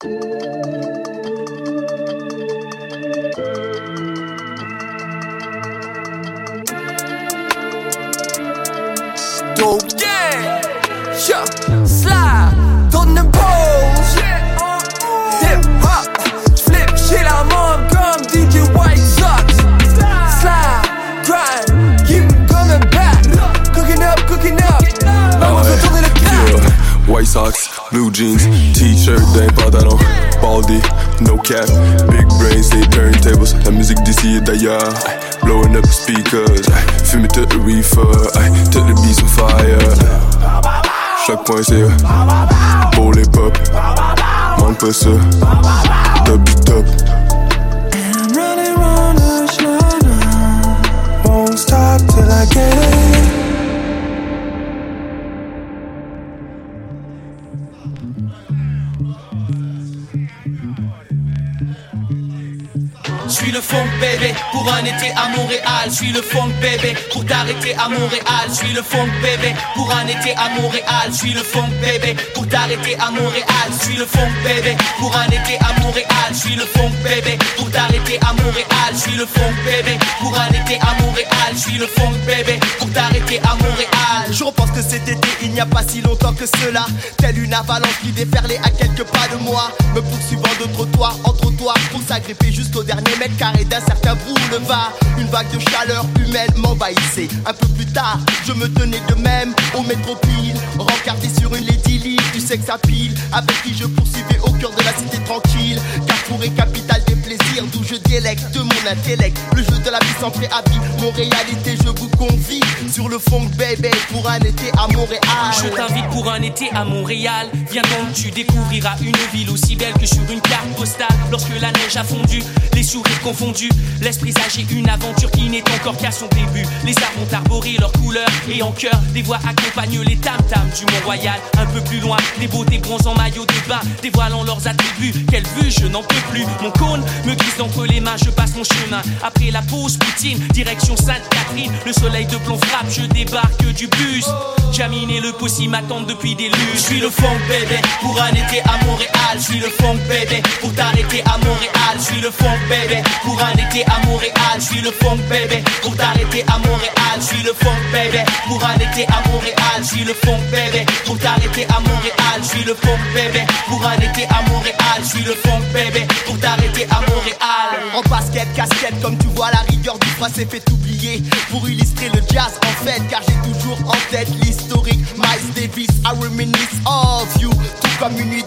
Dope, manque pas ça, top du top. I'm running round the shine, won't stop till I get it. Je suis le funk bébé pour un été à Montréal. Je suis le funk bébé pour t'arrêter à Montréal. Je suis le funk bébé pour un été à Montréal. Je suis le funk bébé pour t'arrêter à Montréal. Je suis le funk bébé pour un été à Montréal. Je suis le funk bébé pour t'arrêter à Montréal. Je suis le funk bébé pour un été à Montréal. Je suis le funk bébé pour t'arrêter à Montréal. Je repense que cet été, il n'y a pas si longtemps que cela. Telle une avalanche qui déferlait à quelques pas de moi. Me poursuivant de trottoir en trottoir pour s'agripper jusqu'au dernier mètre carré d'un certain boulevard. Une vague de chaleur humaine m'envahissait. Un peu plus tard, je me tenais de même au métropile. Rencardé sur une lady du sexe à pile. Avec qui je poursuivais au cœur de la cité tranquille. Carrefour et capitale des plaisirs, d'où je délecte mon intellect. Le jeu de la vie sans préavis. Mon réalité, je vous convie sur le fond bébé pour un été à Montréal. Je t'invite pour un été à Montréal. Viens donc, tu découvriras une ville aussi belle que sur une carte postale. Lorsque la neige a fondu, les sourires confondus, laisse présager une aventure qui n'est encore qu'à son début. Les arbres ont arboré leurs couleurs et en cœur, des voix accompagnent les tam-tams du Mont-Royal. Un peu plus loin, des beaux, des en maillot de bain, dévoilant leurs attributs. Quelle vue, je n'en peux plus. Mon cône me glisse d'entre les mains, je passe mon chemin. Après la pause poutine, direction Sainte-Catherine. Le soleil de plomb frappe, je débarque du bus. Jamine et le possible m'attendent depuis des lunes. Je suis le funk bébé pour un été à Montréal. Je suis le funk bébé pour t'arrêter à Montréal. Je suis le funk bébé pour un été à Montréal. Je suis le funk bébé pour t'arrêter à Montréal. Je suis le funk bébé pour un été à Montréal. Je suis le funk bébé pour t'arrêter à Montréal. Je suis le funk bébé pour un été à Montréal. Je suis le funk bébé pour t'arrêter à Montréal. En basket, casquette, comme tu vois, la rigueur du passé fait oublier. Pour illustrer le jazz, en fait, car j'ai toujours en tête l'historique. Miles Davis, I reminisce of you. Tout comme une nuit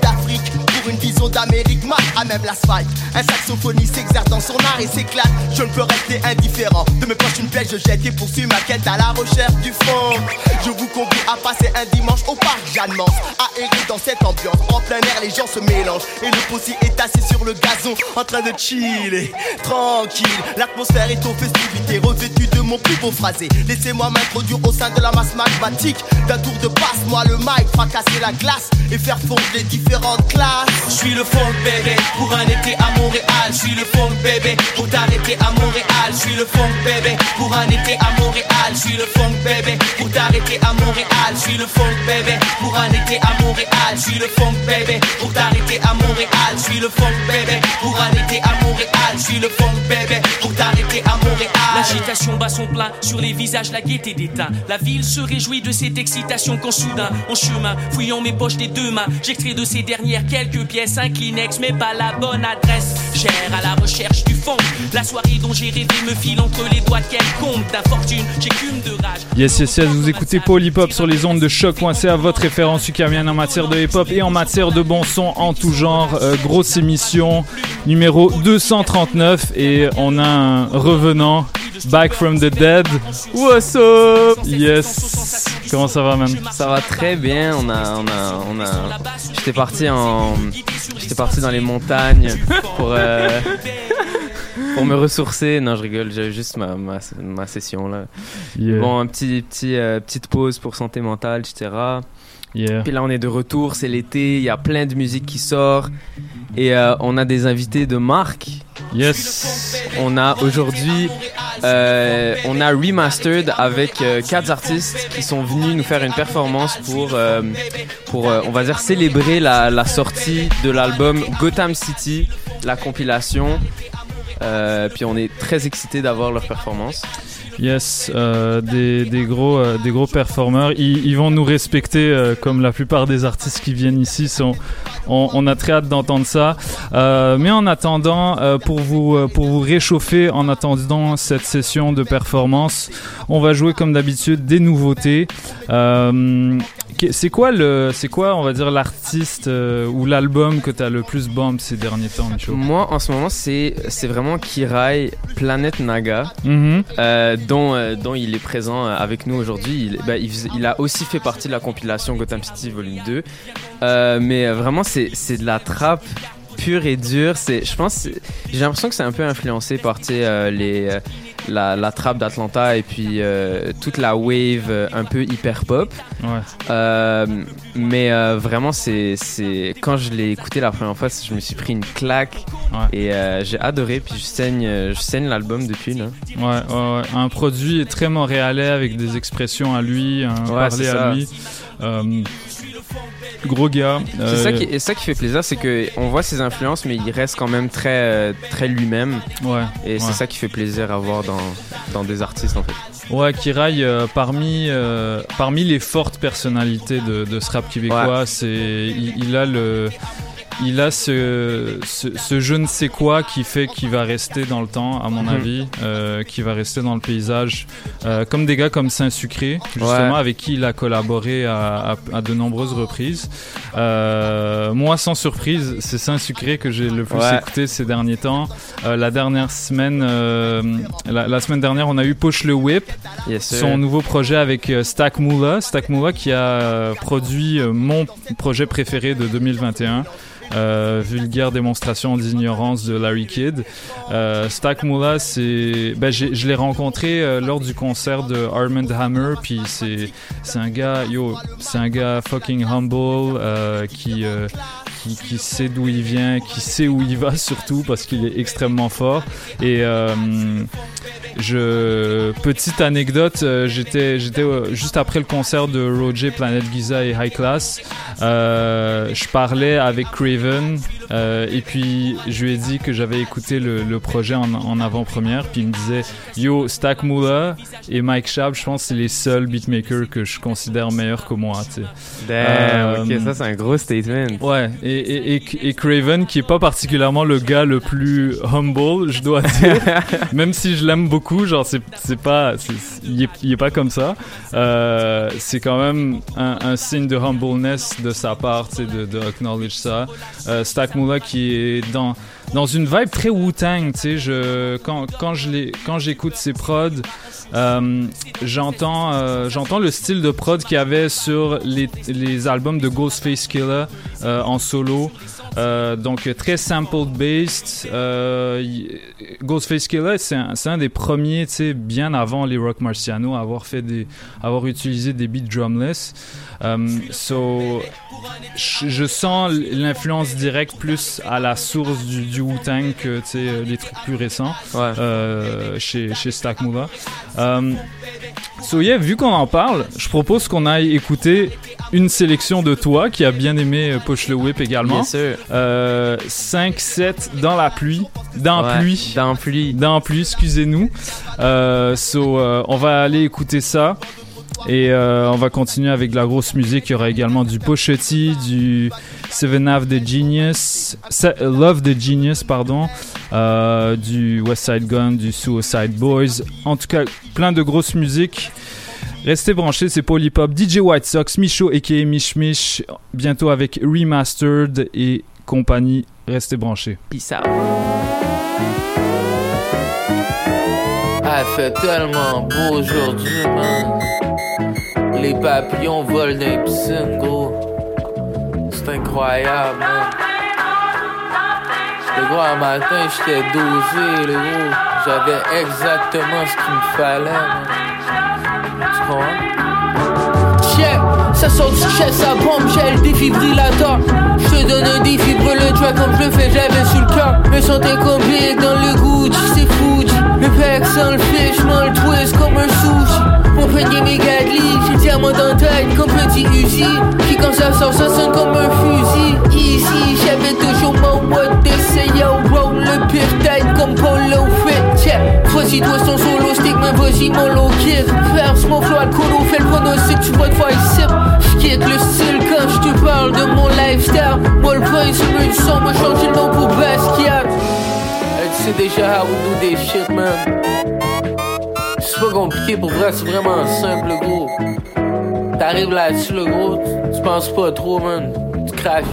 d'Amérique, mal à même l'asphalte. Un saxophoniste s'exerce dans son art et s'éclate. Je ne peux rester indifférent. De mes poches, une pelle, je jette et poursuis ma quête à la recherche du fond. Je vous convie à passer un dimanche au parc Jeanne Mance. Errer dans cette ambiance. En plein air, les gens se mélangent. Et le possi est assis sur le gazon, en train de chiller. Tranquille, l'atmosphère est aux festivités, revêtue de mon plus beau phrasé. Laissez-moi m'introduire au sein de la masse magmatique. D'un tour de passe, moi le mic, fracasser la glace et faire fondre les différentes classes. Je suis le funk bébé pour un été à Montréal. Je suis le funk bébé pour t'arrêter à Montréal. Je suis le funk bébé pour un été à Montréal. Je suis le funk bébé pour t'arrêter à Montréal. Je suis le funk bébé pour un été à Montréal. Je suis le funk bébé pour t'arrêter à Montréal. Je suis le funk bébé pour un été à Montréal. Je suis le funk bébé pour t'arrêter à Montréal. L'agitation bat son plein sur les visages, la gaieté déteint. La ville se réjouit de cette excitation quand soudain, en chemin, fouillant mes poches des deux mains, j'extrais de ces dernières quelques pièces, un Kleenex, mais pas la bonne adresse. Cher à la recherche du fond, la soirée dont j'ai rêvé me file entre les doigts. Quel compte d'infortune, j'écume de rage. Yes, yes, yes, vous écoutez Hop sur les ondes de choc.ca, votre référence ukamienne en matière de hip hop et en matière de bon son en tout genre. Euh, grosse émission numéro 239 et on a un revenant, Back from the Dead. What's up? Yes. Comment ça va, man? Ça va très bien. On a, on a, on a. J'étais parti en, j'étais parti dans les montagnes pour, euh, pour me ressourcer. Non, je rigole. J'avais juste ma, ma, ma session là. Yeah. Bon, un petit, petit, euh, petite pause pour santé mentale, etc. Yeah. Puis là, on est de retour. C'est l'été. Il y a plein de musique qui sort et euh, on a des invités de marque. Yes. On a aujourd'hui euh, on a remastered avec euh, quatre artistes qui sont venus nous faire une performance pour, pour on va dire, célébrer la, la sortie de l'album Gotham City, la compilation. Puis on est très excités d'avoir leur performance. Yes, euh, des, des gros, euh, des gros performeurs. Ils, ils vont nous respecter euh, comme la plupart des artistes qui viennent ici. Sont, on, on a très hâte d'entendre ça. Euh, mais en attendant, euh, pour, vous, euh, pour vous réchauffer, en attendant cette session de performance, on va jouer comme d'habitude des nouveautés. C'est quoi le, c'est quoi, on va dire, l'artiste euh, ou l'album que tu as le plus bomb ces derniers temps, Micho Moi, en ce moment, c'est c'est vraiment Kirai Planet Naga, Mhm. euh, dont, euh, dont il est présent avec nous aujourd'hui. Il, bah, il, a aussi fait partie de la compilation Gotham City Volume 2. Euh, mais vraiment, c'est c'est de la trappe pure et dure. C'est, je pense, j'ai l'impression que c'est un peu influencé par les, la, la trappe d'Atlanta et puis euh, toute la wave euh, un peu hyper pop. Ouais. Euh, mais euh, vraiment, c'est, c'est quand je l'ai écouté la première fois, je me suis pris une claque Ouais. et j'ai adoré. Puis je saigne, je saigne l'album depuis là. Ouais. Un produit très montréalais avec des expressions à lui, un parler à lui. Euh, gros gars. C'est Euh, ça qui, et ça qui fait plaisir, c'est que on voit ses influences, mais il reste quand même très, euh, très lui-même. Ouais. Et Ouais. c'est ça qui fait plaisir à voir dans, dans des artistes en fait. Ouais, Kirai, euh, parmi, euh, parmi les fortes personnalités de, de ce rap québécois, c'est, il, il a le. Il a ce, ce, ce je ne sais quoi qui fait qu'il va rester dans le temps, à mon Mhm. avis, euh, qui va rester dans le paysage. Euh, comme des gars comme Saint-Sucré, justement, Ouais. avec qui il a collaboré à, à- à de nombreuses reprises. Euh, moi, sans surprise, c'est Saint-Sucré que j'ai le plus Ouais. écouté ces derniers temps. La dernière semaine, la, la semaine dernière, on a eu Push le Whip, Yes, son nouveau projet avec Stack Moolah. Stack Moolah qui a produit mon projet préféré de 2021. Euh, vulgaire démonstration d'ignorance de Larry Kidd. Euh, Stack Moolah, c'est, ben, je l'ai rencontré euh, lors du concert de Armand Hammer, puis c'est, c'est un gars, yo, c'est un gars fucking humble qui, qui, qui sait d'où il vient, qui sait où il va surtout parce qu'il est extrêmement fort. Et euh, je petite anecdote, euh, j'étais j'étais euh, juste après le concert de Roger Planet Giza et High Class. Euh, je parlais avec Craven euh, et puis je lui ai dit que j'avais écouté le, le projet en, en avant-première. Puis il me disait Yo, Stack Moolah et Mike Schaab, je pense que c'est les seuls beatmakers que je considère meilleurs que moi. tu sais. Damn, ok, ça c'est un gros statement. Ouais, et, et, et, et Craven, qui est pas particulièrement le gars le plus humble, je dois dire, même si je l'aime beaucoup, genre c'est c'est pas, il est, pas comme ça. Euh, c'est quand même un, un signe de humbleness de sa part, de, de acknowledge ça. Euh, Stack Moolah qui est dans dans une vibe très Wu-Tang, tu sais, je quand quand j'écoute ses prods, euh, j'entends euh, j'entends le style de prod qu'il y avait sur les, les albums de Ghostface Killer euh, en solo. Euh, donc très sample based. Euh, Ghostface Killer, c'est un, un des premiers, tu sais, bien avant les Rock Marciano, à avoir fait des, à avoir utilisé des beats drumless. Um, so, je, sens l'influence directe plus à la source du, du Wu-Tang que euh, les trucs plus récents Ouais. euh, chez, chez Stack Moolah. Um, so yeah, vu qu'on en parle, je propose qu'on aille écouter une sélection de toi qui a bien aimé euh, Push le Whip également. Bien sûr. Euh, 5-7 dans la pluie. Dans Ouais, pluie. Dans pluie. Dans pluie, excusez-nous. Euh, so, euh, on va aller écouter ça. Et euh, on va continuer avec de la grosse musique. Il y aura également du Pochetti, du Seven Half the Genius, Love the Genius, pardon, euh, du West Side Gun, du Suicide Boys. En tout cas, plein de grosses musiques. Restez branchés, c'est Polypop, DJ White Sox, Micho et Mich Mich, bientôt avec Remastered et compagnie. Restez branchés. Peace out. Ah, fait tellement beau aujourd'hui, man. Les papillons volent les piscines, gros. C'est incroyable, man. Le gros, matin, j'étais dosé, le gros. J'avais exactement ce qu'il me fallait, man. Tu comprends? Ça sort du chest, ça bombe, j'ai le défibrillateur. Je te donne un défi, brûle le track comme je le fais, j'avais sous le cœur. Me sentais Big dans le Gucci, c'est Fuji. Le pack sans le fish, le twist comme un sushi. Mon panier méga j'ai le diamant dans tête comme petit Uzi. Puis quand ça sort, ça sonne comme un fusil. Easy, j'avais toujours mon mode d'essai, yo, roll le pire tête comme Polo Fit. Yeah. Vas-y, toi son solo vas-y, mon low kid. Verse mon flow alcool, fait le pronostic, tu vas te faire sip. J'quitte le style quand j'te parle de mon lifestyle. Moi, le point, c'est une son, me changer le nom pour Basquiat. Tu sais déjà how we do des shit, man. C'est pas compliqué, pour vrai, c'est vraiment simple, le gros. T'arrives là-dessus, le gros, tu penses pas trop, man. Tu craches.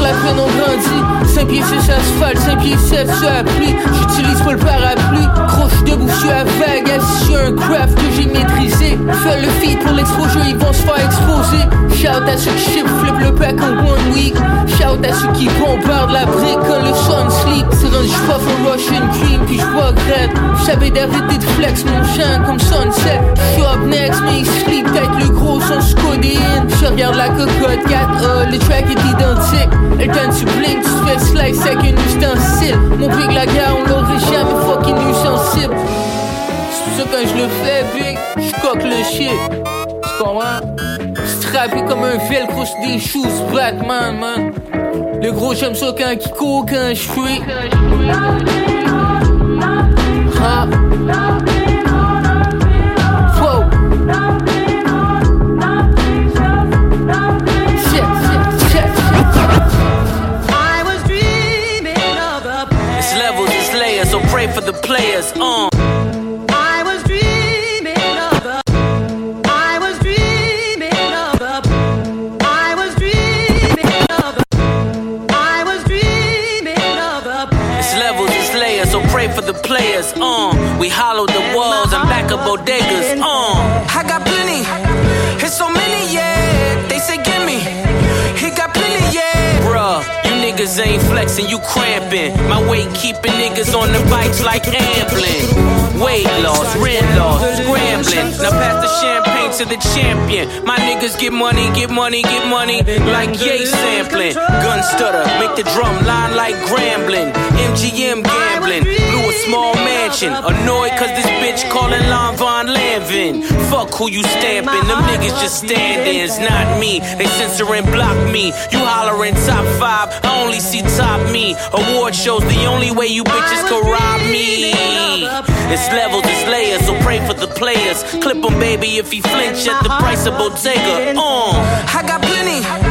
La peine on grandit. 5 pieds 6 asphalte, 5 pieds 7 sur la J'utilise pas le parapluie. Croche debout sur la vague Assis un craft que j'ai maîtrisé? Fais le feed pour l'exposure, ils vont se faire exposer Shout à ceux qui flip le pack en one week Shout à ceux qui bombardent la brique quand le sun sleep C'est rendu j'puff un Russian cream puis j'regrette J'avais d'arrêter de flex mon chien comme sunset J'suis up next mais il sleep tête le gros son scodéine Je regarde la cocotte 4A, le track est identique elle donne tu blink, tu fais slice avec un ustensile. Mon big la gare, on l'aurait jamais fucking sensible. C'est ça quand je le fais, big, j'coque le shit. Tu comprends? Strappé comme un velcro sur des shoes, Batman, man. Le gros, j'aime ça quand il court, quand je suis. Ah. for the players. Uh. Hollowed the walls and back up bodegas. Uh. I got plenty. It's so many, yeah. They say, give me. He got plenty, yeah. Bruh you niggas ain't flexing, you cramping. My weight keeping niggas on the bikes like ambling. Weight loss, rent loss, scrambling. Now pass the champagne to the champion. My niggas get money, get money, get money. Like yay sampling. Gun stutter, make the drum line like grambling. MGM gambling. A small mansion. Annoyed cause this bitch calling Lon Von Lanvin. Fuck who you stamping. Them niggas just standing. It's not me. They censor and block me. You hollering top five. I only see top me. Award shows the only way you bitches can rob me. It's levels, it's layers, so pray for the players. Clip him, baby, if he flinch at the price of Bottega. Uh, I got plenty.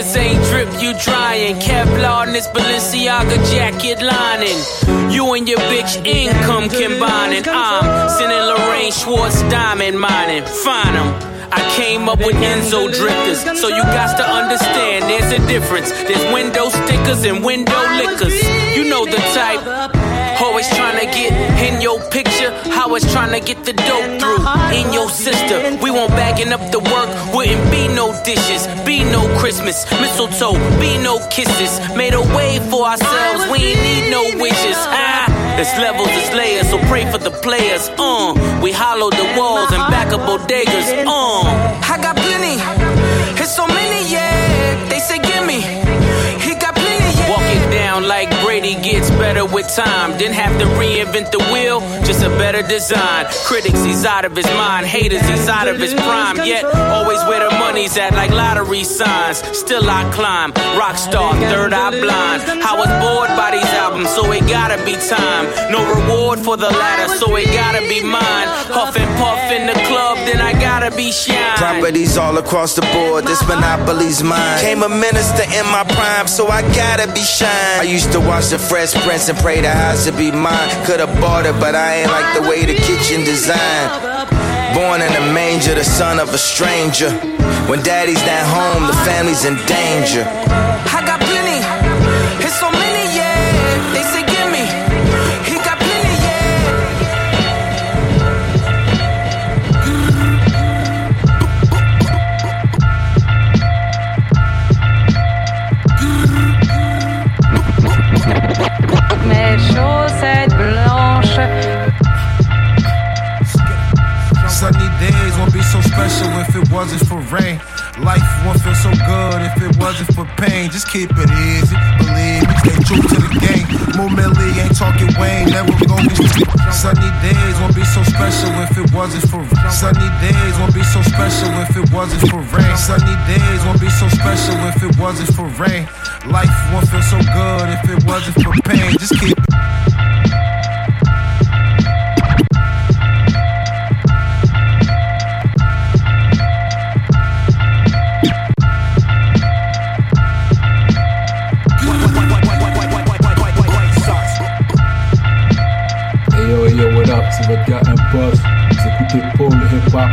Niggas ain't drip, you drying. Kevlar in this Balenciaga jacket lining. You and your bitch income combining. I'm sending Lorraine Schwartz diamond mining. Find them. I came up with Enzo drifters, so you got to understand there's a difference. There's window stickers and window liquors. You know the type. Always trying to get in your picture. Always trying to get the dope through in your sister. We won't bagging up the work. Wouldn't be no dishes, be no Christmas, mistletoe, be no kisses. Made a way for ourselves. We ain't need no wishes. Ah. It's levels, it's layers, so pray for the players. Uh, we hollow the walls and back up bodegas. Uh, I got plenty. It's so many, yeah. Like gets better with time. Didn't have to reinvent the wheel, just a better design. Critics, he's out of his mind. Haters, he's out of his prime. Yet, always where the money's at, like lottery signs. Still I climb. Rockstar, third eye blind. I was bored by these albums, so it gotta be time. No reward for the latter, so it gotta be mine. Huff and puff in the club, then I gotta be shine. Properties all across the board, this monopoly's mine. Came a minister in my prime, so I gotta be shine. I used to watch the Fresh Prince and pray the house to be mine. Could've bought it, but I ain't like the way the kitchen designed. Born in a manger, the son of a stranger. When daddy's not home, the family's in danger. If it wasn't for rain. Life won't feel so good if it wasn't for pain. Just keep it easy, believe me, stay true to the game. Millie ain't talking Wayne, never go get Sunny days won't be so special if it wasn't for rain. Sunny days won't be so special if it wasn't for rain. Sunny days won't be so special if it wasn't for rain. Life won't feel so good if it wasn't for pain. Just keep Hey Paul Hip Hop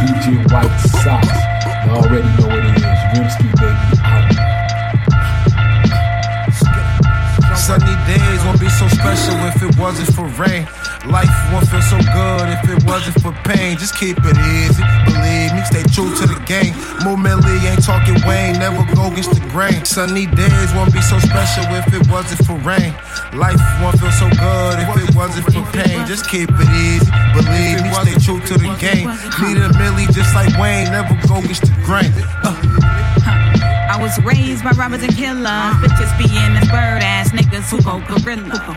DJ White. You already know what it is. Rimsky, baby. Sunny days won't be so special if it wasn't for rain. Life won't feel so good if it wasn't for pain. Just keep it easy, believe me, stay true to the game. More Millie ain't talking Wayne, never go against the grain. Sunny days won't be so special if it wasn't for rain. Life won't feel so good if it wasn't for pain. Just keep it easy, believe me, stay true to the game. Need a Millie just like Wayne, never go against the grain. Uh. I was raised by robbers and killers. Bitches being as bird ass niggas who go gorilla.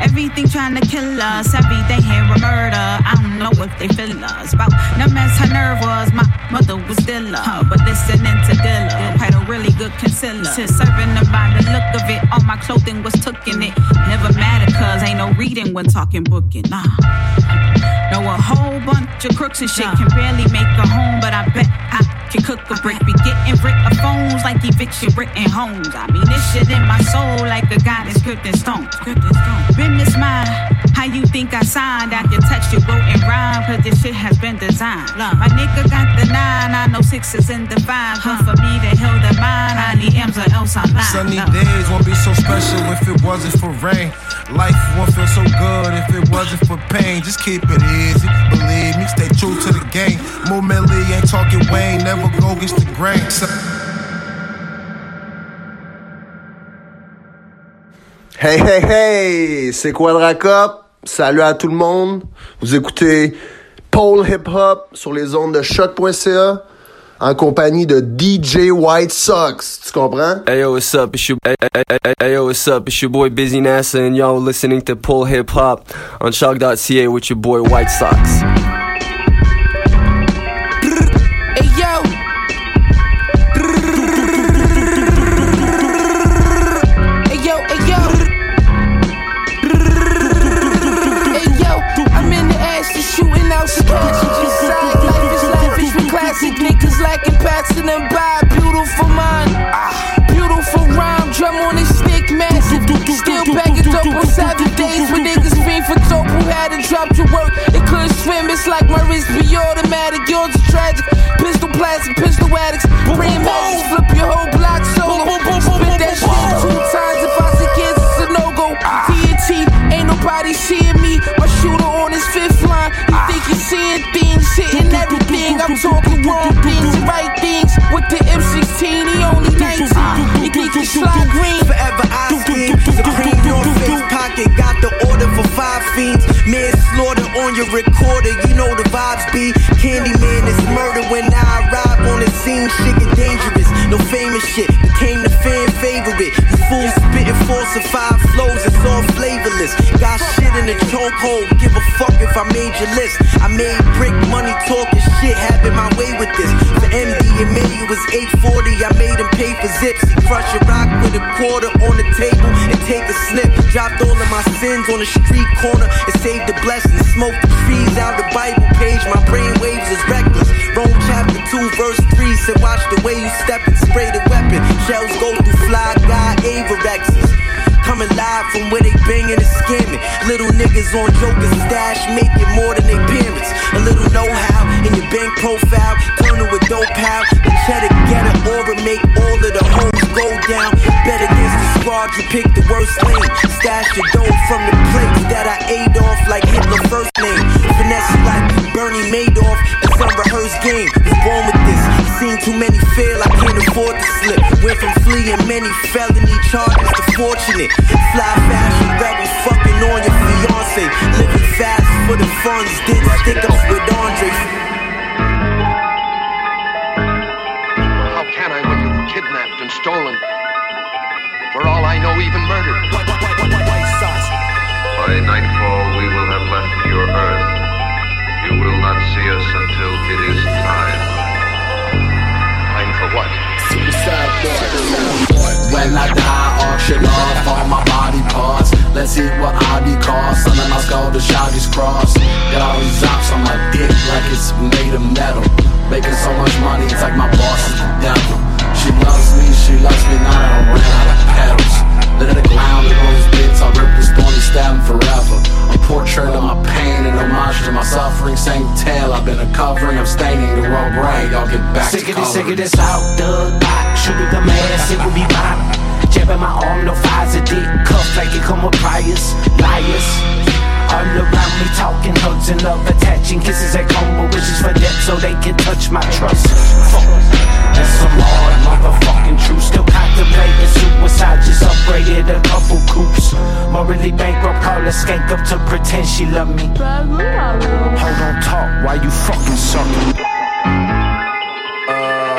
Everything trying to kill us. Every day hear a murder. I don't know if they feel us. About no mess her nerve was. My mother was Dilla. But listening to Dilla. had a really good concealer. Serving her by the look of it. All my clothing was took in it. Never matter cause ain't no reading when talking booking. Nah. Know a whole bunch of crooks and shit can barely make a home, but I bet I can cook a brick. Be getting rid of phones like eviction written homes. I mean, this shit in my soul like a goddess scripting stone. Business mind, how you think I signed? I can text you, wrote and rhyme, cause this shit has been designed. My nigga got the nine, I know sixes and the five. But for me to heal the mind, I need M's or else I'm lying. Sunny days won't be so special if it wasn't for rain. Life won't feel so good if it wasn't for pain. Just keep it easy, believe me, stay true to the game. More Millie ain't talking Wayne, never go against the grain. So- Hey, hey, hey! C'est Quadra Cup. Salut à tout le monde. Vous écoutez Pole Hip Hop sur les ondes de choc.ca en compagnie de DJ White Sox. Tu comprends? Hey yo, what's up? It's your hey, what's up? It's your boy Busy NASA, and y'all listening to Pull Hip Hop on Shock.ca with your boy White Sox. Everything. I'm talking wrong things right things. With the M16, he only 19. You think you slide green? Forever I scheme. Supreme North Face pocket got the order for five fiends. Manslaughter on your recorder, you know the vibes be. Candyman is murder when I arrive on the scene. Shit get dangerous. No famous shit became the fan favorite. You fools spitting falsified flows, it's all flavorless. Got shit in the chokehold. Give a fuck if I made your list. I made brick money talking 840. I made him pay for zips. He crush a rock with a quarter on the table and take a snip. Dropped all of my sins on the street corner and saved the blessings. Smoked the trees out the Bible page. My brain waves is reckless. Rome chapter 2, verse 3 said, Watch the way you step and spray the weapon. Shells go through fly guy Avorexes. Coming live from where they banging and scamming. Little niggas on jokers stash, making more than their parents. A little know-how in your bank profile, turn to a dope pal. The cheddar get an aura, make all of the hoes go down. Bet against the squad, you pick the worst lane. Stash your dough from the plates that I ate off like Hitler first name. Finesse like Bernie Madoff, it's unrehearsed game. Was born with this. Seen too many fail, I can't afford to slip. Went from fleeing many felony charges to fortunate. Fly fashion rebel, fucking on your fiance. Living fast for the funds, did stick ups with Andre. All I know, even murdered. By nightfall, we will have left your earth. You will not see us until it is time. Time for what? When I die, auction off all my body parts. Let's see what ID costs. Under my skull, the Shaggy's cross. Got all these ops on my dick like it's made of metal. Making so much money, it's like my boss is the devil. She loves me, she loves me, now that I ran out of pedals. Let it ground in those bits, I'll rip this thorny stem forever. A portrait of my pain and homage to my suffering. Same tale, I've been a covering, I'm staining the world gray. Y'all get back Sick to of this, sick of this out the box. Shooting the mask, it will be violent. Jabbing my arm, no fires a dick. Cuff like it come with priors, liars. All around me talking hugs and love, attaching kisses that come with wishes for death so they can touch my trust. Fuck, that's some hard motherfucking truth. Still contemplating suicide, just upgraded a couple coops. Morally bankrupt, call a skank up to pretend she love me. Hold on, talk why you fucking sucking. Uh,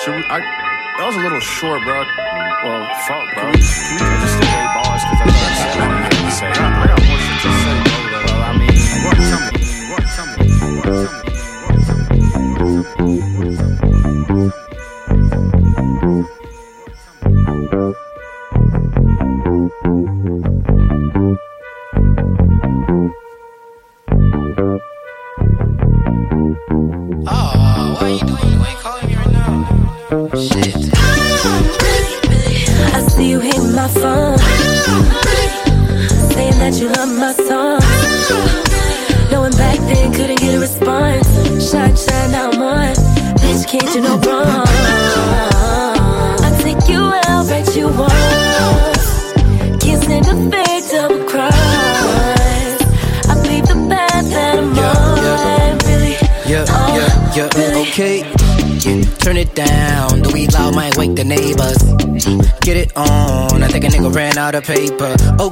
should we, I, that was a little short, bro. Well, fuck, bro. Can we, just stay bars? Because that's what I said I wanted to say.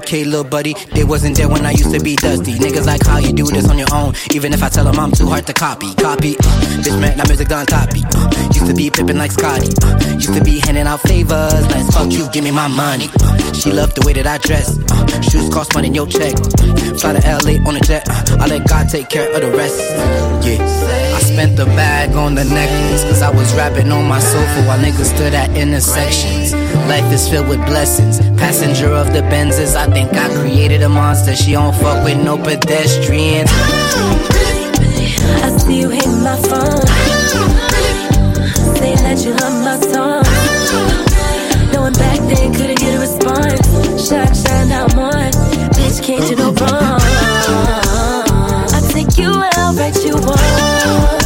Okay, little buddy, they wasn't there when I used to be dusty. Niggas like how you do this on your own. Even if I tell them I'm too hard to copy. Copy. Uh, bitch, man, that music done copy. Uh, used to be pippin' like Scotty. Uh, used to be handing out favors. Let's fuck you, give me my money. Uh, she loved the way that I dress. Uh, shoes cost money, your check. Fly to LA on a jet. Uh, I let God take care of the rest. Yeah. I spent the bag on the necklace. Cause I was rapping on my sofa while niggas stood at intersections. Life is filled with blessings. Passenger of the Benzes. I think I created a monster. She don't fuck with no pedestrians. I see you hit my phone. Saying that you love my song. Knowing back then couldn't get a response. Shine, shine, now I'm. Bitch, can't do no wrong. I take you out, write you off.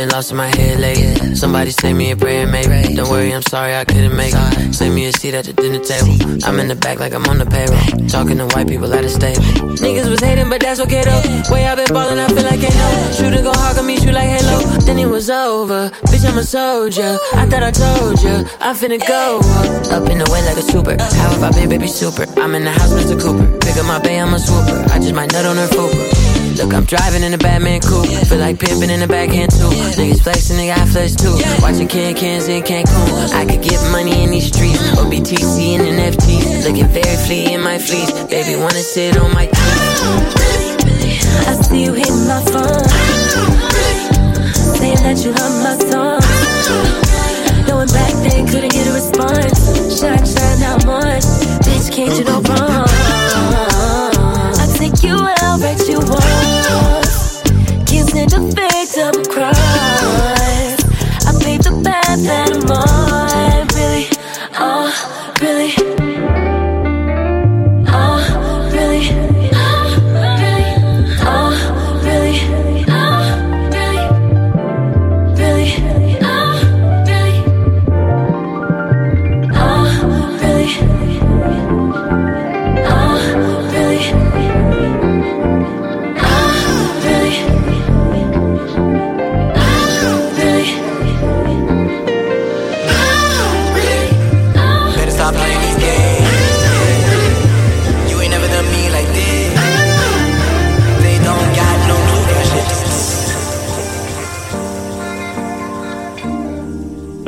Been lost in my head lately. Somebody send me a prayer, maybe. Don't worry, I'm sorry I couldn't make it. Send me a seat at the dinner table. I'm in the back like I'm on the payroll. Talking to white people at a stable. Niggas was hating, but that's okay though. Way I've been ballin', I feel like ain't no. Shooter go hard on me, shoot like Halo. Then it was over. Bitch, I'm a soldier. I thought I told you. I'm finna go up. Up in the way like a super. How have I been, baby, super? I'm in the house, Mr. Cooper. Pick up my bay, I'm a swooper. I just might nut on her fupa. Look, I'm driving in a Batman coupe. Feel like pimping in the backhand too. Niggas flexing, nigga, I flex too. Watching can cans in Cancun. I could get money in these streets. Or BTC and NFTs. Looking very flea in my fleece. Baby, wanna sit on my teeth. I see you hit my phone. Saying that you love my song. Knowing back then couldn't get a response. Shine, shine, now I'm. Bitch, can't do no wrong. I take you out, write you off. Can't stand a fake double cross. I paved the path that I'm on.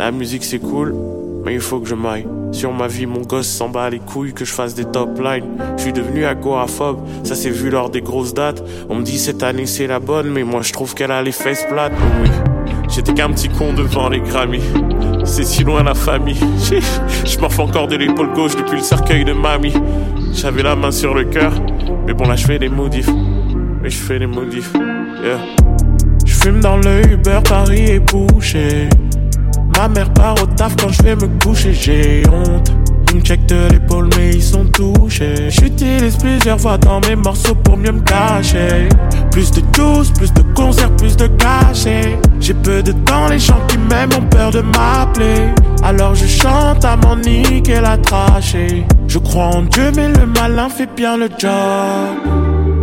La musique c'est cool, mais il faut que je m'aille. Sur ma vie, mon gosse s'en bat les couilles que je fasse des top lines. Je suis devenu agoraphobe, ça s'est vu lors des grosses dates. On me dit cette année c'est la bonne, mais moi je trouve qu'elle a les fesses plates. Oui, j'étais qu'un petit con devant les Grammys. C'est si loin la famille. Je m'en fais encore de l'épaule gauche depuis le cercueil de mamie. J'avais la main sur le cœur, mais bon là je fais des modifs. Mais je fais des modifs. Yeah. Je fume dans le Uber, Paris est bouché. Ma mère part au taf quand je vais me coucher, j'ai honte. Ils me checkent de l'épaule, mais ils sont touchés. J'utilise plusieurs fois dans mes morceaux pour mieux me cacher. Plus de juice, plus de concerts, plus de cachets. J'ai peu de temps, les gens qui m'aiment ont peur de m'appeler. Alors je chante à mon niquer la trachée. Je crois en Dieu, mais le malin fait bien le job.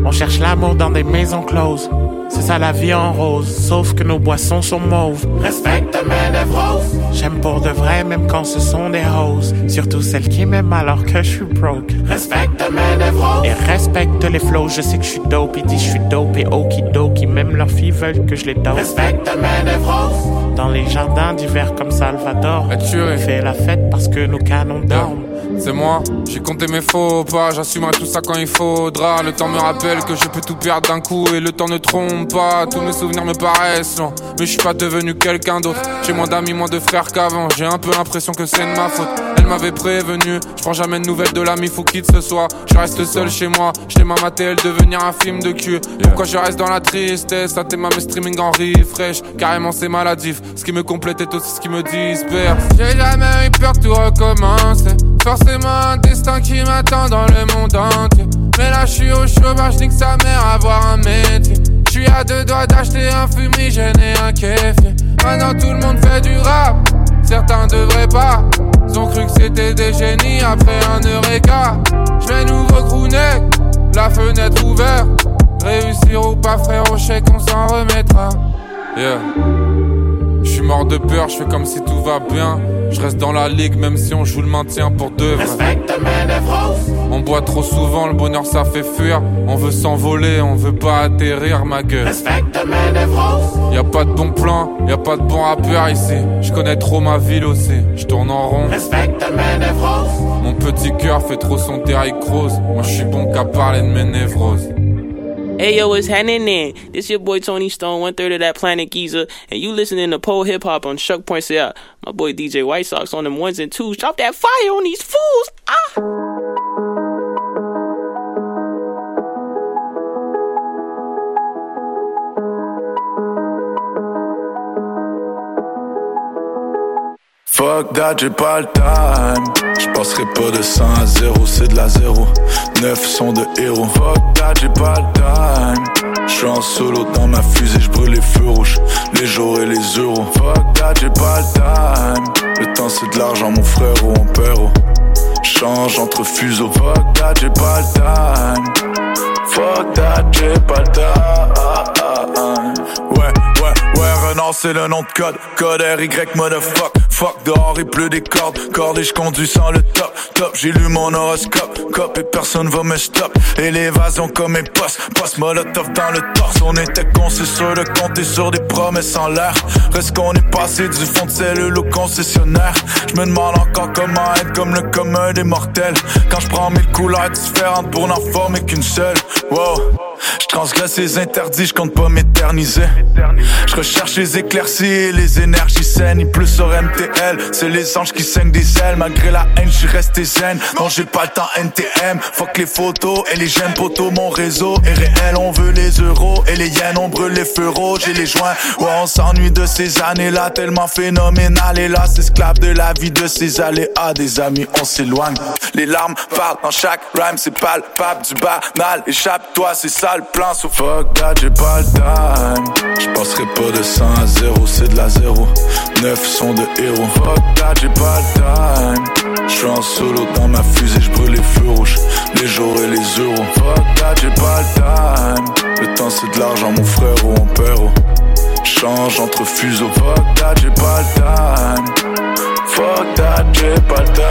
On cherche l'amour dans des maisons closes. C'est ça la vie en rose, sauf que nos boissons sont mauves. Respecte mes névroses. J'aime pour de vrai, même quand ce sont des roses. Surtout celles qui m'aiment alors que je suis broke. Respecte mes névroses. Et respecte les flows, je sais que je suis dope. Ils disent je suis dope et okidoki. Même leurs filles veulent que je les dope. Respecte mes névroses. Dans les jardins d'hiver comme Salvador. On fait la fête parce que nos canons dorment. C'est moi, j'ai compté mes faux pas, j'assumerai tout ça quand il faudra. Le temps me rappelle que je peux tout perdre d'un coup et le temps ne trompe pas. Tous mes souvenirs me paraissent longs, mais je suis pas devenu quelqu'un d'autre. J'ai moins d'amis, moins de frères qu'avant. J'ai un peu l'impression que c'est de ma faute. Elle m'avait prévenu, je prends jamais de nouvelles de l'ami, faut qu'il ce soit. Je reste seul chez moi, j'étais ma elle devenir un film de cul. Pourquoi je reste dans la tristesse, à tes mes streaming en refresh. Carrément c'est maladif, ce qui me complète est aussi ce qui me disperse. J'ai jamais eu peur de tout recommencer. Forcément un destin qui m'attend dans le monde entier. Mais là je suis au chômage, que sa mère avoir un métier. Je suis à deux doigts d'acheter un fumigène et un kéfir. Maintenant tout le monde fait du rap, certains devraient pas. Ils ont cru que c'était des génies après un eureka. Je vais nouveau crooner, la fenêtre ouverte. Réussir ou pas frère, au chèque on s'en remettra. Yeah. Mort de peur, je fais comme si tout va bien. Je reste dans la ligue même si on joue le maintien pour deux. Respecte mes névroses. On boit trop souvent, le bonheur ça fait fuir. On veut s'envoler, on veut pas atterrir ma gueule. Respecte mes névroses. Y a pas de bon plan, y a pas de bon rappeur ici. Je connais trop ma ville aussi, je tourne en rond. Respecte mes névroses. Mon petit cœur fait trop son Derrick Rose. Moi je suis bon qu'à parler de mes névroses. Hey yo, what's happening? This your boy Tony Stone, one third of that Planet Giza, and you listening to Pole Hip Hop on Shuck.ca. My boy DJ White Sox on them ones and twos. Drop that fire on these fools. Ah. Fuck that, j'ai pas time. J'passerai pas de 100 à 0, c'est de la 0. 9 sont de héros. Fuck that, j'ai pas le time. J'suis en solo dans ma fusée, j'brûle les feux rouges, les jours et les euros. Fuck that, j'ai pas le time. Le temps c'est de l'argent, mon frère ou mon père. oh. Change entre fuseaux. Fuck that, j'ai pas le time. Fuck that, j'ai pas le time. Ouais, c'est le nom de code. Code RY, motherfuck. Fuck dehors, il pleut des cordes. Cordes et j'conduis sans le top. Top, j'ai lu mon horoscope. Cop et personne va me stop. Et l'évasion comme mes postes. Poste molotov dans le torse. On était con, c'est sûr de compter sur des promesses en l'air. Reste qu'on est passé du fond de cellule au concessionnaire. Je me demande encore comment être comme le commun des mortels. Quand je prends mille couleurs différentes pour n'en former qu'une seule. Wow. Je transgresse les interdits, je compte pas m'éterniser. Je recherche les éclaircies et les énergies saines. Il pleut sur MTL, c'est les anges qui saignent des ailes. Malgré la haine, j'suis resté zen. Non, j'ai pas le temps NTM. Fuck les photos et les j'aime poteaux. Mon réseau est réel, on veut les euros. Et les yens, on brûle les rouges et les joints. Ouais, on s'ennuie de ces années-là, tellement phénoménal. Et là, esclave de la vie de ces aléas. Des amis, on s'éloigne. Les larmes parlent dans chaque rhyme, c'est palpable du banal. Échappe-toi, c'est ça le plan. So fuck that, j'ai pas le time. J'passerai pas de 100 à 0, c'est de la 0. 9 sont de héros. Fuck that, j'ai pas le time. J'suis en solo dans ma fusée, j'brûle les feux rouges, les jours et les euros. Fuck that, j'ai pas le time. Le temps c'est de l'argent, mon frère ou mon père. oh. Change entre fuseaux. Fuck that, j'ai pas le time. Fuck that, j'ai pas le time.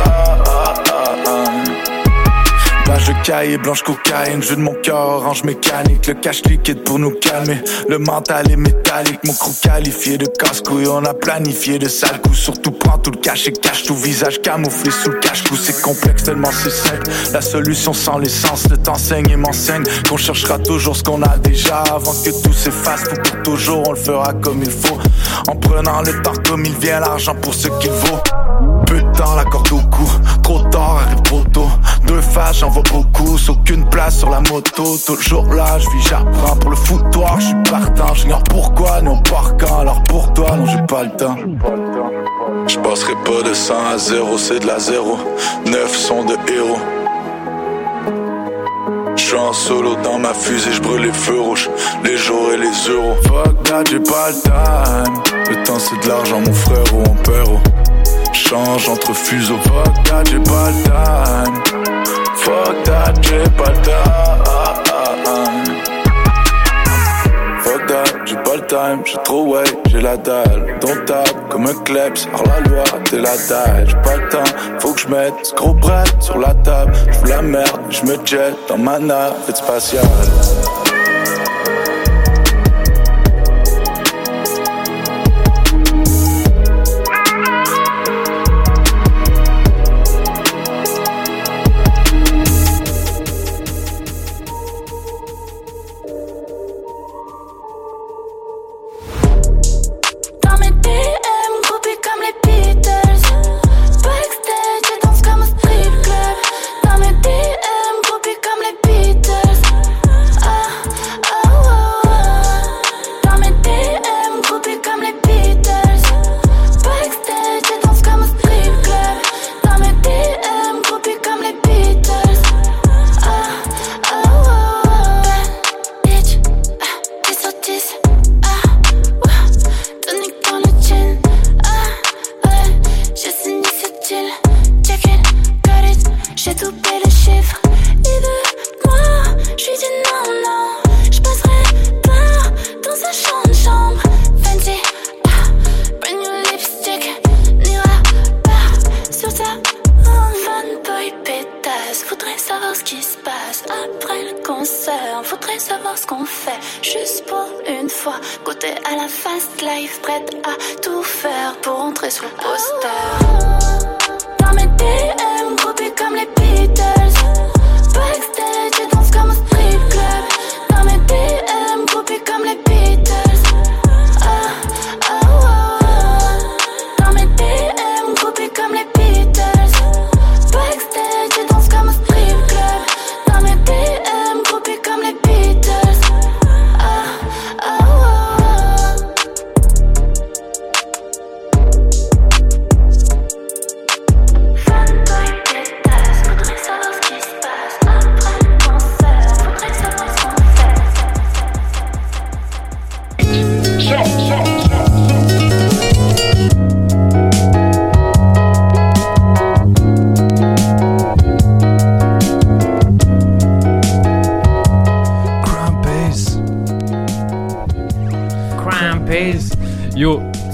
Plage cahier, blanche cocaïne, jeu de mon cœur, orange mécanique, le cash liquide pour nous calmer. Le mental est métallique, mon crew qualifié de casse-couille, on a planifié de sales coups. Surtout prends tout le cash et cache tout visage camouflé sous le cache-cou. C'est complexe tellement c'est simple. La solution sans l'essence, le t'enseigne et m'enseigne qu'on cherchera toujours ce qu'on a déjà avant que tout s'efface. Pour pour toujours, on le fera comme il faut. En prenant le temps comme il vient, l'argent pour ce qu'il vaut. Temps, la corde au cou. Trop tard, arrive trop tôt. Deux faces, j'en vois beaucoup. Aucune place sur la moto. Toujours là, je vis, j'apprends. Pour le foutoir, je suis partant. J'ignore pourquoi, non par quand. Alors pour toi, non, j'ai pas le temps. Je passerai pas de 100 à 0, c'est de la 0. 9 sont de héros. Je suis en solo dans ma fusée, je brûle les feux rouges, les jours et les euros. Fuck that, j'ai pas le time. Le temps c'est de l'argent, mon frère ou mon père. Change entre fuseaux. Fuck that, j'ai pas le time. Fuck that, j'ai pas le time. Fuck that, j'ai pas le time. J'ai trop way, j'ai la dalle. Ton table comme un kleps, hors la loi, t'es la taille. J'ai pas le temps, faut que je mette ce gros brett sur la table. Je la merde, je me jette dans ma navette spatiale.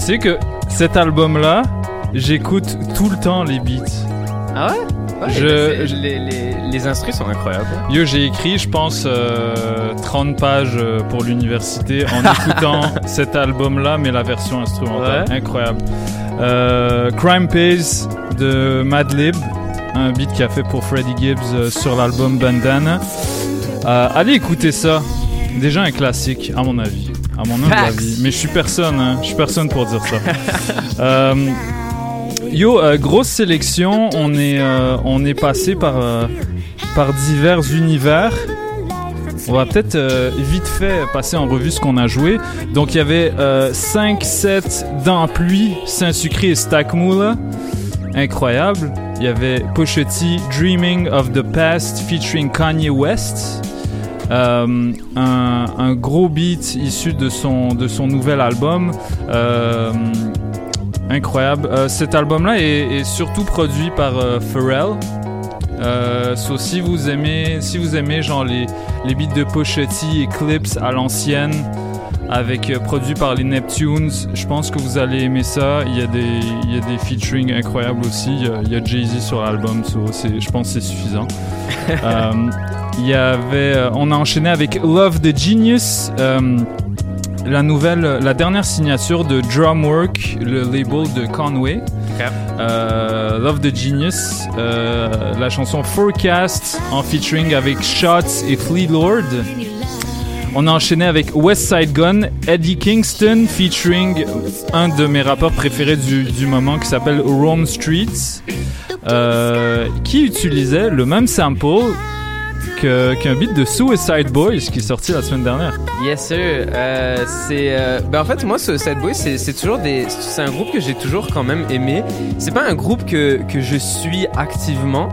Sais que cet album-là, j'écoute tout le temps les beats. Ah ouais? Ouais, Je- les, les, sont incroyables. Yo, j'ai écrit, je pense, euh, 30 pages euh, pour l'université en écoutant cet album-là, mais la version instrumentale. Incroyable. Euh, Crime Pays de Madlib, un beat qu'il a fait pour Freddie Gibbs euh, sur l'album Bandana. Allez écouter ça. Déjà un classique, à mon avis. À mon humble Facts. avis. Mais je suis personne, hein. Je suis personne pour dire ça. Euh, Yo, euh, grosse sélection. On est, euh, on est passé par, par divers univers. On va peut-être vite fait passer en revue ce qu'on a joué. Donc il y avait 5 sets dans pluie, Saint-Sucré et Stackmula. Incroyable. Il y avait T, Dreaming of the Past featuring Kanye West. Euh, un, un gros beat issu de son, de son nouvel album. Euh, incroyable. Euh, cet album-là est, est surtout produit par Pharrell. So, si vous aimez, si vous aimez genre les, les beats de Pusha T, Eclipse à l'ancienne, avec produit par les Neptunes. Je pense que vous allez aimer ça. Il y a des, il y a des featuring incroyables aussi. Il y a, Jay-Z sur l'album, so je pense que c'est suffisant. Euh, il y avait, on a enchaîné avec Love the Genius. euh, la nouvelle, la dernière signature de Drumwork, le label de Conway. Euh, Love the Genius, euh, la chanson Forecast en featuring avec Shots et Fleet Lord. On a enchaîné avec West Side Gun, Eddie Kingston featuring un de mes rappeurs préférés du, du moment qui s'appelle Rome Streets, euh, qui utilisait le même sample que- qu'un beat de Suicide Boys qui est sorti la semaine dernière. Yes sir. Euh, c'est euh, ben en fait moi ce Sad Boy c'est toujours des c'est un groupe que j'ai toujours quand même aimé. C'est pas un groupe que que je suis activement.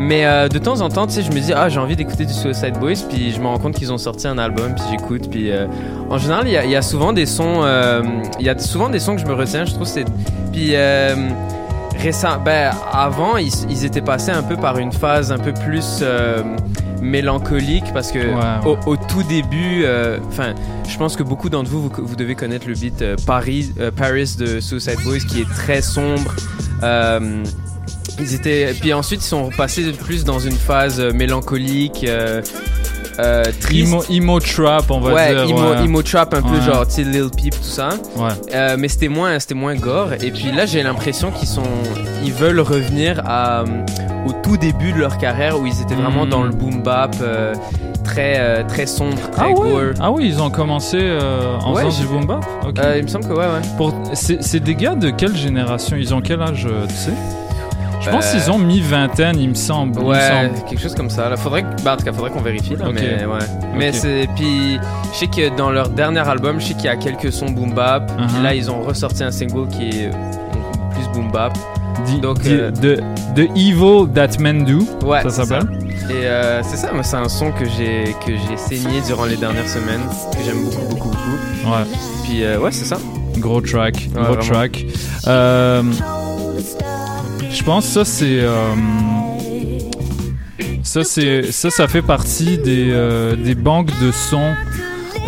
Mais euh, de temps en temps, tu sais, je me dis, ah, j'ai envie d'écouter du Suicide Boys, puis je me rends compte qu'ils ont sorti un album, puis j'écoute, puis euh, en général, il y a, souvent des sons, euh, il y a souvent des sons que je me retiens, je trouve, c'est, puis euh, récent, ben avant, ils, étaient passés un peu par une phase un peu plus euh, mélancolique, parce que Au, au tout début, euh, enfin, je pense que beaucoup d'entre vous, vous, vous devez connaître le beat euh, Paris, euh, Paris de Suicide Boys, qui est très sombre. Ils étaient, puis ensuite ils sont passés plus dans une phase mélancolique, euh, triste. Emo, emo trap, on va ouais, dire. emo, ouais. emo trap un peu Ouais. genre, tu sais, Lil Peep, tout ça. Ouais. Euh, mais c'était moins, c'était moins gore. Et puis là, j'ai l'impression qu'ils sont, ils veulent revenir à, au tout début de leur carrière où ils étaient vraiment Mm. dans le boom bap, euh, très, euh, très sombre, très Ah ouais? gore. Ah oui, ils ont commencé euh, en Ouais, faisant du boom bap? Ok. Euh, il me semble que ouais, ouais. Pour- C'est des gars de quelle génération? Ils ont quel âge, tu sais? Je pense qu'ils ont mi-vingtaine, il me semble. me Ouais, semble. quelque chose comme ça. Là, faudrait, bah, en tout cas, faudrait qu'on vérifie. Là. Mais ouais. Mais c'est puis, je sais que dans leur dernier album, je sais qu'il y a quelques sons boom bap. Puis Uh-huh. là, ils ont ressorti un single qui est plus boom bap. Di- Donc, di- euh, de, de Evil That Men Do, Ouais, ça s'appelle. Et euh, c'est ça, moi, c'est un son que j'ai que j'ai saigné durant les dernières semaines, que j'aime beaucoup, beaucoup, beaucoup. Ouais. Puis euh, ouais, c'est ça. Gros track, Ouais, gros vraiment. track. Euh, je pense que ça c'est ça c'est ça ça fait partie des des banques de sons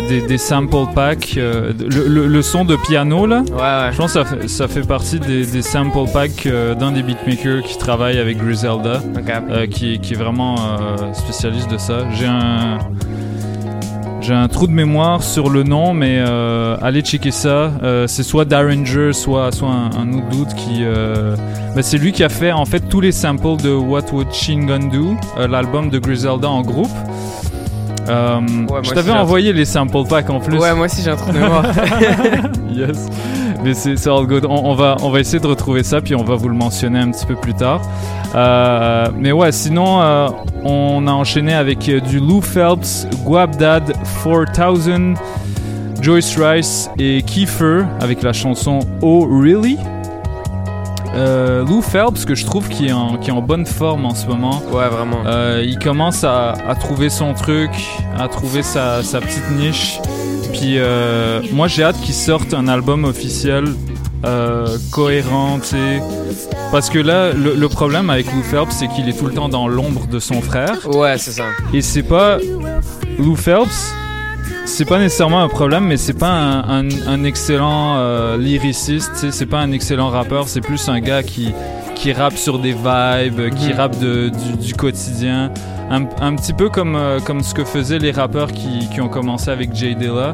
des, des sample packs euh, le, le- le son de piano là ouais, je pense que ça fait, ça fait partie des, des sample packs euh, d'un des beatmakers qui travaille avec Griselda euh, qui, qui est vraiment spécialiste de ça j'ai un j'ai un trou de mémoire sur le nom, mais euh, allez checker ça. Euh, c'est soit Darringer, soit, soit un, un autre dude qui. euh, ben, c'est lui qui a fait en fait tous les samples de What Would Shin Gun Do, l'album de Griselda en groupe. Euh, je t'avais envoyé les sample packs en plus. Ouais, moi aussi, j'ai un trou de mémoire. yes. Mais c'est all good. On, on va, on va essayer de retrouver ça, puis on va vous le mentionner un petit peu plus tard. Euh, mais ouais, sinon, euh, on a enchaîné avec du Lou Phelps, Guabdad 4000, Joyce Rice et Kiefer avec la chanson Oh Really? Euh, Lou Phelps, que je trouve qui est, en, qui est en bonne forme en ce moment. Ouais, vraiment. Euh, il commence à, à trouver son truc, à trouver sa, sa petite niche. Puis euh, moi, j'ai hâte qu'il sorte un album officiel cohérent, tu sais. Parce que là, le, le problème avec Lou Phelps, c'est qu'il est tout le temps dans l'ombre de son frère. Ouais, c'est ça. Et c'est pas. Lou Phelps, c'est pas nécessairement un problème, mais c'est pas un, un- un excellent euh, lyriciste, c'est pas un excellent rappeur, c'est plus un gars qui, qui rappe sur des vibes, qui Mhm. rappe de- du, du quotidien. Un, un petit peu comme, euh, comme ce que faisaient les rappeurs qui, qui ont commencé avec Jay Dilla.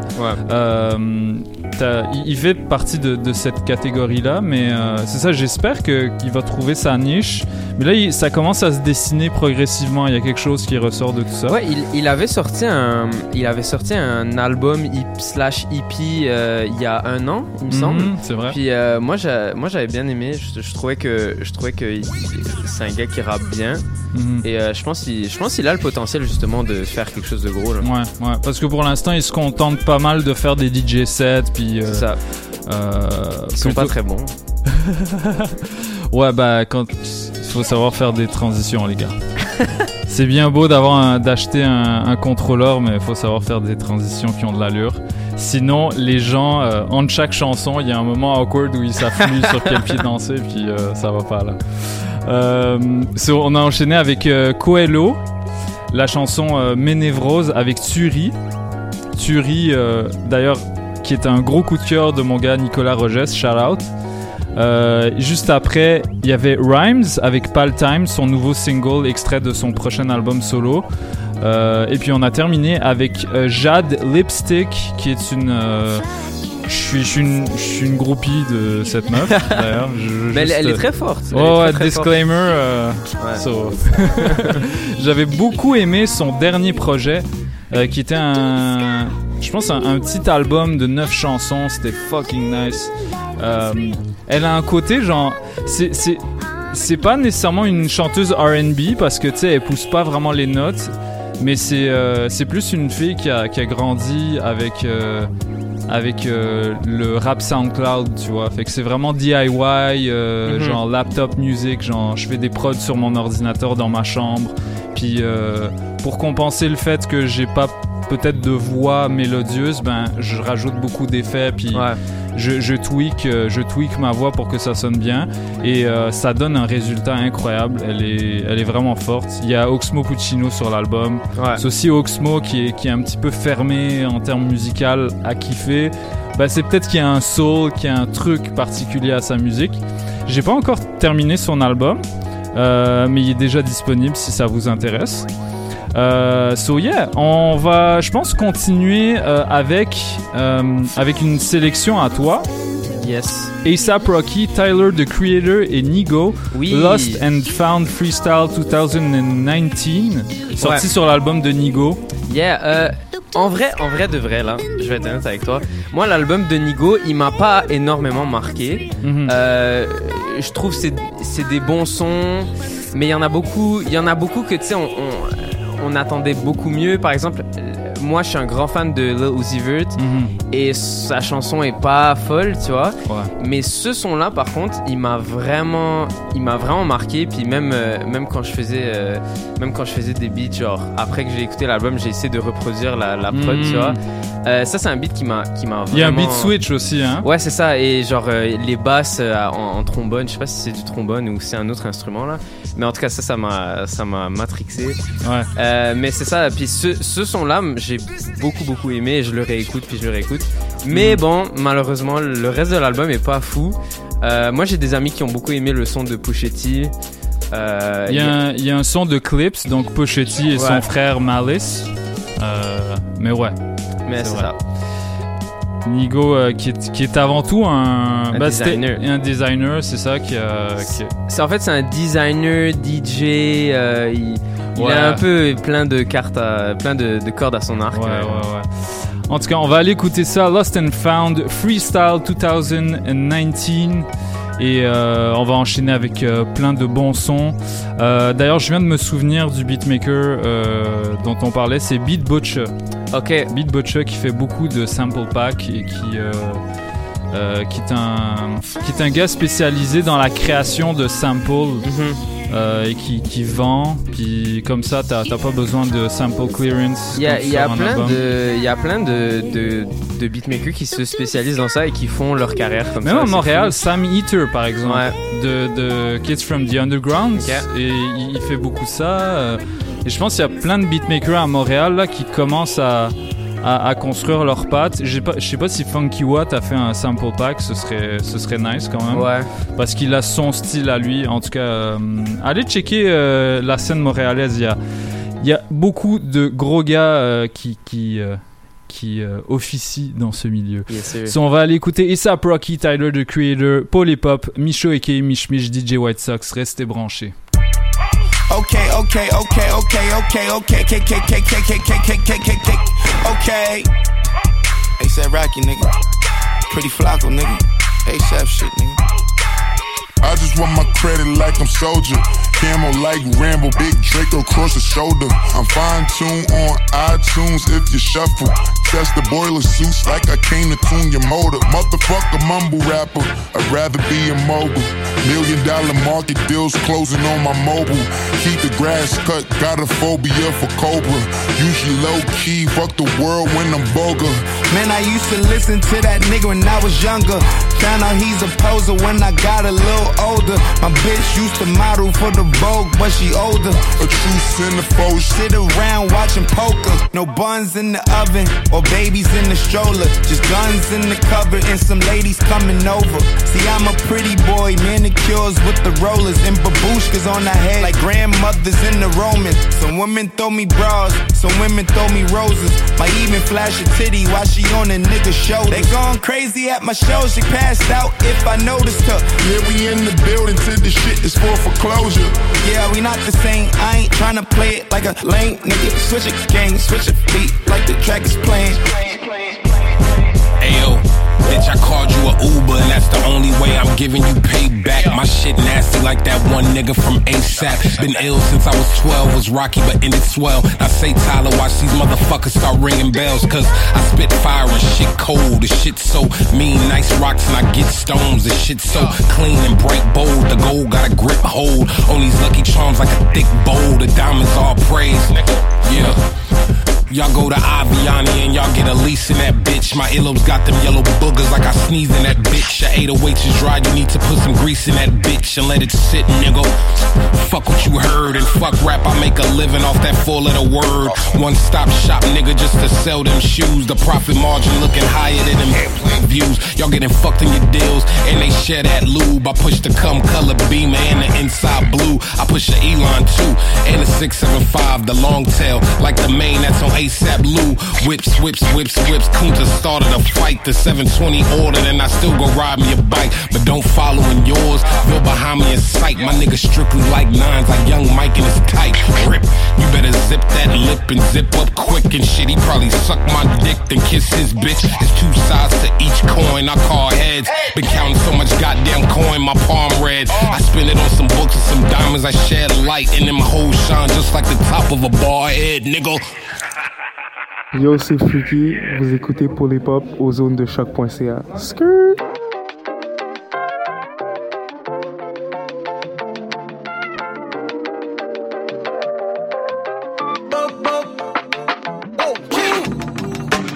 Euh, t'as- il, il fait partie de, de cette catégorie-là, mais euh, c'est ça, j'espère qu'il va trouver sa niche. Mais là, il- ça commence à se dessiner progressivement. Il y a quelque chose qui ressort de tout ça. Ouais, il, il avait sorti un, il avait sorti un album hip- slash hippie euh, il y a un an, il me Mhm, semble. c'est vrai. Puis euh, moi, j'a- moi, j'avais bien aimé. Je, je trouvais que, je trouvais que c'est un gars qui rappe bien. Mhm. Et euh, je pense, qu'il, pense qu'il a le potentiel justement de faire quelque chose de gros. Là. Ouais, ouais, parce que pour l'instant, ils se contentent pas mal de faire des DJ sets, puis. euh, ça. euh, Ils sont pas très bons. ouais, bah, quand. Il faut savoir faire des transitions, les gars. C'est bien beau d'avoir d'acheter un, un contrôleur, mais il faut savoir faire des transitions qui ont de l'allure. Sinon, les gens, euh, entre chaque chanson, il y a un moment awkward où ils savent plus sur quel pied danser, puis euh, ça va pas là. Euh, so, on a enchaîné avec euh, Coelho, la chanson euh, Ménévrose avec Turi. Turi, euh, d'ailleurs, qui est un gros coup de cœur de mon gars Nicolas Rogers, shout out. Euh, juste après, il y avait Rhymes avec Pal Time, son nouveau single extrait de son prochain album solo. Et puis on a terminé avec Jade Lipstick, qui est une. Je suis, je suis une, je suis une groupie de cette meuf, d'ailleurs. Je- Mais elle- est euh, très forte. Elle très, très disclaimer. euh, Ouais. so- J'avais beaucoup aimé son dernier projet, euh, qui était un. Je pense un, un petit album de 9 chansons. C'était fucking nice. Euh, elle a un côté genre. C'est. c'est c'est pas nécessairement une chanteuse R&B parce que tu sais elle pousse pas vraiment les notes mais c'est euh, c'est plus une fille qui a, qui a grandi avec euh, avec euh, le rap SoundCloud tu vois fait que c'est vraiment DIY euh, Mhm. genre laptop music genre je fais des prods sur mon ordinateur dans ma chambre puis euh, pour compenser le fait que j'ai pas peut-être de voix mélodieuse ben je rajoute beaucoup d'effets puis je, je tweak euh, je tweak ma voix pour que ça sonne bien. Et euh, ça donne un résultat incroyable. Elle est elle est vraiment forte. Il y a Oxmo Puccino sur l'album. C'est aussi Oxmo qui est qui est un petit peu fermé en termes musical à kiffer. Bah, c'est peut-être qu'il y a un soul qu'il y a un truc particulier à sa musique. J'ai pas encore terminé son album euh, mais il est déjà disponible si ça vous intéresse euh, so yeah, on va, je pense, continuer euh, avec euh, avec une sélection à toi. Yes. ASAP Rocky, Tyler the Creator et Nigo. Oui. Lost and Found Freestyle 2019, sorti Ouais. sur l'album de Nigo. Yeah, euh, en vrai, en vrai de vrai là, je vais être honnête avec toi. Moi, l'album de Nigo, il m'a pas énormément marqué. Mhm. Euh, je trouve c'est c'est des bons sons, mais il y en a beaucoup, il y en a beaucoup que tu sais on, on, on attendait beaucoup mieux. Par exemple, euh, moi, je suis un grand fan de Lil Uzi Vert et sa chanson est pas folle, tu vois. Mais ce son-là, par contre, il m'a vraiment, il m'a vraiment marqué. Puis même, euh, même quand je faisais, euh, même quand je faisais des beats, genre après que j'ai écouté l'album, j'ai essayé de reproduire la, la prod, Mhm. tu vois. Euh, ça, c'est un beat qui m'a, qui m'a vraiment. Il y a un beat switch aussi, hein. Ouais, c'est ça. Et genre les basses en, en trombone, je sais pas si c'est du trombone ou c'est un autre instrument là. Mais en tout cas, ça, ça m'a, ça m'a matrixé. Ouais. Euh, mais c'est ça. Puis ce, ce son-là, j'ai beaucoup beaucoup aimé. Je le réécoute puis je le réécoute. Mais Mhm. bon, malheureusement, le reste de l'album est pas fou. Euh, moi, j'ai des amis qui ont beaucoup aimé le son de Pushetti. Euh, Il y, a un, il y a un son de Clips, donc Pushetti et son frère Malice. Mais ouais. Mais c'est ça. Nigo, euh, qui, est, qui est avant tout un, Un bah, designer. Un designer, c'est ça qui a- C'est en fait c'est un designer, DJ. euh, il, il Ouais. a un peu plein de cartes, à- plein de, de cordes à son arc. Ouais, euh. ouais, ouais. En tout cas, on va aller écouter ça, Lost and Found Freestyle 2019. Et euh, on va enchaîner avec euh, plein de bons sons. Euh, D'ailleurs, je viens de me souvenir du beatmaker dont on parlait, c'est Beat Butcher. Ok. Beat Butcher qui fait beaucoup de sample pack et qui, euh, qui, est un, qui est un gars spécialisé dans la création de samples euh, et qui, qui vend. Puis comme ça, t'as t'as pas besoin de sample clearance. Il y a, y a plein de, y a plein de, de, de beatmakers qui se spécialisent dans ça et qui font leur carrière comme Même ça. à c'est Montréal. Sam Eater par exemple, de, de Kids from the Underground, et il, il fait beaucoup ça. euh, et je pense qu'il y a plein de beatmakers à Montréal là, qui commencent à, à, à construire leurs pattes. Je sais pas si Funky Watt a fait un sample pack, ce serait, ce serait nice quand même. Ouais. Parce qu'il a son style à lui. En tout cas, euh, allez checker euh, la scène montréalaise. Il y a, y a beaucoup de gros gars euh, qui. qui qui euh, officient dans ce milieu. Yes. So, on va aller écouter ASAP Rocky, Tyler the Creator, Paul Hip Hop, Micho aka Mich Mich, DJ White Sox. Restez branchés. Okay, okay, okay, okay, okay, okay, K, K, K, K, K, K, K, K, K, K, okay. ASAP Rocky, nigga. Pretty Flocko, nigga. ASAP shit, nigga. I just want my credit like I'm soldier. Camo like Rambo, big Draco across the shoulder. I'm fine tuned on iTunes if you shuffle. Test the boiler suits like I came to tune your motor. Motherfucker, mumble rapper. I'd rather be a mogul. Million dollar market deals closing on my mobile. Keep the grass cut, got a phobia for Cobra. Usually low key, fuck the world when I'm vulgar. Man, I used to listen to that nigga when I was younger. Found out he's a poser when I got a little older. My bitch used to model for the Vogue, but she older. A true centerfold. Sit around watching poker. No buns in the oven or babies in the stroller. Just guns in the cupboard and some ladies coming over. See, I'm a pretty boy, manicures with the rollers and babushkas on the head like grandmothers in the Romans. Some women throw me bras, some women throw me roses. Might even flash a titty while she on a nigga shoulder. They gone crazy at my show, she passed out if I noticed her. Yeah, we in the building till the shit is for foreclosure. Yeah, we not the same. I ain't tryna play it like a lame nigga. Switch a gang, switch a beat like the track is playing. Bitch, I called you a Uber, and that's the only way I'm giving you payback. My shit nasty like that one nigga from ASAP. Been ill since I was 12, was rocky but ended swell. Now say Tyler, watch these motherfuckers start ringing bells, cause I spit fire and shit cold. The shit so mean, nice rocks, and I get stones. The shit so clean and bright bold. The gold got a grip hold on these lucky charms like a thick bowl. The diamonds all praise. Yeah. Y'all go to Aviani and y'all get a lease in that bitch. My earlobes got them yellow boogers like I sneezed in that bitch. I ate a is dry, you need to put some grease in that bitch and let it sit, nigga. Fuck what you heard and fuck rap, I make a living off that four letter word. One stop shop, nigga, just to sell them shoes. The profit margin looking higher than them airplane views. Y'all getting fucked in your deals and they share that lube. I push the cum color beamer and the inside blue. I push the Elon too and the 675, the long tail, like the main that's on ASAP Lou. Whips, whips, whips, whips. Kunta started a fight. The 720 ordered, and I still go ride me a bike. But don't follow in yours. Feel behind me in sight. My nigga strictly like nines, like young Mike in his tight. Rip. You better zip that lip and zip up quick and shit. He probably suck my dick then kiss his bitch. There's two sides to each coin. I call heads. Been counting so much goddamn coin, my palm red. I spend it on some books and some diamonds. I shed light, and them hoes shine just like the top of a bar head, nigga. Yo, c'est Freaky, vous écoutez pour les pop aux zones de choc.ca. Skirt!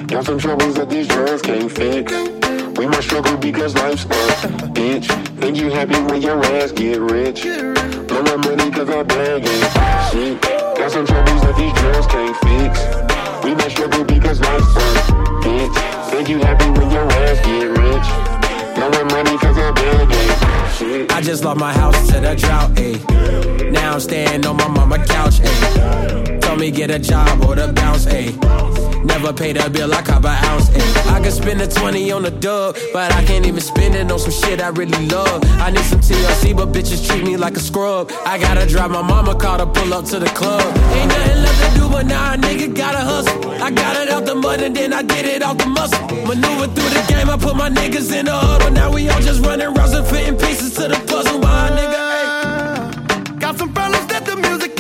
Got some troubles that these drugs can't fix. We must struggle because life's a bitch. Think you happy when your ass get rich. Blow my money cause I bag it. Shit. Got some troubles that these drugs can't fix. We must struggle because life's a bitch. Think you happy when your ass get rich. Blow my money cause I bag it. I just lost my house to the drought, ayy. Now I'm staying on my mama couch, ayy. Told me get a job or the bounce, ayy. Never paid a bill, I cop an ounce, ayy. I could spend a 20 on a dub, but I can't even spend it on some shit I really love. I need some TLC, but bitches treat me like a scrub. I gotta drive my mama car to pull up to the club. Ain't nothing left to do, but now a nigga and then I get it off the muscle. Maneuver through the game, I put my niggas in the huddle. Now we all just running rounds and fitting pieces to the puzzle. My nigga, ayy. Got some problems that the music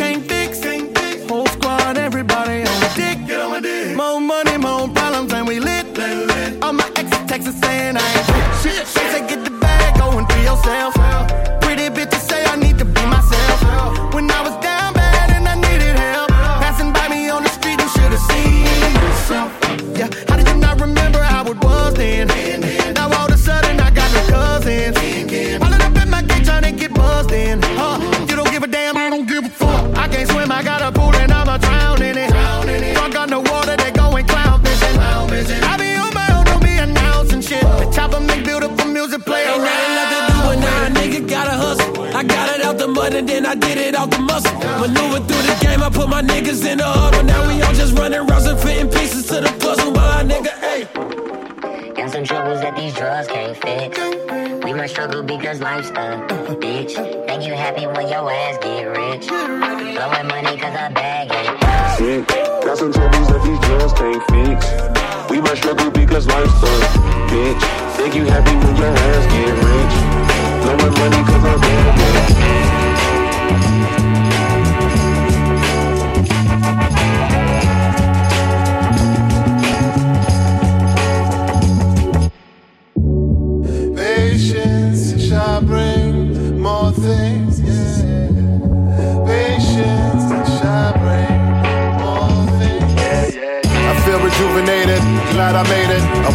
did it out the muscle. Maneuver through the game, I put my niggas in the huddle. Now we all just running rounds and fitting pieces to the puzzle. My nigga, ayy. Got some troubles that these drugs can't fix. We must struggle because life's a bitch. Think you happy when your ass get rich. Blowing money cause I bag it. Shit. Got some troubles that these drugs can't fix. We must struggle because life's a bitch. Think you happy when your ass get rich. Blowing money cause I bag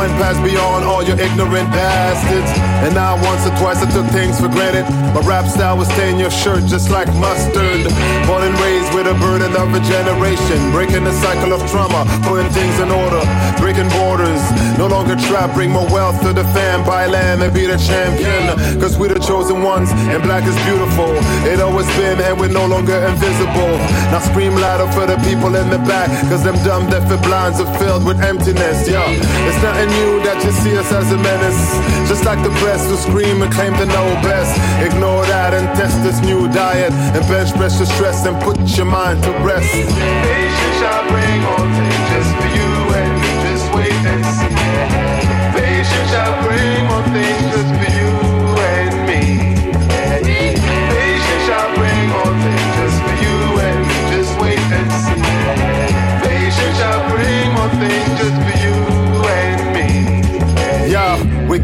went past beyond all your ignorant bastards. And now once or twice I took things for granted. My rap style will stain your shirt just like mustard. Born and raised with a burden of a generation. Breaking the cycle of trauma, putting things in order. Breaking borders, no longer trapped. Bring more wealth to the fam. Buy land and be the champion. Cause we're the chosen ones, and black is beautiful. It always been, and we're no longer invisible. Now scream louder for the people in the back. Cause them dumb, deaf, and blinds are filled with emptiness. Yeah, it's nothing new that you see us as a menace. Just like the press who scream and claim to know best. Ignore that and test this new diet. And bench press your stress and put your mind to rest. Patience shall bring all just for you and me. Just wait and see. Patience shall bring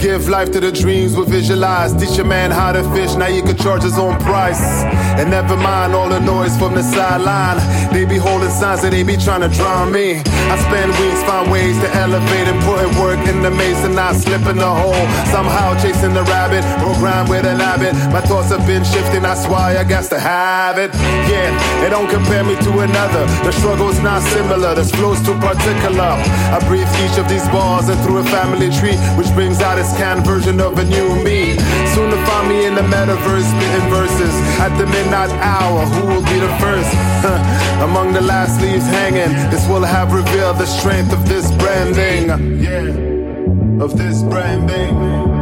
give life to the dreams we visualize. Teach a man how to fish, now you can charge his own price. And never mind all the noise from the sideline. They be holding signs that they be trying to drown me. I spend weeks, find ways to elevate and put in work in the maze and not slip in the hole. Somehow chasing the rabbit, programmed with an habit. My thoughts have been shifting, that's why I got to have it. Yeah, it don't compare me to another. The struggle's not similar, this flow's too particular. I breathe each of these bars and through a family tree, which brings out a scanned version of a new me. Soon to find me in the metaverse, spitting verses at the midnight hour. Who will be the first? Among the last leaves hanging, this will have revealed the strength of this branding. Yeah, of this branding.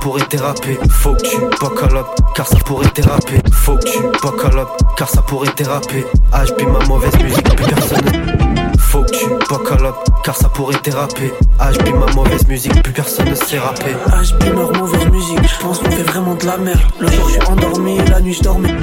Pourrait déraper. Faut que tu buckle up, car ça pourrait déraper. Faut que tu buckle up, car ça pourrait déraper. HB ma mauvaise musique, plus personne ne faut que tu buckle up, car ça pourrait déraper. HB ma mauvaise musique, plus personne ne sait rapper. HB leur mauvaise musique, je pense qu'on fait vraiment de la merde. Le jour je suis endormi, la nuit je dors mais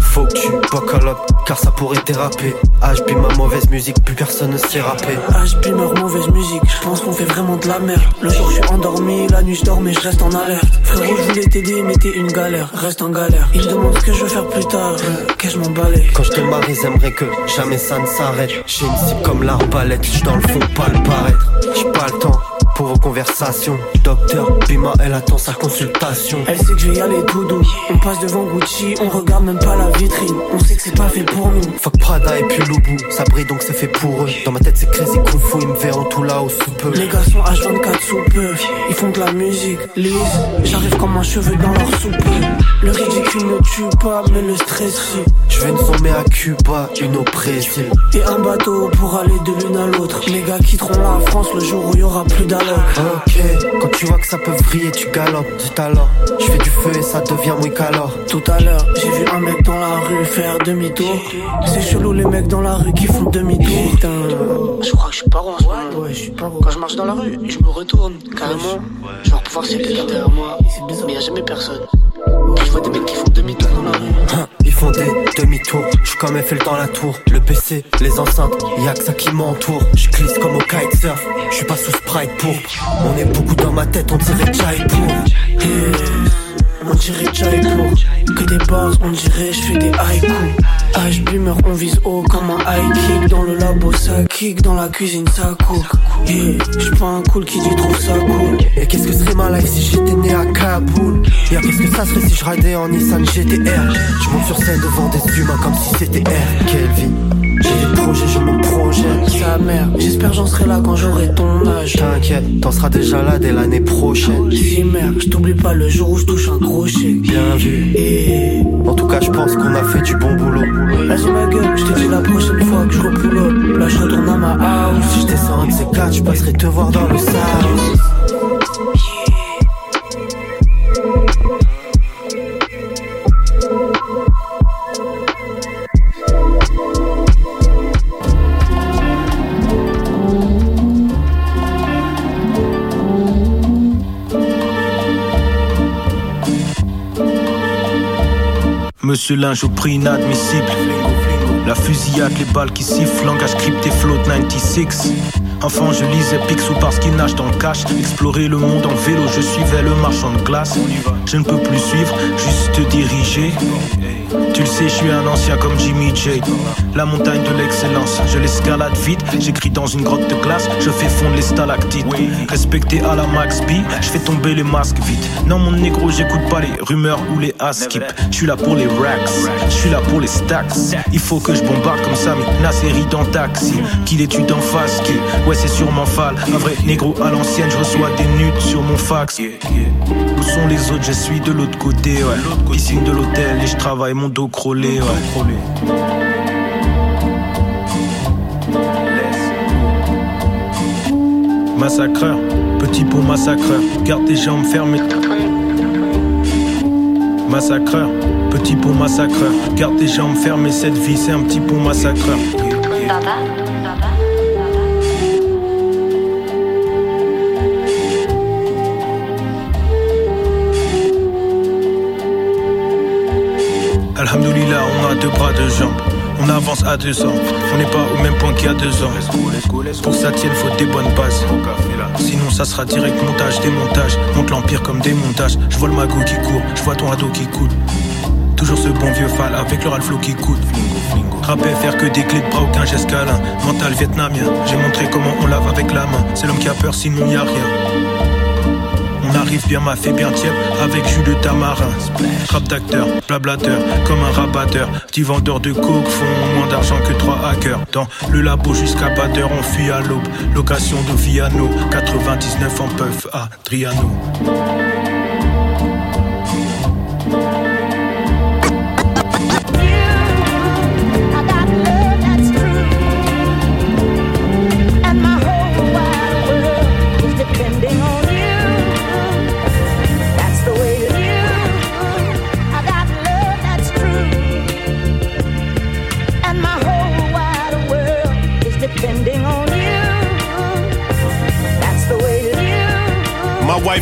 Faut que tu buckle up, car ça pourrait déraper. HB ma mauvaise musique, plus personne ne sait rapper. HB leur mauvaise musique, je pense qu'on fait vraiment de la merde. Le jour je suis endormi, la nuit je dors mais je reste en alerte. Frérot, je voulais t'aider mais t'es une galère, reste en galère. Il me demande ce que je veux faire plus tard, euh, que je m'en balais. Quand je te marie, j'aimerais que jamais ça ne s'arrête. J'ai une cible comme l'arbalète, j'suis dans le fond, pas le paraître. J'ai pas le temps pour vos conversations. Docteur Bima, elle attend sa consultation. Elle sait que je vais y aller tout doux. On passe devant Gucci, on regarde même pas la vitrine. On sait que c'est pas fait pour nous. Fuck Prada et puis Loubou, ça brille donc c'est fait pour eux. Dans ma tête c'est crazy kung fu, ils me verront tout là-haut sous peu. Les gars sont H24 sous peu. Ils font de la musique lisse. J'arrive comme un cheveu dans leur soupe. Le ridicule ne tue pas, mais le stress si. Je vais une zombie à Cuba, une au Brésil. Et un bateau pour aller de l'une à l'autre. Les gars quitteront la France le jour où il y aura plus d'alors. Ok, quand tu vois que ça peut vriller, tu galopes. Tout à l'heure, je fais du feu et ça devient muy calor. Tout à l'heure, j'ai vu un mec dans la rue faire demi-tour. C'est chelou les mecs dans la rue qui font demi-tour. Putain, je crois que je suis pas rond en ce moment. Ouais, je suis pas rond. Quand je marche dans la rue, je me retourne carrément. Genre pour voir s'il y a quelqu'un derrière moi. Mais y a jamais personne. Je vois des mecs qui font demi-tour dans la rue. Ils font des demi-tours, je suis comme Eiffel dans la tour. Le PC, les enceintes, y'a que ça qui m'entoure. Je glisse comme au kitesurf, je suis pas sous sprite pour. On est beaucoup dans ma tête, on dirait Jaipur. On dirait Jaipur, que des bases, on dirait je fais des haïkus. H-Beamer, on vise haut comme un high kick. Dans le labo, ça kick, dans la cuisine, ça cook. Yeah, j'suis pas un cool qui dit trouve ça cool. Et qu'est-ce que serait ma life si j'étais né à Kaboul? Yeah, qu'est-ce que ça serait si je en Nissan GTR Je monte sur scène devant des humains comme si c'était R vie J'ai des projet, je me projette. Sa mère, j'espère j'en serai là quand j'aurai ton âge. T'inquiète, t'en seras déjà là dès l'année prochaine. Si je t'oublie pas le jour où je touche un crochet. Bien vu. Et En tout cas, je pense qu'on a fait du bon boulot. vas-y ma gueule, je te dis la prochaine fois que je repull up. Là je retourne à ma house. Si je descends un de ces quatre, je passerai te voir dans le sale. Monsieur Linge au prix inadmissible. La fusillade, les balles qui sifflent, langage crypté, float 96. Enfant, je lisais Picsou parce qu'il nage dans le cash. Explorer le monde en vélo, je suivais le marchand de glace. Je ne peux plus suivre, juste diriger. Tu le sais, je suis un ancien comme Jimmy J. La montagne de l'excellence, je l'escalade vite. J'écris dans une grotte de glace, je fais fondre les stalactites. Respecté à la Max B, je fais tomber les masques vite. Non, mon négro, j'écoute pas les rumeurs ou les askip. Je suis là pour les racks, je suis là pour les stacks. Il faut que je bombarde comme Sami, la série dans Taxi. Qu'il étude en face, qui ouais, c'est sûrement fall. Un vrai négro à l'ancienne, je reçois des nudes sur mon fax. Où sont les autres? Je suis de l'autre côté, ouais. Piscine de l'hôtel et je travaille mon dos ouais. Massacreur, petit pot massacreur, garde tes jambes fermées. Massacreur, petit pot massacreur, garde tes jambes fermées. Cette vie, c'est un petit pot massacreur. Deux bras, deux jambes. On avance à deux ans. On n'est pas au même point qu'il y a deux ans. Pour que ça tienne, faut des bonnes bases. Sinon, ça sera direct montage, démontage. Monte l'empire comme démontage. Je vois le magot qui court, je vois ton ado qui coule. Toujours ce bon vieux fal avec le ralflo qui coûte. Rapper, faire que des clés de bras, aucun geste câlin. Mental vietnamien, j'ai montré comment on lave avec la main. C'est l'homme qui a peur, sinon y a rien. On arrive bien maffé, bien tiède, avec jus de tamarin. Rap d'acteur, blablateur, comme un rabatteur. Petit vendeur de coke font moins d'argent que trois hackers. Dans le labo jusqu'à batteur, on fuit à l'aube. Location de Viano, 99 en puff à Triano.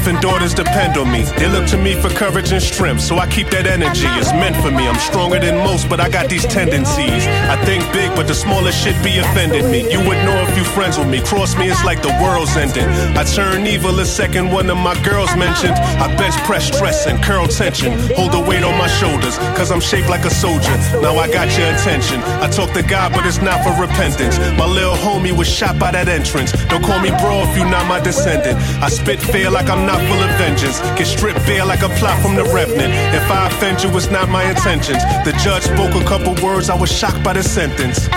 Wife and daughters depend on me. They look to me for courage and strength, so I keep that energy. It's meant for me. I'm stronger than most, but I got these tendencies. I think big, but the smallest shit be offending me. You would know if you friends with me. Cross me, it's like the world's ending. I turn evil the second one of my girls mentioned. I bench press stress and curl tension. Hold the weight on my shoulders, cause I'm shaped like a soldier. Now I got your attention. I talk to God, but it's not for repentance. My little homie was shot by that entrance. Don't call me bro if you not my descendant. I spit fear like I'm not full of vengeance. Get stripped bare like a plot from the revenant. If I offend you, it's not my intentions. The judge spoke a couple words, I was shocked by the sentence.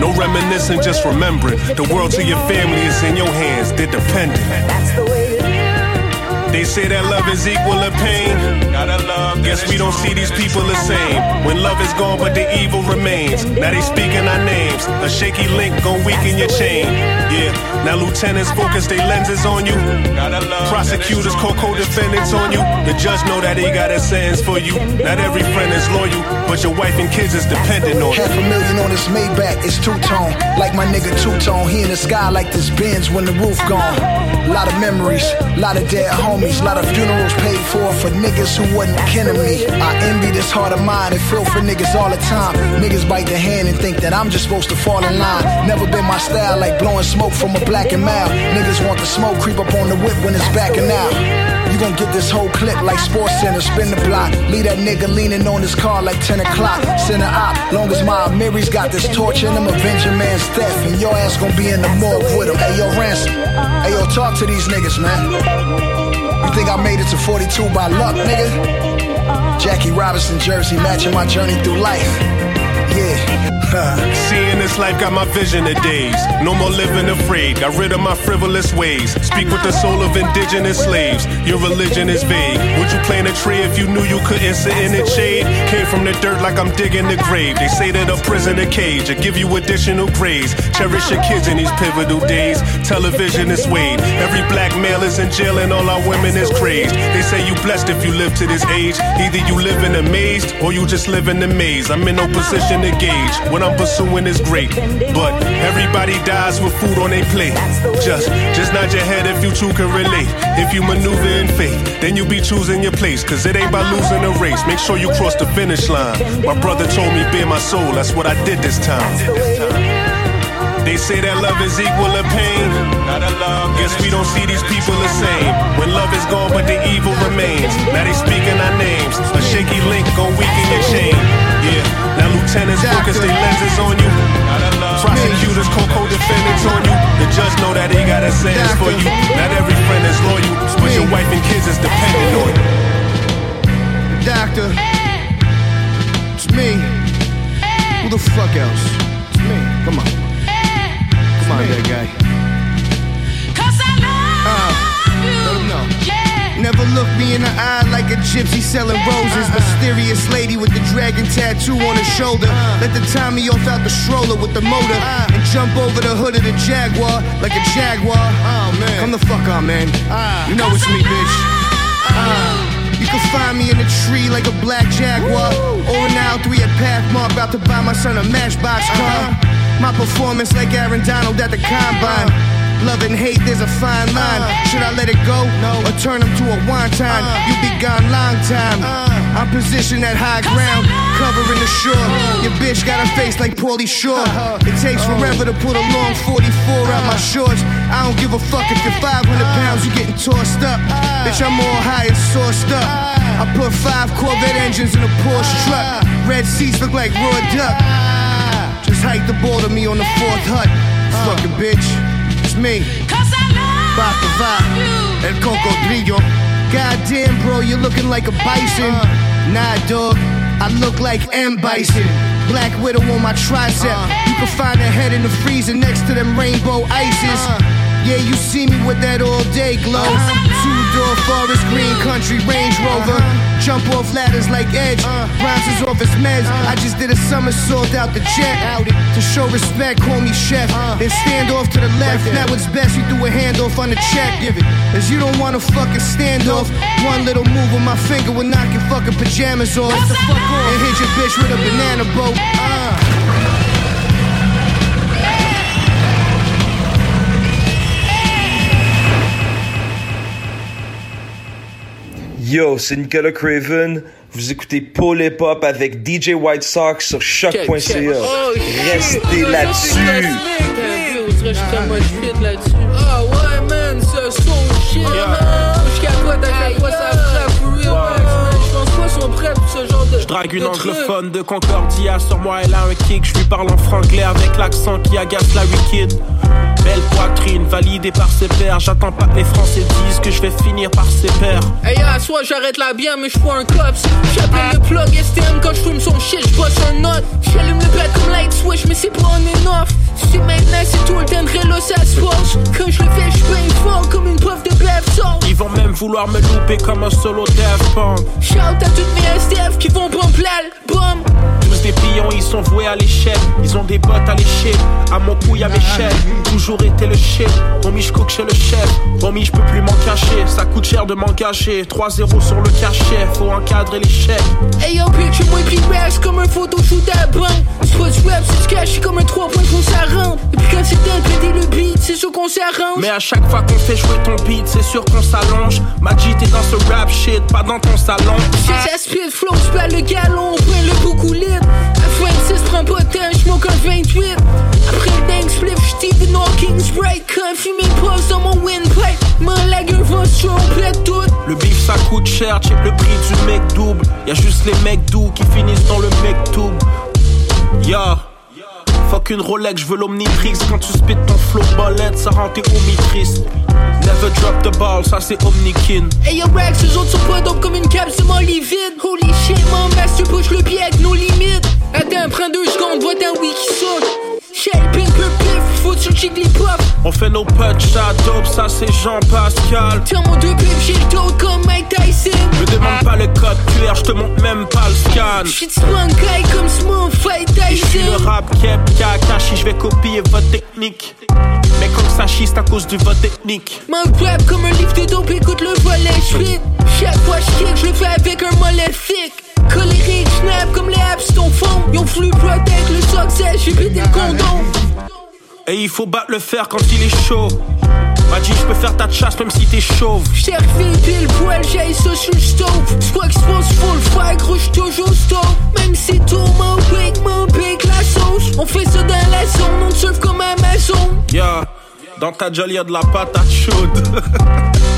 No reminiscing, just remembering. The world to your family is in your hands, they're dependent. They say that love is equal to pain. Guess we don't see these people the same. When love is gone, but the evil remains. Now they speaking our names. A shaky link gon' weaken your chain. Yeah, now lieutenants focus their lenses on you. Prosecutors call co-defendants on you. The judge know that he got a sentence for you. Not every friend is loyal, but your wife and kids is dependent on Half a million on this Maybach, it's two-tone. Like my nigga two-tone, he in the sky like this Benz when the roof gone. A lot of memories, a lot of dead homies, lot of funerals paid for for niggas who wasn't of me. I envy this heart of mine and feel for niggas all the time. Niggas bite the hand and think that I'm just supposed to fall in line. Never been my style like blowing smoke from a black and. Niggas want the smoke creep up on the whip when it's backing out. You gon' get this whole clip like Sports Center, spin the block. Leave that nigga leaning on his car like 10 o'clock. Send a op, long as my Mary's got this torch in him, avenge a man's death. And your ass gon' be in the morgue with him. Hey, yo, ransom. Hey, yo, talk to these niggas, man. You think I made it to 42 by luck, nigga? Jackie Robinson jersey matching my journey through life. Yeah. Seeing this life got my vision of days. No more living afraid. Got rid of my frivolous ways. Speak with the soul of indigenous slaves. Your religion is vague. Would you plant a tree if you knew you couldn't sit in its shade? Came from the dirt like I'm digging the grave. They say that a prison a cage. I give you additional grades. Cherish your kids in these pivotal days. Television is weighed. Every black male is in jail and all our women is crazed. They say you blessed if you live to this age. Either you live in a maze or you just live in the maze. I'm in no position to gauge. What I'm pursuing is great. But everybody dies with food on their plate. Just, just nod your head if you too can relate. If you maneuver in faith, then you be choosing your place. Cause it ain't by losing a race. Make sure you cross the finish line. My brother told me, bear my soul. That's what I did this time. They say that love is equal to pain. Guess we don't see these people the same. When love is gone, but the evil remains. Now they speaking our names. A shaky link gon' weaken your chain. Yeah. Now lieutenants focus their lenses on you. Prosecutors call co-defendants on you. The judge know that he got a sentence for you. Not every friend is loyal, but your wife and kids is dependent on you. Doctor, it's me. Who the fuck else? It's me. Come on. Come on, that guy. Uh, let him know. Never look me in the eye like a gypsy selling roses. Mysterious lady with the dragon tattoo on her shoulder. Let the Tommy off out the stroller with the motor and jump over the hood of the Jaguar like a Jaguar. Oh man, come the fuck on, man. You know it's me, bitch. Uh, you can find me in a tree like a black jaguar. Or now three at Pathmark, about to buy my son a Matchbox car. My performance like Aaron Donald at the combine. Love and hate, there's a fine line. Should I let it go No. or turn him to a wonton? You be gone long time. I'm positioned at high ground, covering the shore. Your bitch got a face like Paulie Shore. It takes forever to put a long 44 out my shorts. I don't give a fuck if you're 500 pounds, you're getting tossed up. Bitch, I'm all high and sourced up. I put five Corvette engines in a Porsche truck. Red seats look like raw duck. Just hike the ball to me on the fourth hut. Fucking bitch, it's me. Baka Va, El Cocodrillo. Goddamn, bro, you're looking like a bison. Nah, dog, I look like M. Bison. Black widow on my tricep. You can find a head in the freezer next to them rainbow ices. Yeah, you see me with that all day glow. Two door forest green country Range Rover. Jump off ladders like Edge. Bronzes off his meds. I just did a somersault out the jet. To show respect, call me chef. Then stand off to the left. Now it's best you do a handoff on the check. Give it. Cause you don't wanna fucking stand off. One little move with my finger will knock your fucking pajamas off. And hit your bitch with a banana boat. Uh. Yo, c'est Nicolas Craven. Vous écoutez Paul Hip Hop avec DJ White Sox sur choc.ca. Restez là-dessus. Ah ouais, man, ce son shit, man. Je capote à quel point ça frappe real, man? Sont prêts pour ce genre de. Je drague une anglophone de Concordia sur moi, elle a un kick. Je lui parle en franglais avec l'accent qui agace la wicked. Belle poitrine, validée par ses pairs. J'attends pas que les Français disent que je vais finir par ses pairs. Hey, à soit j'arrête là bien, mais je prends un cops. J'appelle le plug STM quand je fume son shit, je bosse un note. J'allume le bed comme light switch, mais c'est pas and off. C'est maintenant, c'est tout le temps de ça se passe. Quand je le fais, je fort comme une puff de sauce. Ils vont même vouloir me louper comme un solo Punk. Shout à toutes mes STF qui vont bomber l'album. Tous des pions, ils sont voués à l'échec. Ils ont des bottes à lécher. À mon cou, y'a mes chefs. Toujours été le shit. Homie, je cook chez le chef. Homie, je peux plus m'en cacher. Ça coûte cher de m'engager. 3-0 sur le cachet. Faut encadrer les chèques. Hey yo, picture moi reste comme un photoshoot à. C'est pas du rap, c'est c'est comme un 3 points qu'on s'arrête. Et puis quand c'est péter le beat, c'est sûr qu'on s'arrange. Mais à chaque fois qu'on fait jouer ton beat, c'est sûr qu'on s'allonge. Magic, t'es dans ce rap shit, pas dans ton salon. Si ça speed flow, j'perds le galon, on prend le beaucoup libre. À 26, prends pas de temps, j'smoke un 28. Après le beef ça coûte cher, check le prix du mec double. Y'a juste les mecs doux qui finissent dans le mec tube. Ya. Fuck une Rolex, je veux l'Omnitrix. Quand tu spit ton flow bolette, ça rend tes homies tristes. Never drop the ball, ça c'est Omnikin. Hey yo, Rex, eux autres sont pas dope comme une cape sur mon lit vide. Holy shit, mon master push le pied avec nos limites. Attends, prends deux secondes, vois un wiki saute. Shit, On fait nos punch à dope, ça c'est Jean-Pascal. Tiens mon deux pipes, j'ai le dos comme Mike Tyson. Me demande pas le code QR, je te montre même pas le scan. J'suis de guy comme Smooth Fight Je suis le Tyson. rap kep, Kakashi, je vais copier votre technique. Mais comme ça chiste à cause du vote technique. Mon rap comme un livre de dope, écoute le volet, j'flip. Chaque fois j'kick, je le fais avec un mollet thick. Colérique, snap comme les apps ton fond. Y'ont voulu protect le success, j'ai pété le condom. Et il faut battre le fer quand il est chaud. M'a dit, je peux faire ta chasse même si t'es chauve. J't'ai refait pile poil, j'ai sur le stove. Que j'pense full fight, gros j'suis toujours stove. Même si tout mon pic, mon pic, la sauce. On fait ça dans la zone, on surfe comme Amazon. Yeah, dans ta jolle y'a de la patate chaude.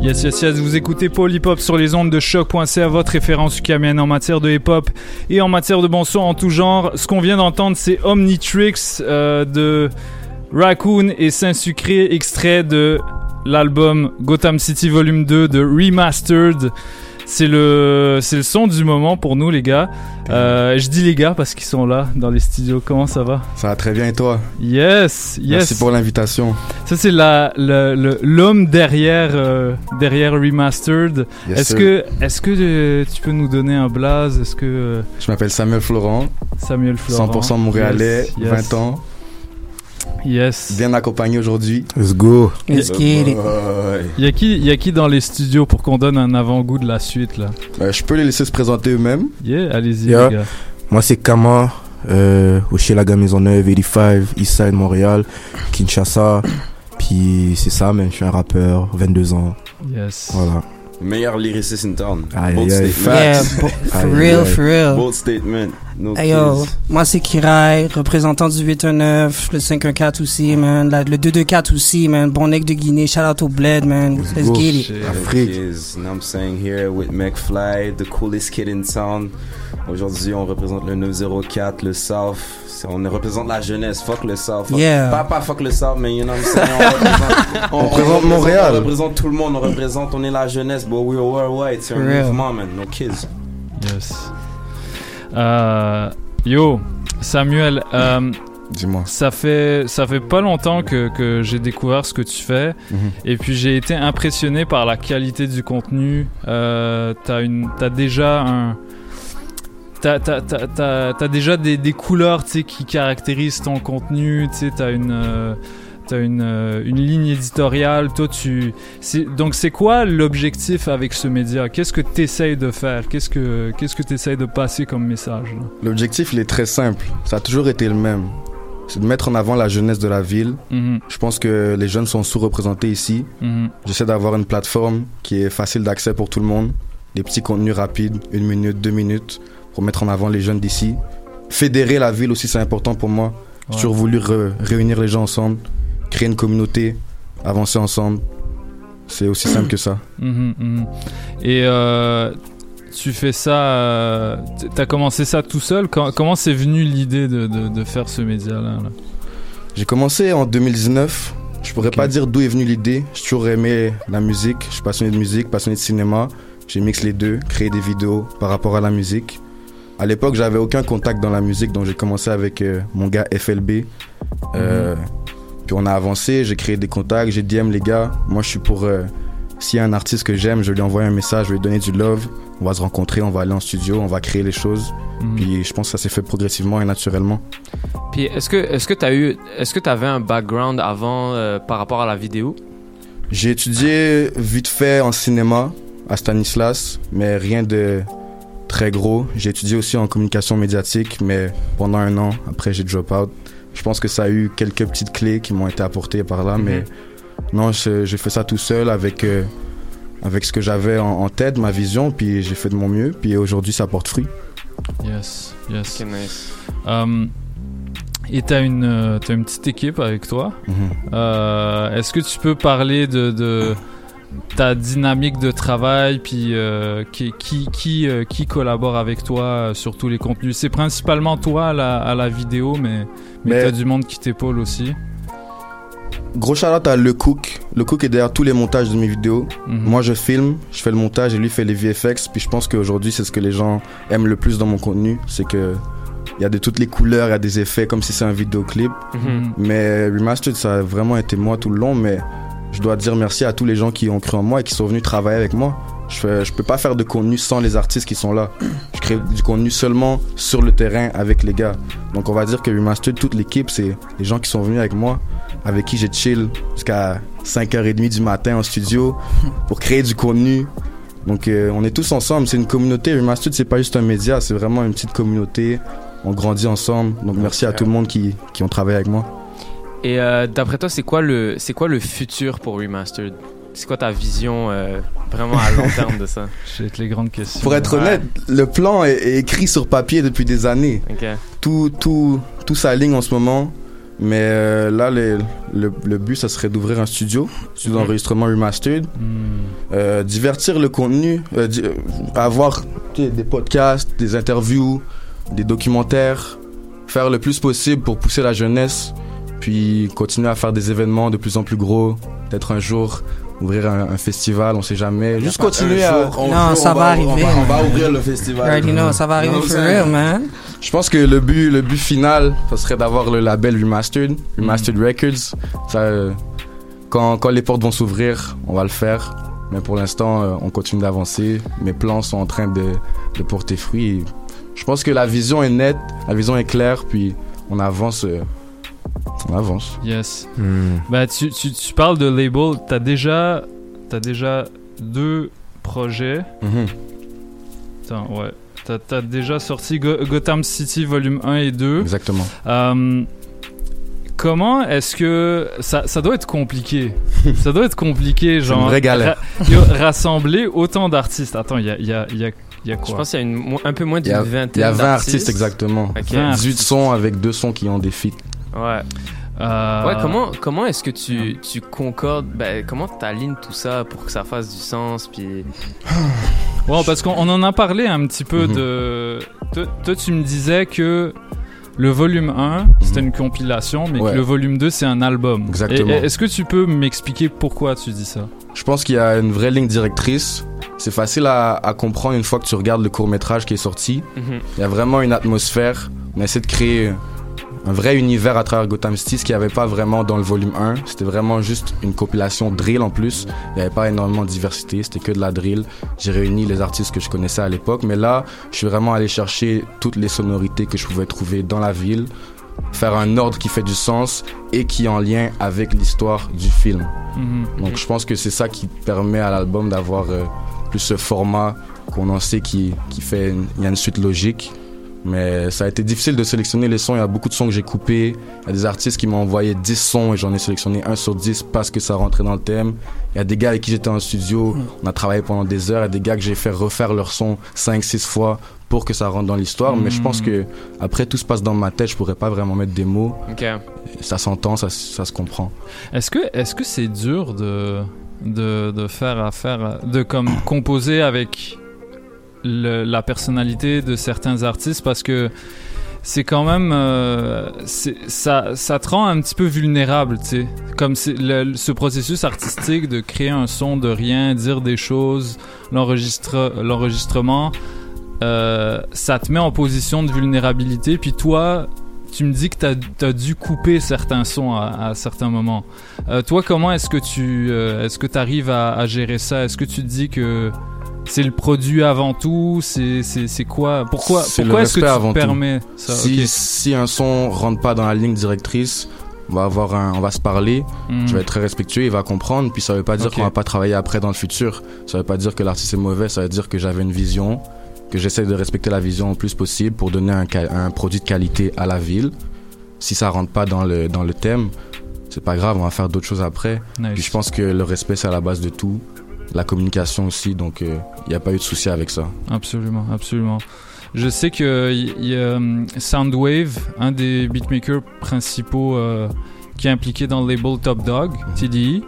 Yes, yes, yes, vous écoutez Paul Hip Hop sur les ondes de choc.ca, votre référence ukamienne en matière de hip hop et en matière de bon son en tout genre. Ce qu'on vient d'entendre, c'est Omnitrix euh, de Raccoon et Saint-Sucré, extrait de l'album Gotham City Volume 2 de Remastered. C'est le, c'est le son du moment pour nous, les gars. Euh, je dis les gars parce qu'ils sont là dans les studios. Comment ça va? Ça va très bien et toi? Yes, yes. Merci pour l'invitation. Ça, c'est la, l'homme derrière, euh, derrière Remastered. Yes, est-ce sir. que, est-ce que euh, tu peux nous donner un blaze? Est-ce que. Je m'appelle Samuel Florent. Samuel Florent. 100% montréalais, Yes, yes. 20 ans. Yes. Bien accompagné aujourd'hui. Let's go. Let's get it. Il y, a qui, y a qui dans les studios pour qu'on donne un avant-goût de la suite là? Euh, je peux les laisser se présenter eux-mêmes. Yeah, allez-y, Yeah. les gars. Moi, c'est Kama, euh, au Laga Maisonneuve, 85, Eastside, Montréal, Kinshasa. Puis c'est ça, je suis un rappeur, 22 ans. Yes. Voilà. Meilleur lyriciste in town. Aïe, Bold aïe. statement. Yeah, bo- for Aïe, real, for real. Bold statement. No Hey yo, moi c'est Kirai, représentant du 819, le 514 aussi, man, la- le 224 aussi, man, bon nec de Guinée, shout out au Bled, man, let's, get it. Afrique. You know I'm saying here with McFly, the coolest kid in town. Aujourd'hui, on représente le 904, le South. On représente la jeunesse. Fuck le South. Fuck- Yeah. Pas, pas fuck le South, mais you know what I'm saying? On représente, On représente Montréal. On représente tout le monde. On représente, on est la jeunesse. But we're worldwide. C'est un mouvement, man. No kids. Yes. Euh, yo, Samuel, euh, Dis-moi. Ça fait, ça fait pas longtemps que, que j'ai découvert ce que tu fais. Mhm. Et puis j'ai été impressionné par la qualité du contenu. Euh, t'as une, t'as déjà un, t'as, t'as, t'as, t'as- déjà des, des couleurs, qui caractérisent ton contenu. T'as une, euh, t'as une, euh, une ligne éditoriale. Toi, tu, c'est, donc c'est quoi l'objectif avec ce média? Qu'est-ce que t'essayes de faire? Qu'est-ce que, qu'est-ce que t'essayes de passer comme message là? L'objectif, il est très simple. Ça a toujours été le même. C'est de mettre en avant la jeunesse de la ville. Mhm. Je pense que les jeunes sont sous-représentés ici. Mhm. J'essaie d'avoir une plateforme qui est facile d'accès pour tout le monde. Des petits contenus rapides, une minute, deux minutes, pour mettre en avant les jeunes d'ici. Fédérer la ville aussi, c'est important pour moi. J'ai Ouais. toujours voulu réunir les gens ensemble, créer une communauté, avancer ensemble. C'est aussi simple que ça. Mhm, mhm. Et euh, tu fais ça, euh, t'as commencé ça tout seul? Com- Comment c'est venu l'idée de, de, de faire ce média-là là? J'ai commencé en 2019. Je pourrais pas dire d'où est venue l'idée. J'ai toujours aimé la musique. Je suis passionné de musique, passionné de cinéma. J'ai mixé les deux, créé des vidéos par rapport à la musique. À l'époque, j'avais aucun contact dans la musique, donc j'ai commencé avec euh, mon gars FLB. Euh, Puis on a avancé, j'ai créé des contacts, j'ai DM les gars. Moi, je suis pour. euh, S'il y a un artiste que j'aime, je lui envoie un message, je vais lui donner du love. On va se rencontrer, on va aller en studio, on va créer les choses. Mhm. Puis je pense que ça s'est fait progressivement et naturellement. Puis est-ce que est-ce que t'as eu est-ce que t'avais un background avant euh, par rapport à la vidéo? J'ai étudié vite fait en cinéma à Stanislas, mais rien de très gros. J'ai étudié aussi en communication médiatique, mais pendant un an, après j'ai drop out. Je pense que ça a eu quelques petites clés qui m'ont été apportées par là, Mhm. mais non, je- j'ai fait ça tout seul avec, euh, avec ce que j'avais en, en tête, ma vision, puis j'ai fait de mon mieux, puis aujourd'hui ça porte fruit. Yes, yes. Ok, nice. Um, et t'as une, euh, t'as une petite équipe avec toi. Mhm. Euh, Est-ce que tu peux parler de, de ta dynamique de travail, puis euh, qui, qui, qui, euh, qui collabore avec toi euh, sur tous les contenus C'est principalement toi à la, à la vidéo, mais, mais Mais- t'as du monde qui t'épaule aussi. Gros shout à Le Cook. Le Cook est derrière tous les montages de mes vidéos. Mhm. Moi, je filme, je fais le montage et lui fait les VFX. Puis je pense qu'aujourd'hui, c'est ce que les gens aiment le plus dans mon contenu. C'est que il y a de toutes les couleurs, il y a des effets comme si c'est un vidéoclip. Mhm. Mais Remastered, ça a vraiment été moi tout le long. Mais je dois dire merci à tous les gens qui ont cru en moi et qui sont venus travailler avec moi. Je, je peux pas faire de contenu sans les artistes qui sont là. Je crée du contenu seulement sur le terrain avec les gars. Donc on va dire que Remastered, toute l'équipe, c'est les gens qui sont venus avec moi, avec qui j'ai chill jusqu'à 5h30 du matin en studio pour créer du contenu. Donc euh, on est tous ensemble, c'est une communauté. Remastered, c'est pas juste un média, c'est vraiment une petite communauté. On grandit ensemble. Donc merci à tout le monde qui, qui ont travaillé avec moi. Et euh, d'après toi, c'est quoi le c'est quoi le futur pour Remastered? C'est quoi ta vision euh, vraiment à long terme de ça? J'ai les grandes questions. Pour être Ouais. honnête, le plan est, est écrit sur papier depuis des années. Tout, tout, tout s'aligne en ce moment. Mais euh, là, les- le, le but, ça serait d'ouvrir un studio, studio Mhm. d'enregistrement remastered, Hmm. euh, divertir le contenu, euh, di- avoir tu sais, des podcasts, des interviews, des documentaires, faire le plus possible pour pousser la jeunesse, puis continuer à faire des événements de plus en plus gros, peut-être un jour ouvrir un, un festival, on sait jamais, juste continuer à... jour, on- Non, ça on va arriver. On va, ouvrir le festival. You already know, ça va arriver Non, for real, man. Je pense que le but, le but final, ça serait d'avoir le label Remastered, Remastered Records. Ça, euh, quand, quand les portes vont s'ouvrir, on va le faire. Mais pour l'instant, euh, on continue d'avancer. Mes plans sont en train de, de porter fruit. Je pense que la vision est nette, la vision est claire, puis on avance. euh, on avance. Yes. Hmm. Bah, tu, tu, tu parles de label. T'as déjà, t'as déjà deux projets. Mhm. Attends, ouais. T'as, t'as déjà sorti Go- Gotham City volume 1 et 2. Exactement. Euh, comment est-ce que ça, ça doit être compliqué? Ça doit être compliqué, genre. ra- yo, rassembler autant d'artistes. Attends, il y a, il y, a, il y, a, il y a quoi? Je pense qu'il y a une, un peu moins Il d'une y a, vingtaine il y a 20 d'artistes. artistes exactement. Ok. 20 18 sons avec deux sons qui ont des feats. Ouais. Euh, Ouais, comment, comment est-ce que tu, tu concordes, ben, comment t'alignes tout ça pour que ça fasse du sens, puis... Bon, parce qu'on on en a parlé un petit peu Mhm. de. Toi, toi, tu me disais que le volume 1, c'était une compilation, mais Mhm. Ouais. que le volume 2, c'est un album. Exactement. Est-ce que tu peux m'expliquer pourquoi tu dis ça? Je pense qu'il y a une vraie ligne directrice. C'est facile à, à comprendre une fois que tu regardes le court métrage qui est sorti. Mhm. Il y a vraiment une atmosphère. On essaie de créer un vrai univers à travers Gotham City, ce qu'il n'y avait pas vraiment dans le volume 1. C'était vraiment juste une compilation drill en plus. Il n'y avait pas énormément de diversité, c'était que de la drill. J'ai réuni les artistes que je connaissais à l'époque, mais là, je suis vraiment allé chercher toutes les sonorités que je pouvais trouver dans la ville, faire un ordre qui fait du sens et qui est en lien avec l'histoire du film. Mhm. Donc je pense que c'est ça qui permet à l'album d'avoir euh, plus ce format qu'on en sait qui, qui fait il y a une suite logique. Mais ça a été difficile de sélectionner les sons. Il y a beaucoup de sons que j'ai coupés. Il y a des artistes qui m'ont envoyé 10 sons et j'en ai sélectionné un sur 10 parce que ça rentrait dans le thème. Il y a des gars avec qui j'étais en studio. On a travaillé pendant des heures. Il y a des gars que j'ai fait refaire leur son 5-6 fois pour que ça rentre dans l'histoire. Mais je pense Mm. que après tout se passe dans ma tête. Je pourrais pas vraiment mettre des mots. Ça s'entend, ça, ça se comprend. Est-ce que est-ce que c'est dur de, de de faire affaire de comme composer avec la personnalité de certains artistes parce que c'est quand même euh, ça te rend un petit peu vulnérable tu sais. Comme ce processus artistique de créer un son de rien dire des choses l'enregistre l'enregistrement euh, ça te met en position de vulnérabilité. Puis toi tu me dis que tu as, dû couper certains sons à, certains moments. Euh, toi, comment est-ce que tu est-ce que arrives à, gérer ça? Est-ce que tu dis que c'est le produit avant tout C'est c'est- quoi Pourquoi, C'est le pourquoi est-ce que tu avant tout. ça? Si, un son rentre pas dans la ligne directrice, on va avoir un, on va se parler. Je vais être très respectueux, il va comprendre. Puis ça veut pas dire Ok. qu'on va pas travailler après dans le futur. Ça veut pas dire que l'artiste est mauvais. Ça veut dire que j'avais une vision, que j'essaie de respecter la vision le plus possible pour donner un, un produit de qualité à la ville. Si ça rentre pas dans le dans le thème, c'est pas grave, on va faire d'autres choses après. Nice. Puis je pense que le respect c'est à la base de tout, la communication aussi. Donc il n'y a pas eu de souci avec ça. Absolument, absolument. Je sais que y, y a hum, Soundwave, un des beatmakers principaux euh, qui est impliqué dans le label Top Dog, TDI,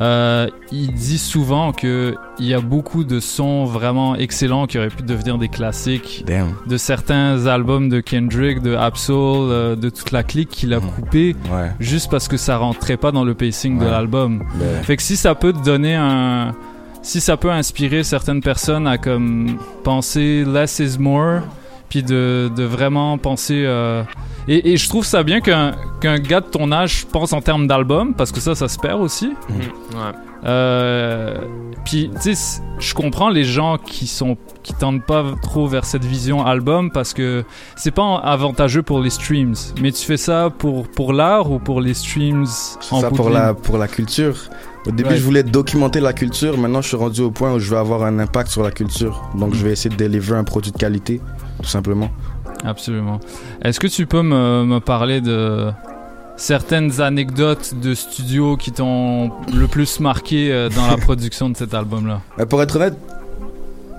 euh, il dit souvent que il y a beaucoup de sons vraiment excellents qui auraient pu devenir des classiques Damn. de certains albums de Kendrick, de Absol, euh, de toute la clique qu'il a coupé Ouais. juste parce que ça rentrait pas dans le pacing de l'album. Ouais. Fait que si ça peut te donner un si ça peut inspirer certaines personnes à comme penser less is more puis de, de vraiment penser euh, et, et je trouve ça bien qu'un qu'un gars de ton âge pense en termes d'album parce que ça ça se perd aussi Ouais. euh, puis tu sais je comprends les gens qui sont qui tendent pas trop vers cette vision album parce que c'est pas avantageux pour les streams mais tu fais ça pour pour l'art ou pour les streams en ça pour la, pour la culture. Au début, Ouais. je voulais documenter la culture. Maintenant, je suis rendu au point où je veux avoir un impact sur la culture. Donc, je vais essayer de délivrer un produit de qualité, tout simplement. Absolument. Est-ce que tu peux me, me parler de certaines anecdotes de studio qui t'ont le plus marqué euh, dans la production de cet album-là? Pour être honnête,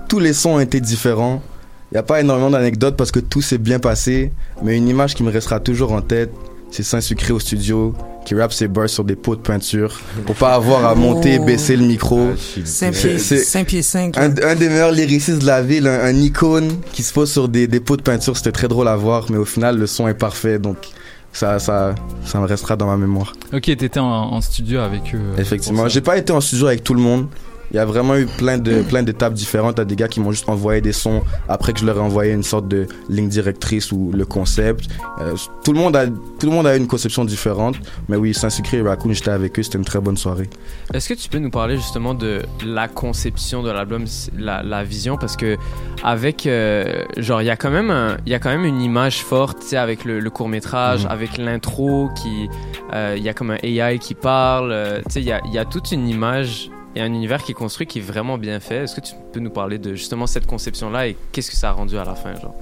tous les sons ont été différents. Il n'y a pas énormément d'anecdotes parce que tout s'est bien passé. Mais une image qui me restera toujours en tête, c'est Saint-Sucré au studio qui rappe ses bars sur des pots de peinture pour pas avoir à monter, Oh. baisser le micro. Pieds, C'est- cinq pieds cinq. Un, un des meilleurs lyricistes de la ville, un, un icône qui se pose sur des, des pots de peinture, c'était très drôle à voir, mais au final, le son est parfait, donc ça, ça, ça me restera dans ma mémoire. Ok, t'étais en, en studio avec eux. euh, Effectivement, j'ai pas été en studio avec tout le monde. Il y a vraiment eu plein de plein d'étapes différentes. A des gars qui m'ont juste envoyé des sons après que je leur ai envoyé une sorte de ligne directrice ou le concept. Euh, tout le monde a tout le monde a une conception différente. Mais oui, Saint Sucré et Raccoon, j'étais avec eux, c'était une très bonne soirée. Est-ce que tu peux nous parler justement de la conception de l'album, la, la vision, parce que avec euh, genre il y a quand même il y a quand même une image forte, tu sais, avec le, court métrage, Mhm. avec l'intro qui, euh, il y a comme un AI qui parle, tu sais, il y a, il y a toute une image et un univers qui est construit qui est vraiment bien fait. Est-ce que tu peux nous parler de justement cette conception là et qu'est-ce que ça a rendu à la fin, genre?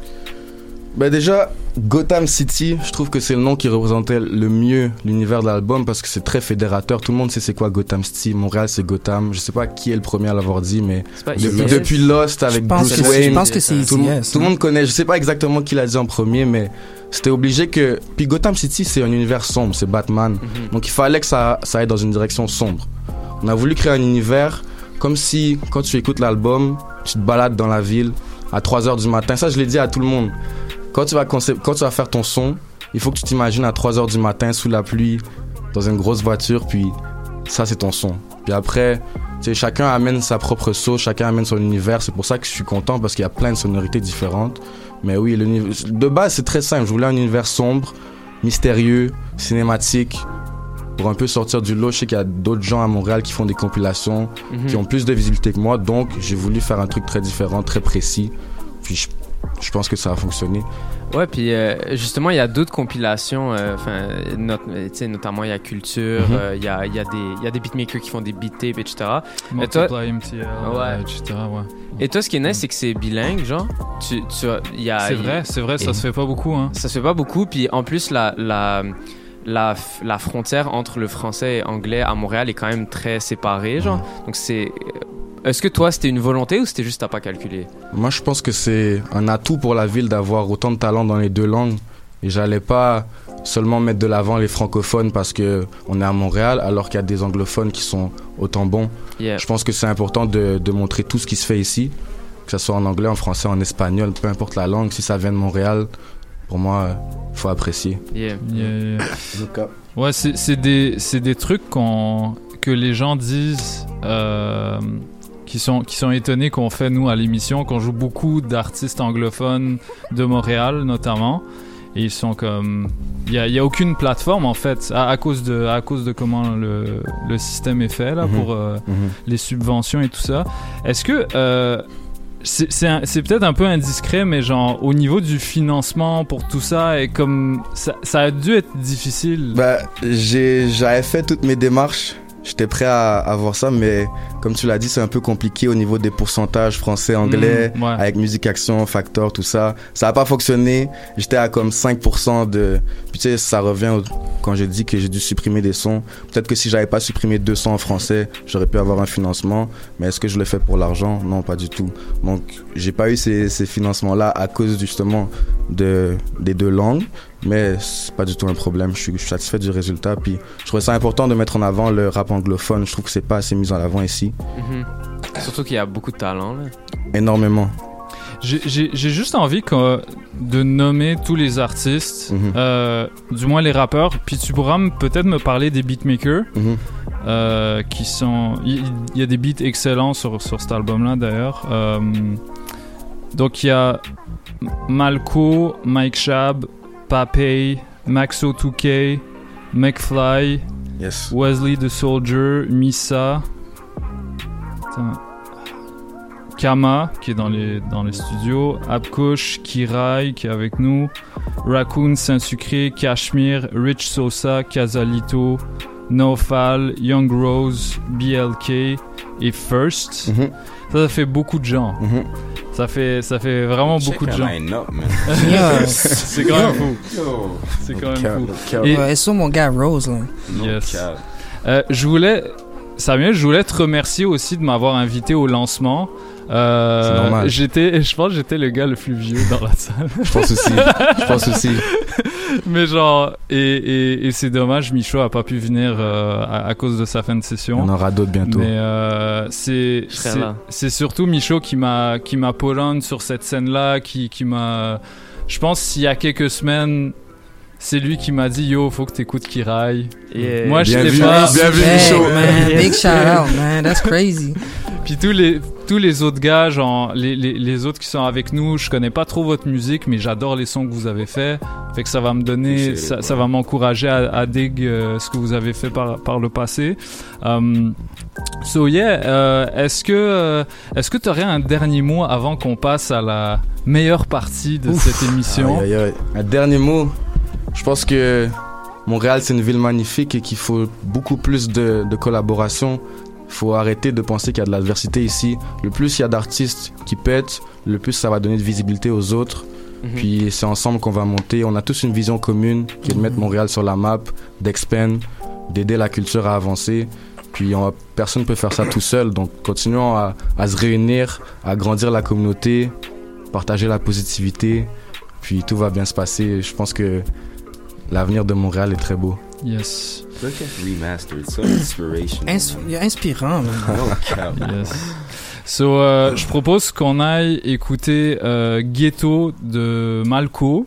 Ben déjà, Gotham City, je trouve que c'est le nom qui représentait le mieux l'univers de l'album parce que c'est très fédérateur. Tout le monde sait c'est quoi Gotham City. Montréal, c'est Gotham. Je sais pas qui est le premier à l'avoir dit, mais pas de- depuis Lost avec Bruce Wayne. je pense que c'est tout, tout le hein. monde connaît. Je sais pas exactement qui l'a dit en premier, mais c'était obligé que. Puis Gotham City, c'est un univers sombre, c'est Batman. Donc il fallait que ça, ça aille dans une direction sombre. On a voulu créer un univers comme si, quand tu écoutes l'album, tu te balades dans la ville à 3 heures du matin. Ça, je l'ai dit à tout le monde. Quand tu vas, faire ton son, il faut que tu t'imagines à 3 heures du matin sous la pluie, dans une grosse voiture, puis ça, c'est ton son. Puis après, chacun amène sa propre sauce, chacun amène son univers. C'est pour ça que je suis content parce qu'il y a plein de sonorités différentes. Mais oui, de base, c'est très simple. Je voulais un univers sombre, mystérieux, cinématique. Pour un peu sortir du lot, je sais qu'il y a d'autres gens à Montréal qui font des compilations, Mhm. qui ont plus de visibilité que moi. Donc, j'ai voulu faire un truc très différent, très précis. Puis, je, je pense que ça a fonctionné. Ouais, puis euh, justement, il y a d'autres compilations, euh, enfin, not- euh, tu sais, notamment il y a Culture, Mhm. euh, il y, a, il y, a des- il y a des beatmakers qui font des beat tapes, etc. Et toi, MTL, ouais. etc. Ouais. Et toi, ce qui est nice, c'est que c'est bilingue, genre. Tu, tu, as- il y a, C'est vrai, c'est vrai, ça et- se fait pas beaucoup. Hein. Ça se fait pas beaucoup, puis en plus, la, la, la, la frontière entre le français et anglais à Montréal est quand même très séparée, genre. Donc c'est. Est-ce que toi, c'était une volonté ou c'était juste t'as pas calculé? Moi, je pense que c'est un atout pour la ville d'avoir autant de talent dans les deux langues. Et j'allais pas seulement mettre de l'avant les francophones parce que on est à Montréal, alors qu'il y a des anglophones qui sont autant bons. Yeah. Je pense que c'est important de, de montrer tout ce qui se fait ici, que ce soit en anglais, en français, en espagnol, peu importe la langue. Si ça vient de Montréal, pour moi, il faut apprécier. Yeah. Yeah, yeah. Ouais, c'est des, c'est des trucs qu'on que les gens disent, euh, qui, sont, qui sont étonnés qu'on fait, nous, à l'émission, qu'on joue beaucoup d'artistes anglophones de Montréal, notamment. Et ils sont comme... Il n'y a, il y a aucune plateforme, en fait, à, à cause, de, à cause de comment le, le système est fait, là, Mhm. pour euh, Mhm. les subventions et tout ça. Est-ce que... euh, c'est peut-être un peu indiscret, mais genre au niveau du financement pour tout ça, et comme ça, ça a dû être difficile. Bah, j'avais fait toutes mes démarches. J'étais prêt à, à voir ça, mais comme tu l'as dit, c'est un peu compliqué au niveau des pourcentages français-anglais, Mm, ouais. avec musique action, factor, tout ça. Ça a pas fonctionné. J'étais à comme 5% de. Puis tu sais, ça revient quand j'ai dit que j'ai dû supprimer des sons, peut-être que si j'avais pas supprimé deux sons en français, j'aurais pu avoir un financement. Mais est-ce que je le fais pour l'argent? Non, pas du tout. Donc, j'ai pas eu ces, ces financements-là à cause justement de, des deux langues. Mais c'est pas du tout un problème. Je suis, je suis satisfait du résultat. Puis, je trouvais ça important de mettre en avant le rap anglophone. Je trouve que c'est pas assez mis en avant ici. Mhm. Surtout qu'il y a beaucoup de talent, là. Énormément. J'ai- juste envie que- de nommer tous les artistes, Mhm. euh, du moins les rappeurs, puis tu pourras peut-être me parler des beatmakers, Mhm. euh, qui sont... Il y, a des beats excellents sur, sur cet album-là d'ailleurs. Euh, donc il y a Malco, Mike Shab, Papey, Maxo 2K, McFly, Wesley the Soldier, Misa, Attends. Kama qui est dans les, dans les studios, Abkush, Kirai qui est avec nous, Raccoon Saint-Sucré, Cashmere, Rich Sosa, Casalito, Nofal, Young Rose, BLK et First. Mhm. Ça, ça fait beaucoup de gens. Ça fait, ça fait vraiment Check beaucoup de gens. C'est quand même fou. C'est quand même fou. Et- Ouais, sur mon gars Rose, là. Yes. Euh, je voulais, Samuel, je voulais te remercier aussi de m'avoir invité au lancement. Euh, C'est normal. J'étais, je pense, que j'étais le gars le plus vieux dans la salle. Je pense aussi. Je pense aussi. Mais genre, et, et, et c'est dommage, Micho a pas pu venir euh, à, à cause de sa fin de session. En aura d'autres bientôt. Mais euh, c'est c'est- surtout Micho qui m'a qui m'a on sur cette scène-là, qui qui m'a. Je pense il y a quelques semaines. C'est lui qui m'a dit Yo, faut que t'écoutes Kirai. Yeah. Moi, je vu, pas. bien vu, Hey, Micho. man, big shout out, man. That's crazy. Puis tous les, tous les autres gars, genre, les, les, les autres qui sont avec nous, je connais pas trop votre musique, mais j'adore les sons que vous avez fait. Fait que ça va me donner, ça, va m'encourager à, à dig euh, ce que vous avez fait par, par le passé. Um, so yeah, euh, est-ce que, euh, est-ce que tu aurais un dernier mot avant qu'on passe à la meilleure partie de Ouf. cette émission? Aïe, aïe, aïe. Un dernier mot? Je pense que Montréal, c'est une ville magnifique et qu'il faut beaucoup plus de, de collaboration. Il faut arrêter de penser qu'il y a de l'adversité ici. Le plus il y a d'artistes qui pètent, le plus ça va donner de visibilité aux autres. Mhm. Puis c'est ensemble qu'on va monter. On a tous une vision commune qui est de mettre Montréal sur la map, d'expand, d'aider la culture à avancer. Puis on personne ne peut faire ça tout seul. Donc continuons à, à se réunir, à grandir la communauté, partager la positivité. Puis tout va bien se passer. Je pense que l'avenir de Montréal est très beau. Yes. Look at Remastered, so inspiration. Ins- il est inspirant. Yes. So, euh, je propose qu'on aille écouter euh, Ghetto de Malco,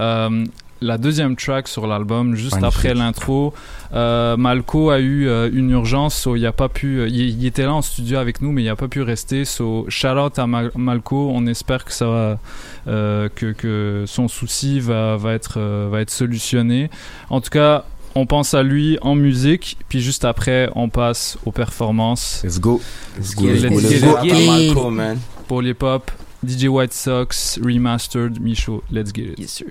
euh, la deuxième track sur l'album, juste Magnifique. après l'intro. Euh, Malco a eu euh, une urgence, so il a pas pu. euh, il, il était là en studio avec nous, mais il a pas pu rester. So, shout out à Mal- Malco. On espère que ça va, euh, que, que son souci va, va être, euh, va être solutionné. En tout cas. On pense à lui en musique, puis juste après, on passe aux performances. Let's go. Let's go, let's go, Let's let's go. Malco, man. Pour les pop, DJ White Sox, Remastered, Micho, let's get it. Yes, sir.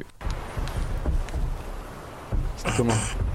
Comment Je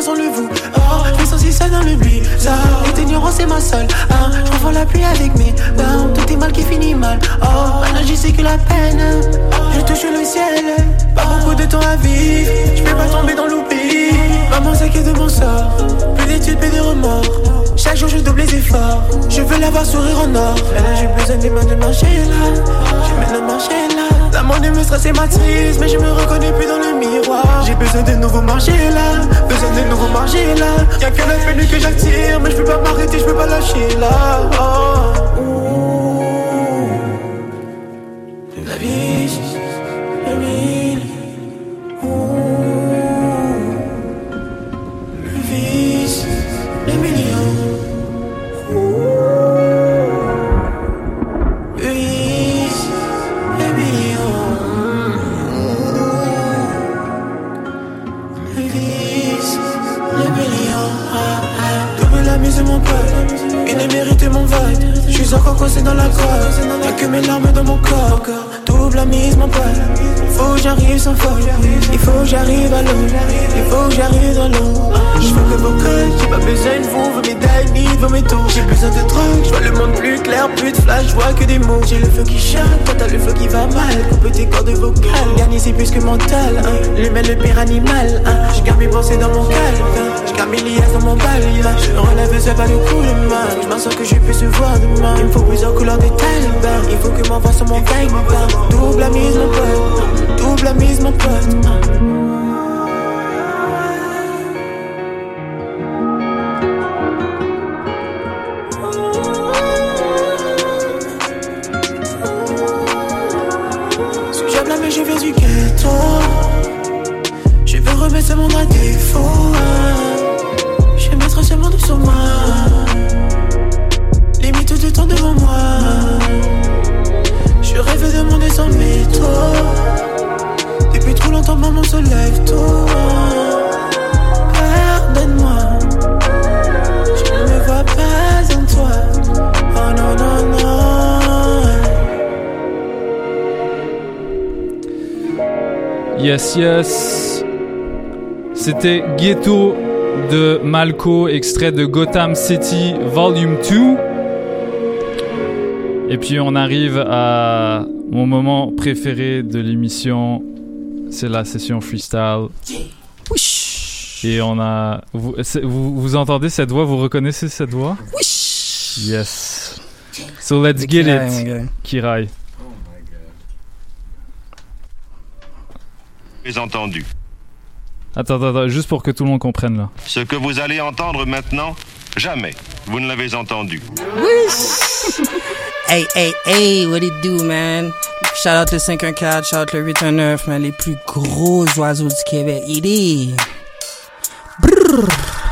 je le vous. Oh, je me sens si seul dans le blizzard. L'éteigneur, c'est ma seule. Ah, je revois la pluie avec mes dents. Tout est mal qui finit mal. Oh, maintenant j'y sais que la peine. Je touche le ciel. Pas beaucoup de temps à vivre. Je peux pas tomber dans l'oubli. Maman s'inquiète de mon sort. Plus d'études, plus de remords. Chaque jour je double les efforts. Je veux la voir sourire en or. Maintenant j'ai besoin des mains de marcher là. J'ai maintenant marché là. La monnaie me stresse et mais je me reconnais plus dans le miroir. J'ai besoin de nouveaux marchés là. Besoin de nouveaux marchés là. Y'a que la peine que j'attire, mais je peux pas m'arrêter, je peux pas lâcher là. Oh. J'ai besoin de vous, vos médailles ni vos métaux. J'ai besoin de drogue, je vois le monde plus clair, plus de flash, je vois que des mots. J'ai le feu qui chante, toi t'as le feu qui va mal. Coupe tes cordes vocales, gagner c'est plus que mental. Hein. L'humain le pire animal, hein. je garde mes pensées dans mon calme. Hein. Je garde mes liasses dans mon bal, je me relève, ça va le coup de main. Je m'en sens que je peux se voir demain. Il me faut plus en couleur de talibin. Il faut que m'envoie sur mon time, double la mise mon pote, double la mise mon pote. Monde à défaut. hein. Je mettre ce monde sur moi. Limite de temps devant moi. Je rêve de monter sans métro. Depuis trop longtemps, maman se lève tôt. Pardonne-moi. Je ne me vois pas en toi. Oh non, non, non. Yes, yes. C'était Ghetto de Malco, extrait de Gotham City Volume 2. Et puis on arrive à mon moment préféré de l'émission. C'est la session freestyle. Et on a. Vous, c'est- vous, vous entendez cette voix? Vous reconnaissez cette voix? Yes. So let's C'est get it. Kirai. Les entendu. Attends, attends, attends, juste pour que tout le monde comprenne là. Ce que vous allez entendre maintenant, jamais vous ne l'avez entendu. Hey, hey, hey, what it do, man? Shout out le 514, shout out le 819, man, les plus gros oiseaux du Québec. Il est. Brrr.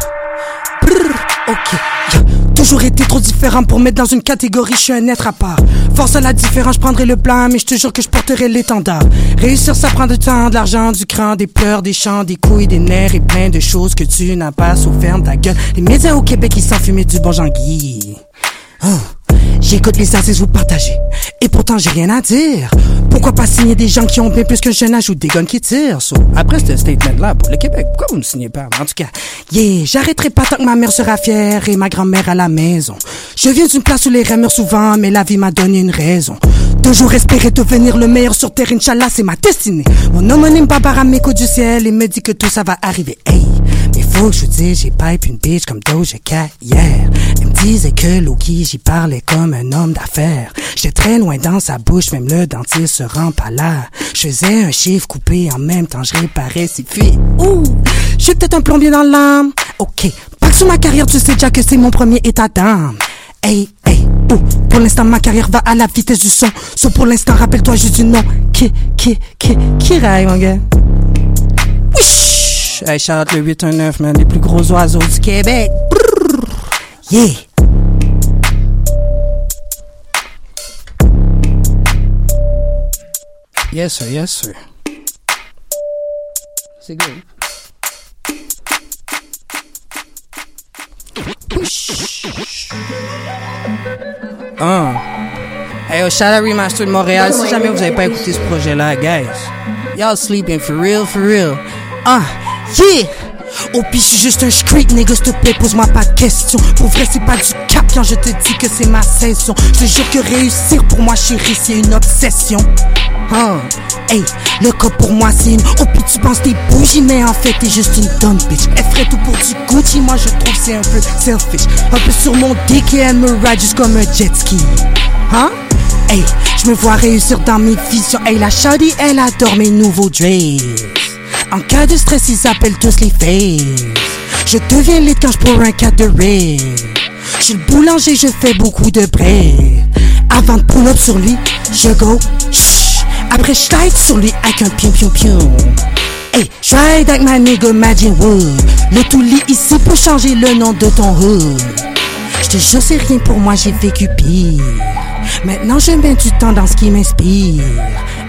Toujours été trop différent pour mettre dans une catégorie, je suis un être à part. Force à la différence, je prendrai le plan, mais je te jure que je porterai l'étendard. Réussir, ça prend du temps, de l'argent, du cran, des pleurs, des chants, des couilles, des nerfs et plein de choses que tu n'as pas, sauf ferme ta gueule. Les médias au Québec, ils s'enfument du bon Jean-Guy. Oh. J'écoute les artistes vous partagez. Et pourtant, j'ai rien à dire. Pourquoi pas signer des gens qui ont bien plus qu'un jeune âge ou des guns qui tirent? So, après ce statement-là, pour le Québec, pourquoi vous ne signez pas? En tout cas, yeah, j'arrêterai pas tant que ma mère sera fière et ma grand-mère à la maison. Je viens d'une place où les rêves meurent souvent, mais la vie m'a donné une raison. Toujours espérer devenir le meilleur sur terre, Inch'Allah, c'est ma destinée. Mon homonyme Barbara m'écoute du ciel et me dit que tout ça va arriver. Hey, faut que je vous dise, j'ai pipe une bitch comme Doja Cat hier. Elle me disait que Loki, j'y parlais comme un homme d'affaires. J'étais très loin dans sa bouche, même le dentiste se rend pas là. Je faisais un chiffre coupé en même temps, je réparais ses fuites. Ouh, j'ai peut-être un plombier dans l'âme. Ok, pas sur ma carrière, tu sais déjà que c'est mon premier état d'âme. Hey, hey, oh, pour l'instant ma carrière va à la vitesse du son. So pour l'instant, rappelle-toi juste du nom. Qui, qui, qui, qui raille, mon gars? Wish! Hey, out le 819, man, les plus gros oiseaux du Québec. Brrr. Yeah! Yes, sir, yes, sir. C'est good. Ah. Hey, yo, shout out Remaster de Montréal. Si jamais vous avez pas écouté ce projet-là, guys, y'all sleeping for real, for real. Ah, yeah! Au pire, je suis juste un street nigga, s'il te plaît, pose-moi pas de questions. Pour vrai, c'est pas du cap quand je te dis que c'est ma saison. Je te jure que réussir pour moi, chérie, c'est une obsession. Hein? Hey, le cas pour moi, c'est une. Au pire, tu penses t'es bougie, mais en fait, t'es juste une dumb bitch. Elle ferait tout pour du Gucci, moi, je trouve c'est un peu selfish. Un peu sur mon dick et elle me ride juste comme un jet ski. Hein? Hey, je me vois réussir dans mes visions. Hey, la shawty, elle adore mes nouveaux dresses. En cas de stress, ils appellent tous les faces. Je deviens l'étanche pour un cas de raid. Je suis le boulanger, je fais beaucoup de bread. Avant de pull up sur lui, je go shh. Après, je sur lui avec un pion pion pion. Hey, je ride avec ma nigga Imagine Wood. Le tout lit ici pour changer le nom de ton hood. Je te jure, c'est rien pour moi, j'ai vécu pire. Maintenant, je mets du temps dans ce qui m'inspire.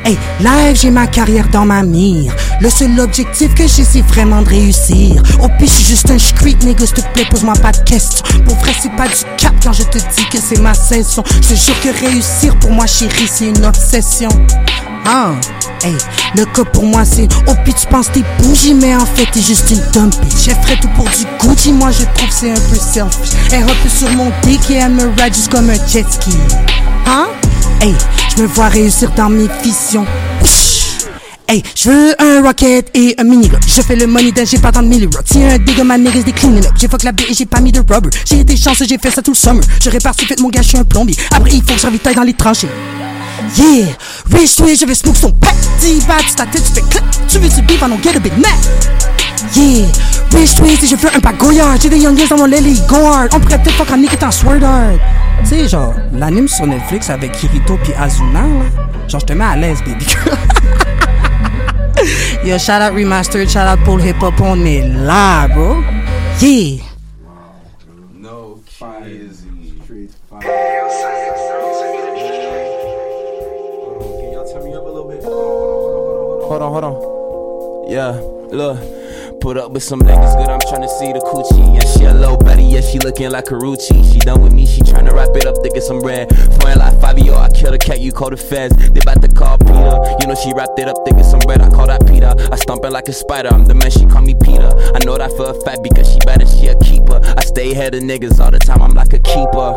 Hey, live, j'ai ma carrière dans ma mire. Le seul objectif que j'ai, c'est vraiment de réussir. Au pire, je suis juste un street nigga, s'il te plaît, pose-moi pas de questions. Pour vrai, c'est pas du cap quand je te dis que c'est ma saison. Je te jure que réussir pour moi, chérie, c'est une obsession. Ah, hey, le cas pour moi c'est Au pire tu penses t'es bougie mais en fait t'es juste une dumb bitch. Tout pour du Gucci, moi je trouve c'est un peu selfish. Elle repose sur mon dick et elle me ride juste comme un jet ski. Hein? Hey, je me vois réussir dans mes visions Hey, je veux un rocket et un mini Je fais le money dance, j'ai pas tant de milli rock. Si un dégât, ma des clean it up. J'ai fuck la baie et j'ai pas mis de rubber. J'ai été chanceux, j'ai fait ça tout le summer. Je répare fait mon gars, je suis un plombier. Après, il faut que je ravitaille dans les tranchées. Yeah, rich twist, je vais smoke son. Diva, tu ta tête, tu fais clap. Tu veux beef, I don't get a big mad? Yeah, rich twist, et je fais un pagoyard. J'ai des youngers dans mon lily, go hard. On pourrait peut-être fuck en nick étant sword hard. Tu genre, l'anime sur Netflix avec Kirito puis Azuna, là. Genre, je te mets à l'aise, baby. Yo, shout out Remastered, shout out Paul Hip Hop, on est là, bro. Yeah. No kids. Hold on, hold on. Yeah, look. Put up with some niggas good, I'm tryna see the coochie. Yeah, she a low body, yeah, she looking like Karuchi. She done with me, she tryna wrap it up to get some bread. Foreign like Fabio, I killed a cat, you call the feds. They bout to call Peter. You know she wrapped it up to get some bread, I call that Peter. I stomp it like a spider, I'm the man, she call me Peter. I know that for a fact because she better, she a keeper. I stay ahead of niggas all the time, I'm like a keeper.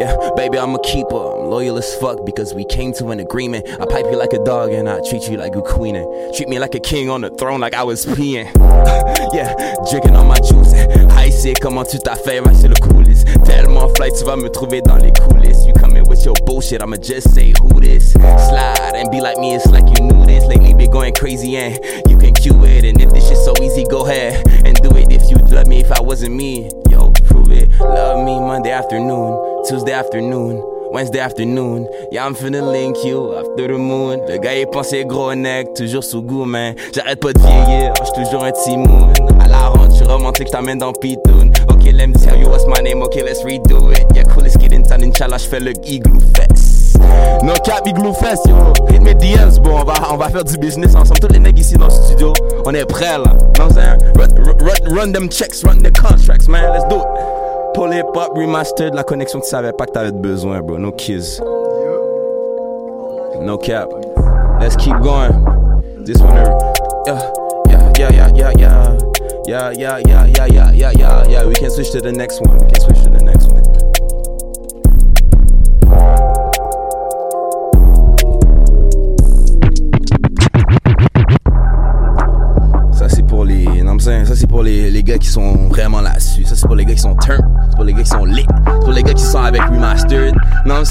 Yeah, baby, I'm a keeper. I'm loyal as fuck because we came to an agreement. I pipe you like a dog and I treat you like a queen. And treat me like a king on the throne like I was peeing. yeah, drinking on my juice. I say comment tu t'as fait, man, c'est le coolest. Tellement fly, tu vas me trouver dans les coulisses. You coming with your bullshit, I'ma just say who this. Slide and be like me, it's like you knew this. Lately been going crazy and you can cue it. And if this shit so easy, go ahead and do it. If you'd love me, if I wasn't me, yo, prove it. Love me Monday afternoon, Tuesday afternoon. Wednesday afternoon, yeah, I'm finna link you after the moon. Le gars, il pensait gros neck, toujours sous goût, man. J'arrête pas de vieillir, j'suis toujours un timoun. À la ronde, j'suis romantique, j't'amène dans Pitoun. Ok, let me tell you what's my name, ok, let's redo it. Yeah, cool, let's get in town, Inch'Allah, j'fais le igloo fest. No cap, igloo fest, yo. Hit mes DMs, bon, on va, on va faire du business ensemble. Tous les nègres ici dans le studio, on est prêts là. Non, run, run them checks, run the contracts, man, let's do it. Pull hip hop remastered, la connexion que tu savais pas que t'avais besoin, bro. No kids. No cap. Let's keep going. This one, yeah, yeah, yeah, yeah, yeah, yeah. Yeah, yeah, yeah, yeah, yeah, yeah, yeah, yeah. We can switch to the next one. We can switch to the next one. Ça c'est pour les, non ça c'est pour les, les gars qui sont vraiment là-dessus. C'est pour les gars qui sont turn, c'est pour les gars qui sont lit, c'est pour les gars qui sont avec remastered. Ha,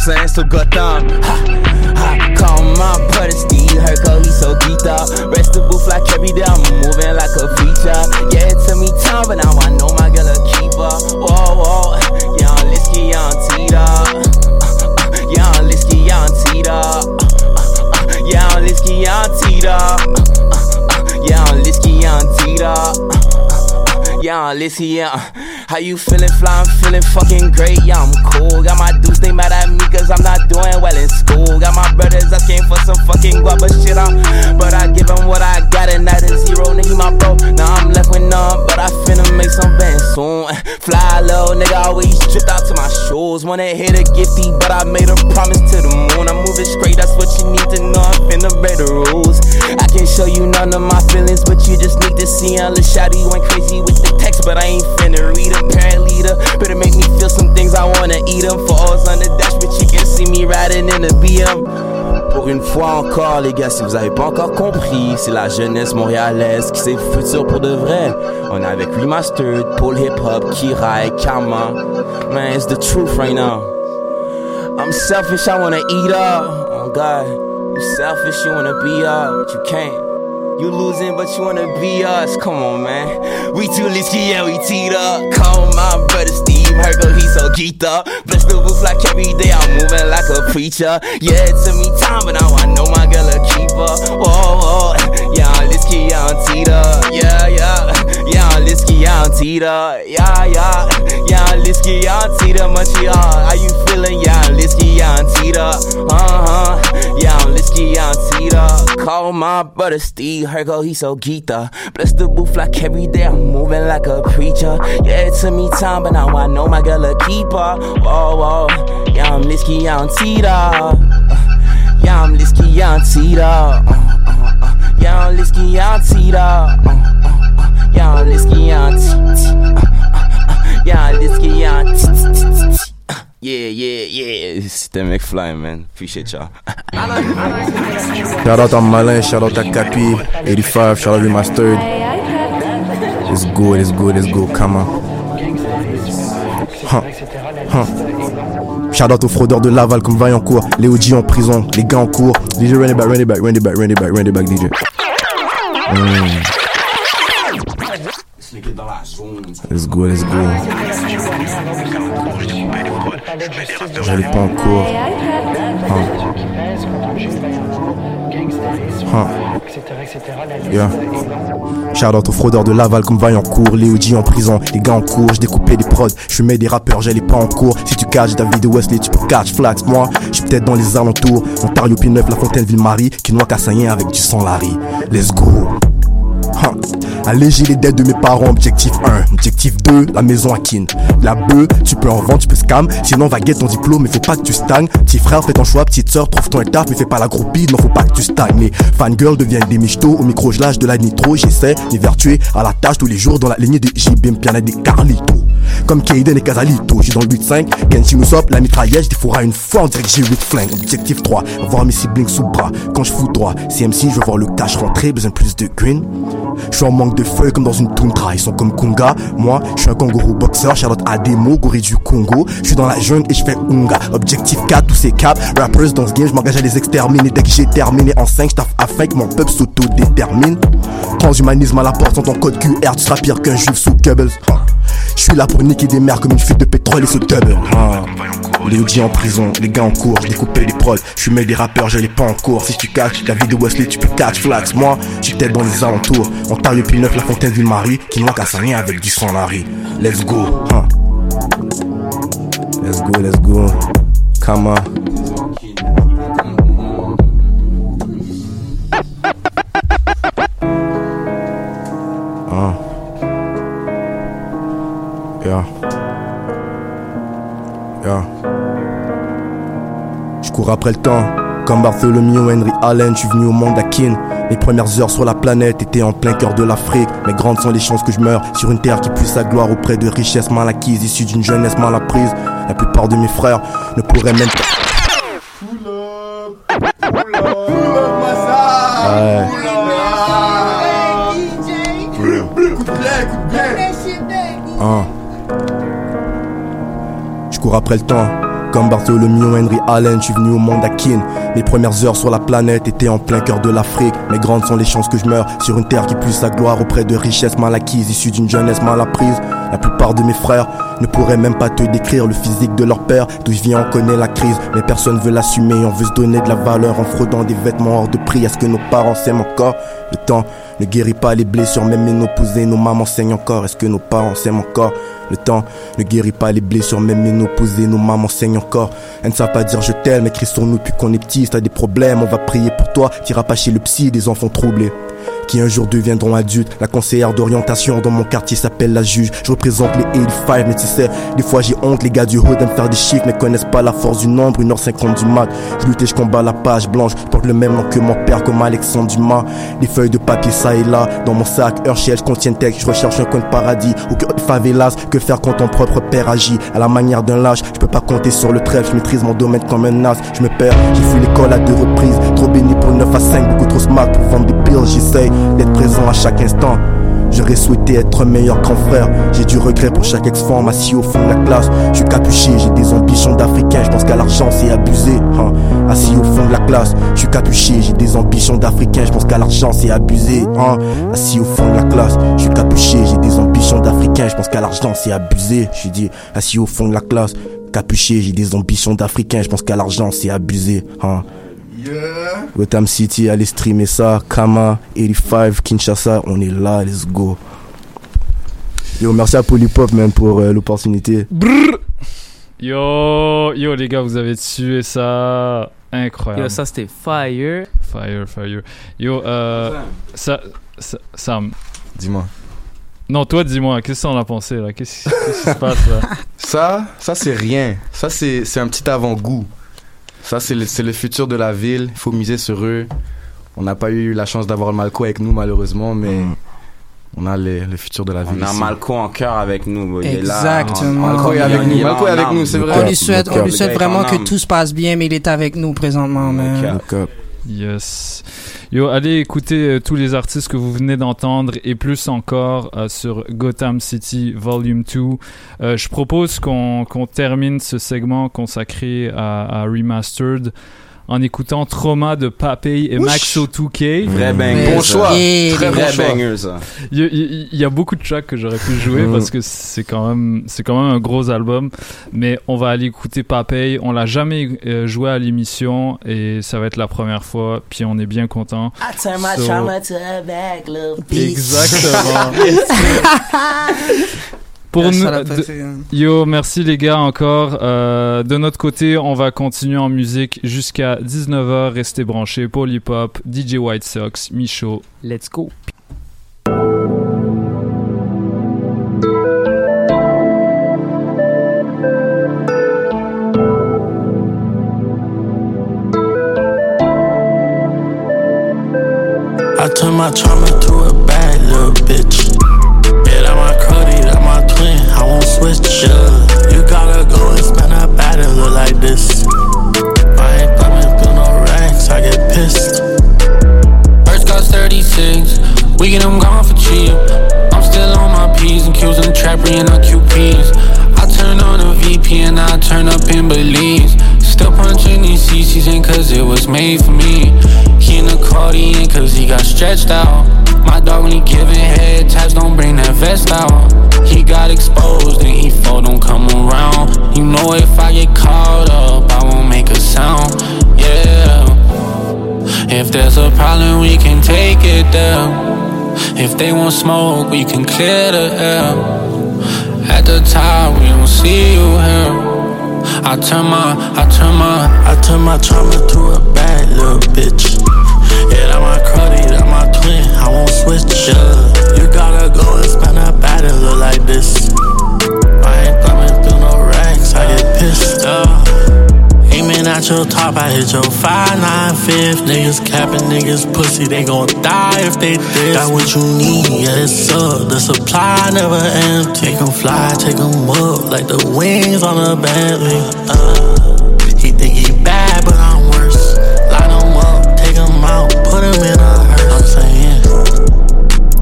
ha, call my brother Steve Herco, he's so geeked up. Rest the booth like every day, I'm moving like a feature. Yeah, it took me time, but now I know my girl a keeper. Whoa, whoa, yeah, on Lisky, on Tita. Yeah, on Tita. Uh, uh, uh, yeah, on Lisky, yeah, on Tita. Yeah, on Lisky, yeah, on Tita. Yeah, on Lisky, yeah. How you feeling, fly? I'm feeling fucking great. Yeah, I'm cool. Got my dudes, they mad at me cause I'm not doing well in school. Got my brothers asking for some fucking guapa shit on. But I give them what I got and that is zero. Nigga, my bro. Now I'm left with none, but I finna make some bands soon. Fly low, nigga always dripped out to my shoes. Wanna hit a gifty, but I made a promise to the moon. I'm moving straight, that's what you need to know. I'm finna break the rules. I can show you none of my feelings, but you just need to see. Unless Shotty went crazy with the text, but I ain't finna read a parent leader. Better make me feel some things I wanna eat them. Falls on the dash, but you can see me riding in a BM. Pour une fois encore, les gars, si vous avez pas encore compris, c'est la jeunesse montréalaise qui c'est le futur pour de vrai. On est avec Remastered, Paul Hip Hop, Kirai, Kama. Man, it's the truth right now. I'm selfish, I wanna eat up. Oh God, you selfish, you wanna be up, but you can't. You losing, but you wanna be us. Come on, man. We too lisky, yeah, we teed up. Call my brother Steve Hergo, he so geeked up. Bless the roof like every day, I'm moving like a preacher. Yeah, it took me time, but now I know my girl a keeper. Whoa, whoa. Yeah, I'm lisky, yeah, I'm teed up. Yeah, yeah. Yeah, I'm lisky, yeah, I'm teed up. Yeah, yeah. Yeah, I'm lisky, yeah, I'm teed up. Montreal, how you feeling? Yeah, I'm lisky, yeah, I'm teed up. Uh huh. Yeah, I'm lisky, yeah, I'm teed up. Call my brother Steve Hergo, he so geeked up. Bless the booth like every day, I'm moving like a preacher. Yeah, it took me time, but now I know my girl a keeper. Whoa, whoa. Yeah, I'm lisky, yeah, I'm teed up. Uh, Yeah, I'm lisky, yeah, I'm teed up. Uh, uh, uh. Yeah, I'm lisky, yeah, I'm teed uh. Yeah, I'm lisky, yeah, I'm teed uh, uh, uh. Lisky, yeah, Yeah, yeah. C'était McFly, man. Appreciate y'all. Shout out à Malin, shout out à Capi, 85, shout out Remastered. It's good, it's good, it's good, come on. Huh. Huh. Shout out aux fraudeurs de Laval comme Vaillancourt, les OG en prison, les gars en cours. DJ run it back, run it back, run it back, run it back, run it back, DJ. Mm. It's good, it's good. J'allais pas en cours. Huh. Huh. Yeah. Shout out aux fraudeurs de Laval comme Vaillancourt, les OG en prison, les gars en cours, je découpais des prods, je fumais des rappeurs, j'allais pas en cours. Si tu catches David Wesley, tu peux catch Flax. Moi, je suis peut-être dans les alentours, Ontario P9, La Fontaine, Ville-Marie, qui noie Cassagnien avec du sang Larry. Let's go. Huh. Alléger les dettes de mes parents, objectif 1. Objectif 2, la maison à kin. La bœuf, tu peux en vendre, tu peux scam. Sinon, va get ton diplôme, mais faut pas que tu stagnes. Petit frère, fais ton choix. Petite soeur, trouve ton étape, mais fais pas la groupie, non, faut pas que tu stagnes. Les fangirls deviennent des michtos. Au micro, je lâche de la nitro. J'essaie de vertuer à la tâche tous les jours dans la lignée de JB, Piana des Carlito. Comme Kaiden et Casalito, j'suis dans le 8-5. Kenshi Musop, la mitraillette, j'défourra une fois en direct, j'ai 8 flingues. Objectif 3, voir mes siblings sous bras. Quand je fous droit, CMC, je veux voir le cash rentrer, besoin de plus de green. Je suis en manque de feuilles comme dans une toundra, ils sont comme Kunga. Moi, je suis un kangourou boxeur, Charlotte Ademo, gorille du Congo. Je suis dans la jungle et je fais Unga. Objectif 4, tous ces caps. Rappers dans ce game, je m'engage à les exterminer. Dès que j'ai terminé en 5, j'taffe afin que mon peuple s'auto-détermine. Transhumanisme à la porte, sans ton code QR, tu seras pire qu'un juif sous Goebbels. Je suis là pour niquer des comme une fuite de pétrole et ce double. Ah. Les OG en prison, les gars en cours, je découpais des prods, je fumais des rappeurs, j'allais pas en cours. Si tu catches la vie de Wesley, tu peux catch Flax. Moi, j'étais dans les alentours. Ontario P9, La Fontaine, Ville-Marie, qui noie rien avec du sang Larry. Let's go. Let's go, let's go. Come on. Cours après le temps, comme Bartholomew Henry Allen, je suis venu au monde à Kin. Mes premières heures sur la planète étaient en plein cœur de l'Afrique. Mais grandes sont les chances que je meure sur une terre qui puisse sa gloire auprès de richesses mal acquises, issues d'une jeunesse mal apprise. La plupart de mes frères ne pourraient même pas. Ouais. Hein. Je cours après le temps. Comme Bartholomew Henry Allen, je suis venu au monde à Kin. Mes premières heures sur la planète étaient en plein cœur de l'Afrique. Mais grandes sont les chances que je meure sur une terre qui puisse sa gloire auprès de richesses mal acquises, issues d'une jeunesse mal apprise. La plupart de mes frères ne pourraient même pas te décrire le physique de leur père. D'où je viens, on connaît la crise, mais personne veut l'assumer. On veut se donner de la valeur en fraudant des vêtements hors de prix. Est-ce que nos parents s'aiment encore? Le temps ne guérit pas les blessures, même ménopausées, nos mamans saignent encore. Est-ce que nos parents s'aiment encore? Le temps ne guérit pas les blessures, même ménopausées, nos mamans saignent encore. Elles ne savent pas dire je t'aime, écrit sur nous depuis qu'on est petit. Si t'as des problèmes, on va prier pour toi. T'iras pas chez le psy, des enfants troublés. Qui un jour deviendront adultes. La conseillère d'orientation dans mon quartier s'appelle la juge. Je représente les 85, mais tu sais, des fois j'ai honte, les gars du hood aiment faire des chiffres, mais connaissent pas la force du nombre. 1h50 du mat, je lutte et je combats la page blanche. Je porte le même nom que mon père, comme Alexandre Dumas. Des feuilles de papier ça et là, dans mon sac, Herschel, je contiens texte, je recherche un coin de paradis. Ou que favelas, que faire quand ton propre père agit? À la manière d'un lâche, je peux pas compter sur le trèfle, je maîtrise mon domaine comme un as. Je me perds, j'ai fui l'école à deux reprises, trop béni pour le 9 à 5, beaucoup trop smart pour vendre des pills, d'être présent à chaque instant. J'aurais souhaité être meilleur qu'un frère. J'ai du regret pour chaque ex-femme assis au fond de la classe. Je suis capuché, j'ai des ambitions d'Africain. Je pense qu'à l'argent c'est abusé. hein. Assis au fond de la classe. Je suis capuché, j'ai des ambitions d'Africain. Je pense qu'à l'argent c'est abusé. hein. Assis au fond de la classe. Je suis capuché, j'ai des ambitions d'Africain. Je pense qu'à l'argent c'est abusé. Je dit assis au fond de la classe. Capuché, j'ai des ambitions d'Africain. Je pense qu'à l'argent c'est abusé. hein. Gotham City, allez streamer ça. Kama, 85, Kinshasa, on est là, let's go. Yo, merci à Polypop, man, pour euh, l'opportunité. Yo, yo les gars, vous avez tué ça. Incroyable. Yo, ça c'était fire. Fire, fire. Yo, euh, ça, ça- Sam. Dis-moi. Non, toi, dis-moi, qu'est-ce qu'on a pensé là? Qu'est-ce qu'est-ce qui se passe là? Ça, ça c'est rien. Ça c'est c'est un petit avant-goût. Ça c'est le, c'est le futur de la ville. Il faut miser sur eux. On n'a pas eu la chance d'avoir Malco avec nous malheureusement, mais on a le, le futur de la ville. On a ici. Malco en cœur avec nous. Il est là. Exactement. Malco est avec nous. Malco est avec nous, c'est vrai. On lui souhaite, on lui souhaite vraiment que tout se passe bien, mais il est avec nous présentement. Yes. Yo, allez écouter euh, tous les artistes que vous venez d'entendre et plus encore euh, sur Gotham City Volume 2. Euh, je propose qu'on termine ce segment consacré à Remastered en écoutant Trauma de Papey et Ouch. Maxo 2K. Vrai banger, Bon choix. Très Très bon bon choix. banger, ça. Il y, a- il y- il y a beaucoup de tracks que j'aurais pu jouer Mm. parce que c'est quand même c'est quand même un gros album. Mais on va aller écouter Papey. On l'a jamais euh, joué à l'émission et ça va être la première fois. Puis on est bien content. I turn my So- trauma to a back, little bitch. Exactement. Pour Yes, nous, de- hein. yo, merci les gars encore. Euh, de notre côté, on va continuer en musique jusqu'à 19h. Restez branchés. Polypop, DJ White Sox, Michaud. Let's go. Turn up in Belize. Still punching these CCs in cause it was made for me. He in accordion cause he got stretched out. My dog when he giving head taps, don't bring that vest out. He got exposed and he fall, don't come around. You know if I get caught up, I won't make a sound. Yeah. If there's a problem, we can take it there. If they want smoke, we can clear the air. At the top, we don't see you here. I turn my, I turn my, I turn my trauma to a bad little bitch. Yeah, that my cruddy, that my twin. I won't switch. Yeah, you gotta go and spend a and look like this. I ain't thumbing through no racks, I get pissed. Yeah. Aiming at your top, I hit your 5 9 fifth. Niggas capping niggas pussy, they gon' die if they diss. Got what you need, yeah, it's up. The supply never empty. Take 'em fly, take 'em up like the wings on a Bentley. Uh, he think he bad, but I'm worse. Line 'em up, take 'em out, put 'em in a hearse. I'm saying,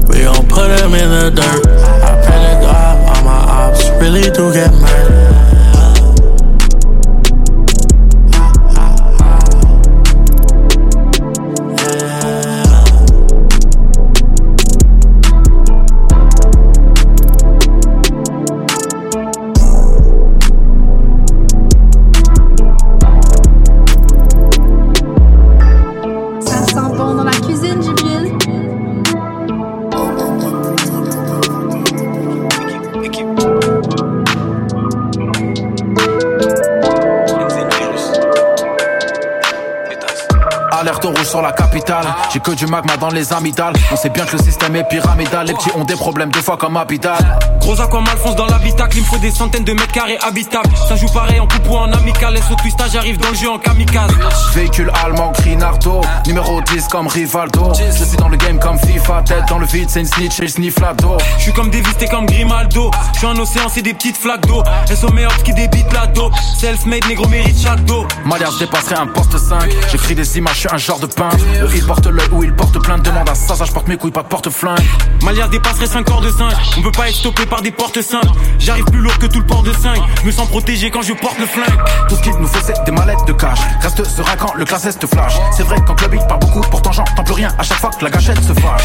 we gon' put 'em in the dirt. I pray to God, all my ops really do get murdered. La capitale. J'ai que du magma dans les amygdales. On sait bien que le système est pyramidal. Les petits ont des problèmes deux fois comme habitat. Gros aqua malfonce dans l'habitacle, il me faut des centaines de mètres carrés habitables. Ça joue pareil en coupe ou en amical. Laisse au twistage, j'arrive dans le jeu en kamikaze. Véhicule allemand, Grinardo. Numéro 10 comme Rivaldo. Je suis dans le game comme FIFA. Tête dans le vide, c'est une snitch et je sniffe la dos. Je suis comme Davis, t'es comme Grimaldo. Je suis un océan, c'est des petites flaques d'eau. Elles sont meilleures qui débitent la dos. Self-made, négro mérite chaque dos. Malias dépasserait un poste 5. J'écris des images, je suis un genre de peintre. Il porte l'œil ou il porte plein de demandes à ça, ça je porte mes couilles, pas de porte-flingue. Malias dépasserait 5 corps de 5. On peut pas être stoppé par des portes 5. J'arrive plus lourd que tout le port de 5. Je me sens protégé quand je porte le flingue. Tout ce qu'il nous faut, c'est des mallettes de cash. Reste serein quand le classesse te flash. C'est vrai qu'en club il parle beaucoup, pourtant j'entends plus rien à chaque fois que la gâchette se fâche.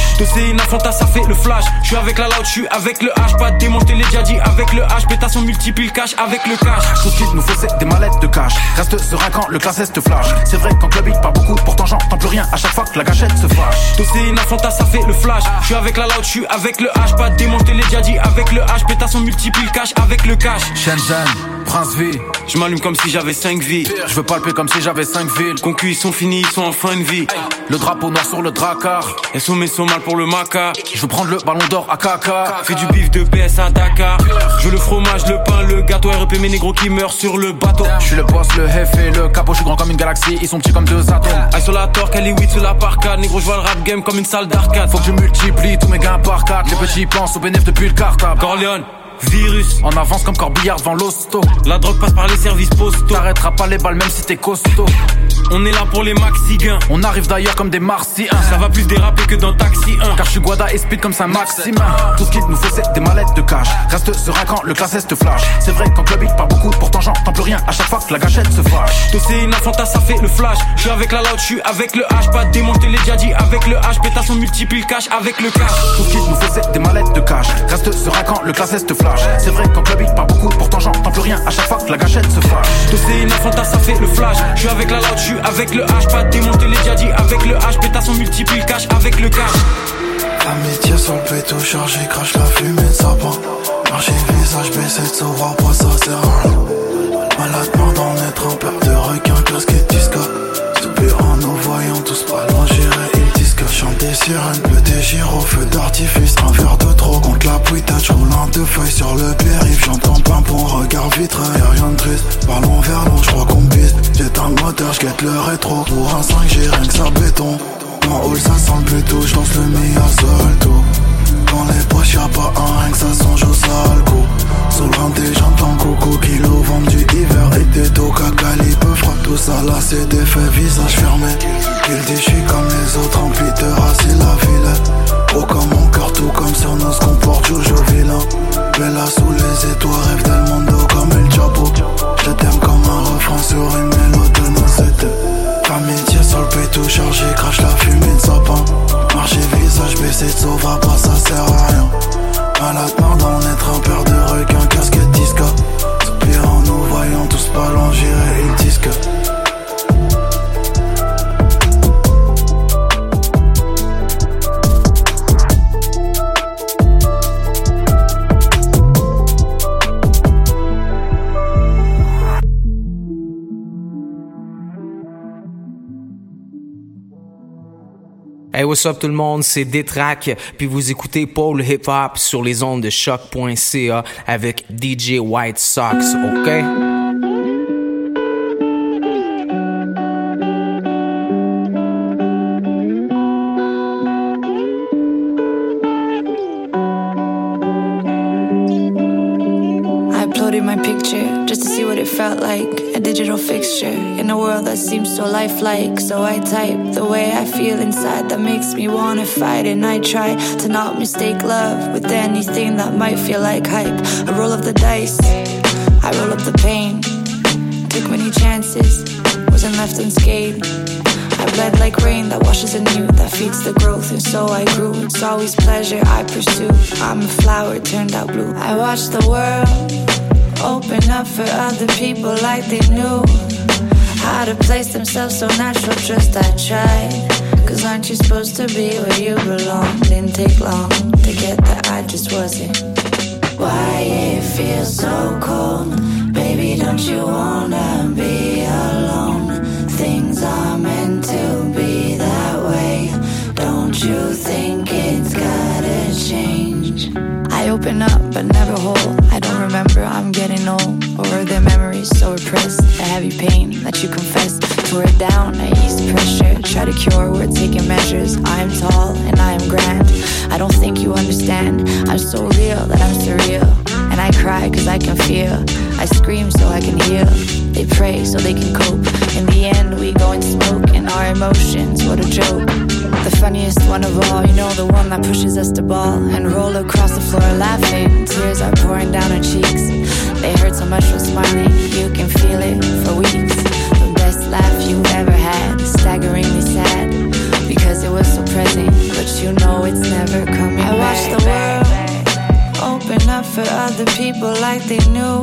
Une affronta, ça fait le flash. Je suis avec la loud, je suis avec le H. Pas démonter les déjà dit avec le H. Pétation multiplie le cash avec le cash. Tout ce qu'il nous faut, c'est des mallettes de cash. Reste serein quand le classesse te flash. C'est vrai qu'en club il parle beaucoup, pourtant j'entends plus rien à chaque fois que la gâchette se fâche. Une affronta, ça fait le flash. Je suis avec la loud, je suis avec le H. Pas démonter les déjà dit avec le H. Pétation multiplie le cash avec le cash. Shenzhen, Prince V. Je m'allume comme si j'avais 5 vies. Je veux palper comme si j'avais 5 villes. Concus, ils sont finis, ils sont en fin de vie. Le drapeau noir sur le dracar. Elles sont sont mal pour le maca. Je veux prendre le ballon d'or à caca. Fais du bif de PS à Dakar. Je veux le fromage, le pain, le gâteau. RP mes négros qui meurent sur le bateau. Je suis le boss, le F et le capot. Je suis grand comme une galaxie. Ils sont petits comme deux atomes. Aïe sur la torque, elle est 8 sur la parcade. Négro, je vois le rap game comme une salle d'arcade. Faut que je multiplie tous mes gains par 4. Les petits pensent au bénéfice depuis le cartable. Napoleon Virus, en avance comme corbillard devant l'hosto. La drogue passe par les services postaux. T'arrêteras pas les balles même si t'es costaud. On est là pour les maxigains. On arrive d'ailleurs comme des martiens. Ça va plus déraper que dans Taxi 1. Car je suis Guada et speed comme Saint-Maximin. Tout ce qu'il nous faut, c'est des mallettes de cash. Reste serein quand le classesse te flash. C'est vrai qu'en club il parle beaucoup, pourtant j'entends plus rien à chaque fois que la gâchette se fâche. Tosser une affronta, ça fait le flash. Je suis avec la loud, je suis avec le H. Pas démonter les dit avec le H. Pétation multiplie cash avec le cash. Tout ce qu'il nous faut, c'est des mallettes de cash. Reste serein quand le classesse te flash. C'est vrai qu'en club il parle beaucoup, pourtant j'entends plus rien à chaque fois que la gâchette se fâche. Tosser une affronta, ça fait le flash. Je suis avec la loud, je suis avec le H. Pas de démonter les dit avec le H. Pétation multiplie le cash avec le cash. Amitié sur le péto chargé, crache la fumée de sapin. Marcher visage baissé, de savoir pas ça sert à rien. Malade mort d'en être un père de requin, casquette disco. Soupir en nous voyant tous pas loin. Chanter sirène, le dégiro, feu d'artifice, un verre de trop. Contre la pouitate, roule un deux feuilles sur le périph'. J'entends plein bon regard vitré, y'a rien de triste. Ballon vers l'eau, j'crois qu'on bise. J'éteins le moteur, j'guette le rétro. Pour un 5, j'ai rien que ça béton. En haut ça sent le plutôt, j'lance le meilleur solto Dans les poches y'a pas un rien que ça songe au sale coup. Sous le j'entends coucou kilo vendre du hiver. Et des dos calibre frappe tout ça. Là c'est des faits visage fermé. Il dit j'suis comme les autres en Peter c'est la ville. Gros comme mon cœur tout comme sur nos se comporte Jojo vilain Bella sous les étoiles rêve del mundo comme El Chapo. Je t'aime comme un refrain sur une mélodie de sur le pétou chargé, crache la fumée de sapin. Marcher visage baissé, sauva pas, ça sert à rien. Malade mort d'en être un père de requin, casquette disco. Soupir en nous voyant tous pas loin, j'irai il disque. Hey, what's up tout le monde, c'est Détrac, puis vous écoutez Paul Hip Hop sur les ondes de choc.ca avec DJ White Sox, ok? Just to see what it felt like. A digital fixture in a world that seems so lifelike. So I type the way I feel inside that makes me wanna fight. And I try to not mistake love with anything that might feel like hype. I roll up the dice, I roll up the pain. Took many chances, wasn't left unscathed. I bled like rain that washes anew, that feeds the growth, and so I grew. It's always pleasure I pursue. I'm a flower turned out blue. I watch the world open up for other people like they knew how to place themselves so natural. Just I tried. Cause aren't you supposed to be where you belong? Didn't take long to get that I just wasn't. Why it feels so cold? Baby, don't you wanna be alone? Things are meant to be that open up, but never whole. I don't remember, I'm getting old. Or are memories so repressed? The heavy pain that you confess. Tore it down, I eased pressure. Try to cure, we're taking measures. I am tall and I am grand. I don't think you understand. I'm so real that I'm surreal. And I cry cause I can feel. I scream so I can heal. They pray so they can cope. In the end, we go and smoke. And our emotions, what a joke. The funniest one of all, you know, the one that pushes us to ball and roll across the floor laughing. Tears are pouring down our cheeks. They hurt so much from smiling, you can feel it for weeks. The best laugh you ever had, staggeringly sad, because it was so present, but you know it's never coming I watched the world open up for other people like they knew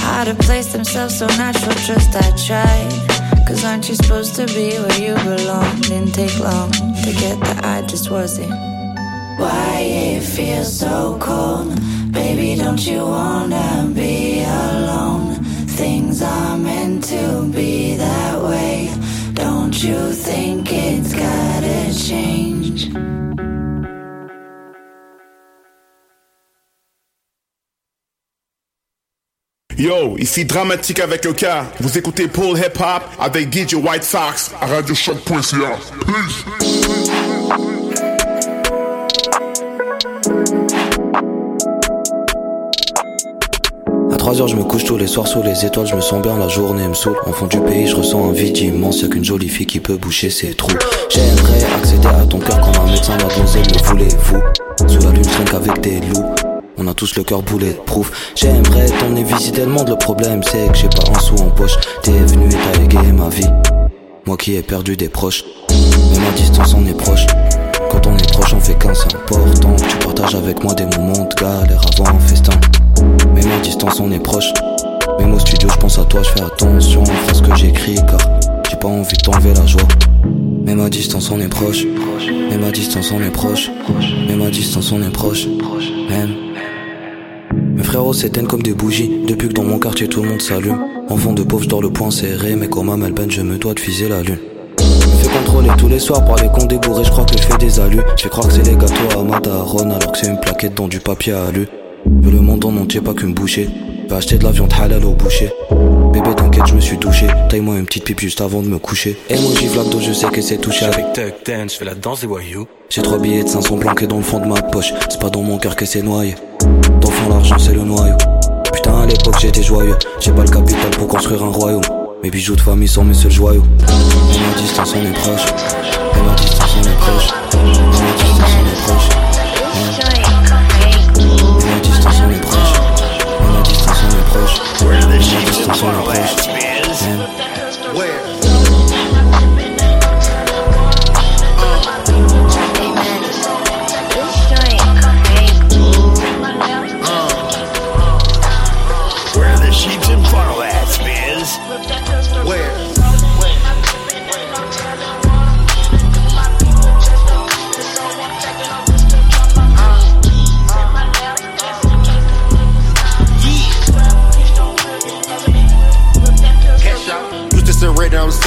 how to place themselves so natural. Trust I tried. Cause aren't you supposed to be where you belong? Didn't take long to get that I just wasn't. Why it feels so cold? Baby, don't you wanna be alone? Things are meant to be that way. Don't you think it's gotta change? Yo, ici Dramatique avec le cas. Vous écoutez Paul Hip Hop avec DJ White Sox à RadioShock.ca. À 3 heures, je me couche tous les soirs sous les étoiles, je me sens bien, la journée me saoule. En fond du pays, je ressens un vide immense, y'a qu'une jolie fille qui peut boucher ses trous. J'aimerais accéder à ton cœur comme un médecin, la donzelle, me voulez-vous? Sous la lune, je avec des loups. On a tous le cœur boulet de proof. J'aimerais t'emmener visiter le monde, le problème c'est que j'ai pas un sou en poche. T'es venu et t'as égayé ma vie. Moi qui ai perdu des proches. Mais ma distance on est proche. Quand on est proche, on fait qu'un, c'est important. Tu partages avec moi des moments de galère avant un festin. Mais ma distance on est proche. Même au studio, je pense à toi, je fais attention à ce que j'écris car j'ai pas envie de t'enlever la joie. Mais ma distance on est proche. Mais ma distance on est proche. Mais ma distance on est proche. Même. Mes frérots s'éteignent comme des bougies. Depuis que dans mon quartier tout le monde s'allume. Enfant de pauvre, je dors le poing serré. Mais comme à Melbourne, je me dois de viser la lune. Me fais contrôler tous les soirs par les cons débourrés Je crois que je fais des alus Je crois que c'est les gâteaux à Madaron Alors que c'est une plaquette dans du papier à alu Veux le monde en entier, pas qu'une bouchée. Va acheter de la viande halal au boucher. Bébé t'inquiète je me suis douché. Taille-moi une petite pipe juste avant de me coucher. Emoji Vlado je sais que c'est touché. Avec Tuck Dance, je fais la danse des voyous. J'ai trois billets de 500 planqués dans le fond de ma poche. C'est pas dans mon cœur que c'est noyé D'enfant l'argent c'est le noyau Putain à l'époque j'étais joyeux J'ai pas le capital pour construire un royaume Mes bijoux de famille sont mes seuls joyaux Mais ma distance on est proche Mais ma distance on est proche Mais ma distance on est proche Mais ma distance on est proche Mais ma distance on est proche Mais ma distance on est proche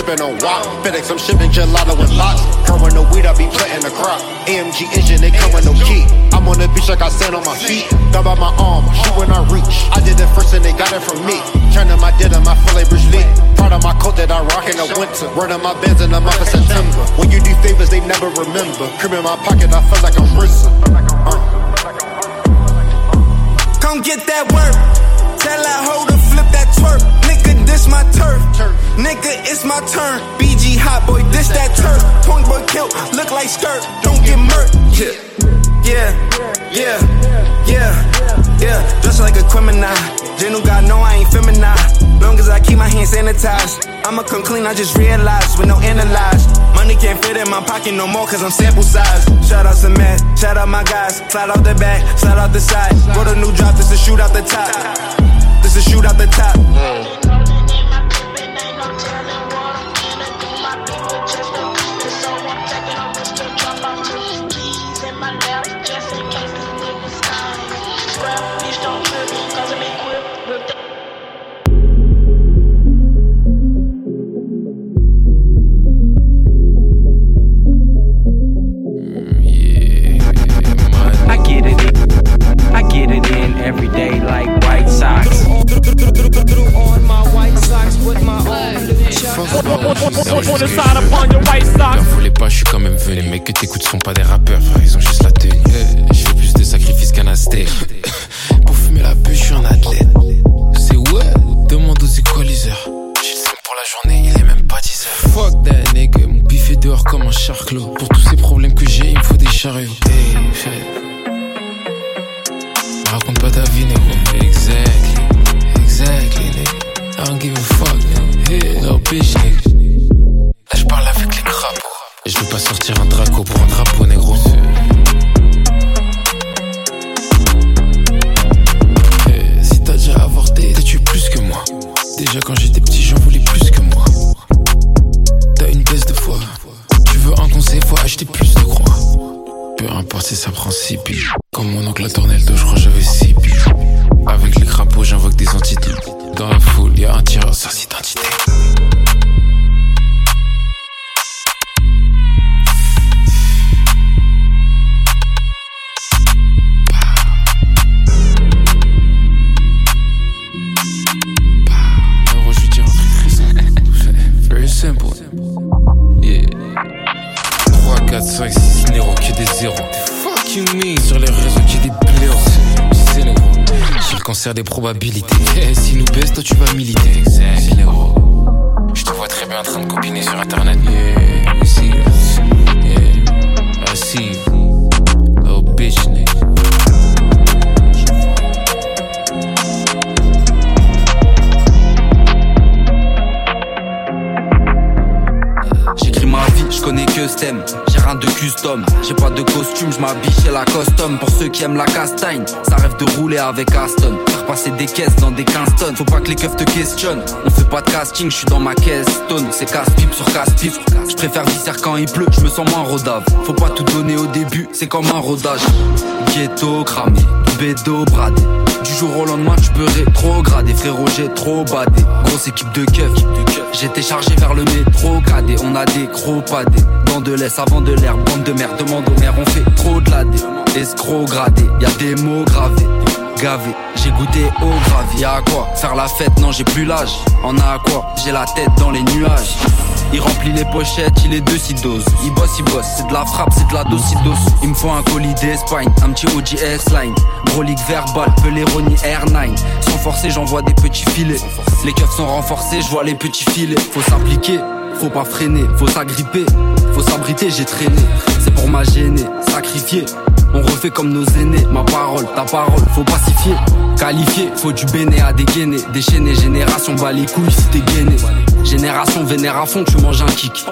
sipping on wop. FedEx, I'm shipping gelato and lots. Come with no weed, I be planting the crop. AMG engine, they come with no key. I'm on the beach like I stand on my feet. Thumb by my arm, shoot when I reach. I did it first and they got it from me. Turning my denim, I feel like Bruce. Proud of my coat that I rock in the winter. Running my bands in the month of September. When you do favors, they never remember. Crib in my pocket, I feel like I'm risen. Come get that work. Tell that hoe to flip that twerk. This my turf. Nigga, it's my turn. BG hot boy, this that turf. Point boy kill, look like skirt. Don't get murked. Yeah, yeah, yeah, yeah, yeah. Just like a criminal. Genu God know I ain't feminine. Long as I keep my hands sanitized. I'ma come clean, I just realized with no analyze. Money can't fit in my pocket no more cause I'm sample size. Shout out to Matt, shout out my guys. Slide out the back, slide out the side. Wrote a new drop, this is shoot out the top. This is shoot out the top. Bien voulez pas, je suis quand même venu. Les mecs que t'écoutes sont pas des rappeurs, frère, ils ont juste la tenue. Euh, je fais plus de sacrifices qu'un astère. Pour fumer la bûche, je suis un athlète. C'est ouais, euh, demande aux équaliseurs. J'ai le pour la journée, il est même pas 10h. Fuck that nigga, mon pif est dehors comme un charclos. Pour tous ces problèmes que j'ai, il me faut des chariots. Bitch, nigga. Des probabilités. Eh, si nous baisse, toi tu vas militer. Je te vois très bien en train de copiner sur internet. J'écris ma vie, je connais que ce thème. J'ai rien de custom, j'ai pas de costume, je m'habille chez la custom. Pour ceux qui aiment la castagne, ça rêve de rouler avec Aston. Passer des caisses dans des 15 tonnes. Faut pas que les keufs te questionnent. On fait pas de casting, je suis dans ma caisse stone. C'est casse-pipe sur casse-pipe. Je préfère quand il pleut, je me sens moins rodave. Faut pas tout donner au début, c'est comme un rodage. Ghetto cramé, bédo bradé. Du jour au lendemain, tu peux rétrograder. Frérot, j'ai trop badé. Grosse équipe de keufs. J'étais chargé vers le métro cadet. On a des cropadés. Dans de l'ess avant de l'air. Bande de merde, demande au maire. On fait trop de la dé. Escroc gradé. Y a des mots gravés. Gavé, j'ai goûté au gravier. À quoi Faire la fête, non, j'ai plus l'âge. En a à quoi J'ai la tête dans les nuages. Il remplit les pochettes, il est de doses. Il bosse, il bosse, c'est de la frappe, c'est de la dosidos. Il me faut un colis d'Espagne, un petit OG S-Line. Brolique verbal, Peleronie R9. Sans forcer, j'envoie des petits filets. Les keufs sont renforcés, je vois les petits filets. Faut s'appliquer, faut pas freiner, faut s'agripper. Faut s'abriter, j'ai traîné. C'est pour ma gêner, sacrifier. On refait comme nos aînés, ma parole, ta parole, faut pacifier. Qualifié, faut du béné à dégainer. Déchaîner, génération, bat les couilles si t'es gainé. Génération, vénère à fond, tu manges un kick.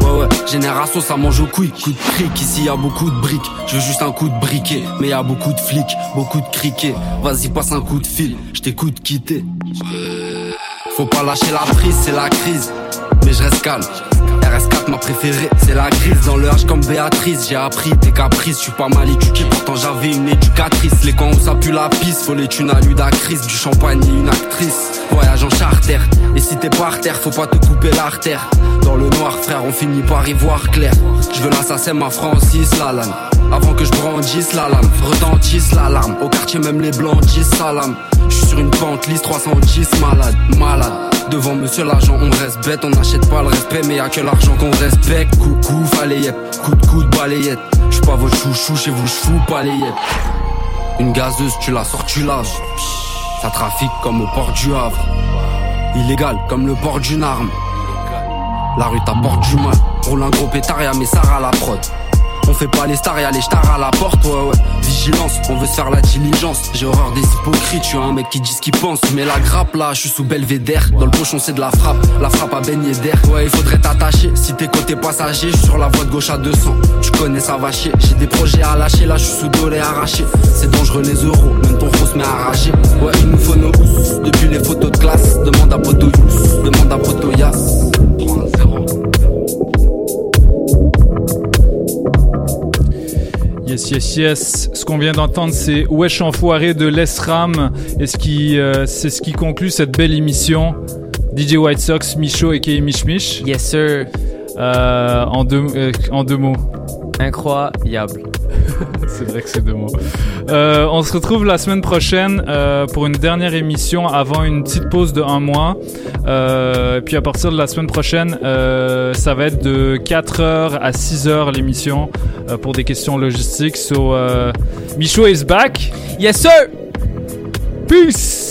Ouais, ouais, génération, ça mange au couille. Coup de cric, ici y a beaucoup de briques. Je veux juste un coup de briquet, mais y a beaucoup de flics, beaucoup de criquets. Vas-y, passe un coup de fil, je t'écoute quitter. Faut pas lâcher la prise, c'est la crise. Mais je reste calme. RS4 ma préférée, c'est la grise dans le H comme Béatrice. J'ai appris tes caprices, je suis pas mal éduqué, pourtant j'avais une éducatrice. Les camps où ça pue la pisse, faut les thunes à du champagne et une actrice. Voyage en charter, et si t'es par terre, faut pas te couper l'artère. Dans le noir, frère, on finit par y voir clair. Je veux l'assassin, ma Francis Lalanne. Avant que je brandisse la lame, retentisse l'alarme. Au quartier, même les blancs disent salam. Je suis sur une pente lisse 310, malade, malade. Devant monsieur l'agent, on reste bête, on n'achète pas le respect, mais y'a que l'argent qu'on respecte. Coucou, yep, coup de coup de balayette. J'suis pas votre chouchou, chez vous j'fous yep. Une gazeuse, tu la sors, tu laves. Ça trafique comme au port du Havre. Illégal comme le port d'une arme. La rue t'apporte du mal. Roule un gros pétard, y'a mes à la prod. On fait pas les stars, y'a les stars à la porte, ouais ouais. Vigilance, on veut se faire la diligence. J'ai horreur des hypocrites, tu un mec qui dit ce qu'il pense. Mais la grappe là, je suis sous belvédère. Dans le pochon c'est de la frappe, la frappe à baigner d'air. Ouais, il faudrait t'attacher. Si t'es côté passager, je suis sur la voie de gauche à 200. Tu connais ça va chier. J'ai des projets à lâcher, là je suis sous dolé arraché. C'est dangereux les euros, même ton front se met arraché. Ouais, il nous faut nos housses. Depuis les photos de classe, demande à Poto Demande à Potoyas. 3-0. Yes, yes, yes. Ce qu'on vient d'entendre, c'est Wesh Enfoiré de l'ESRAM. Et ce qui, euh, c'est ce qui conclut cette belle émission. DJ White Sox, Micho et Kay Mich Mich. Yes, sir. Euh, en, deux, euh, en deux mots. Incroyable. c'est vrai que c'est deux mots. Euh, on se retrouve la semaine prochaine euh, pour une dernière émission avant une petite pause de un mois. Euh, puis à partir de la semaine prochaine, ça va être de 4h à 6h l'émission pour des questions logistiques. So, Michaud is back. Yes, sir! Peace!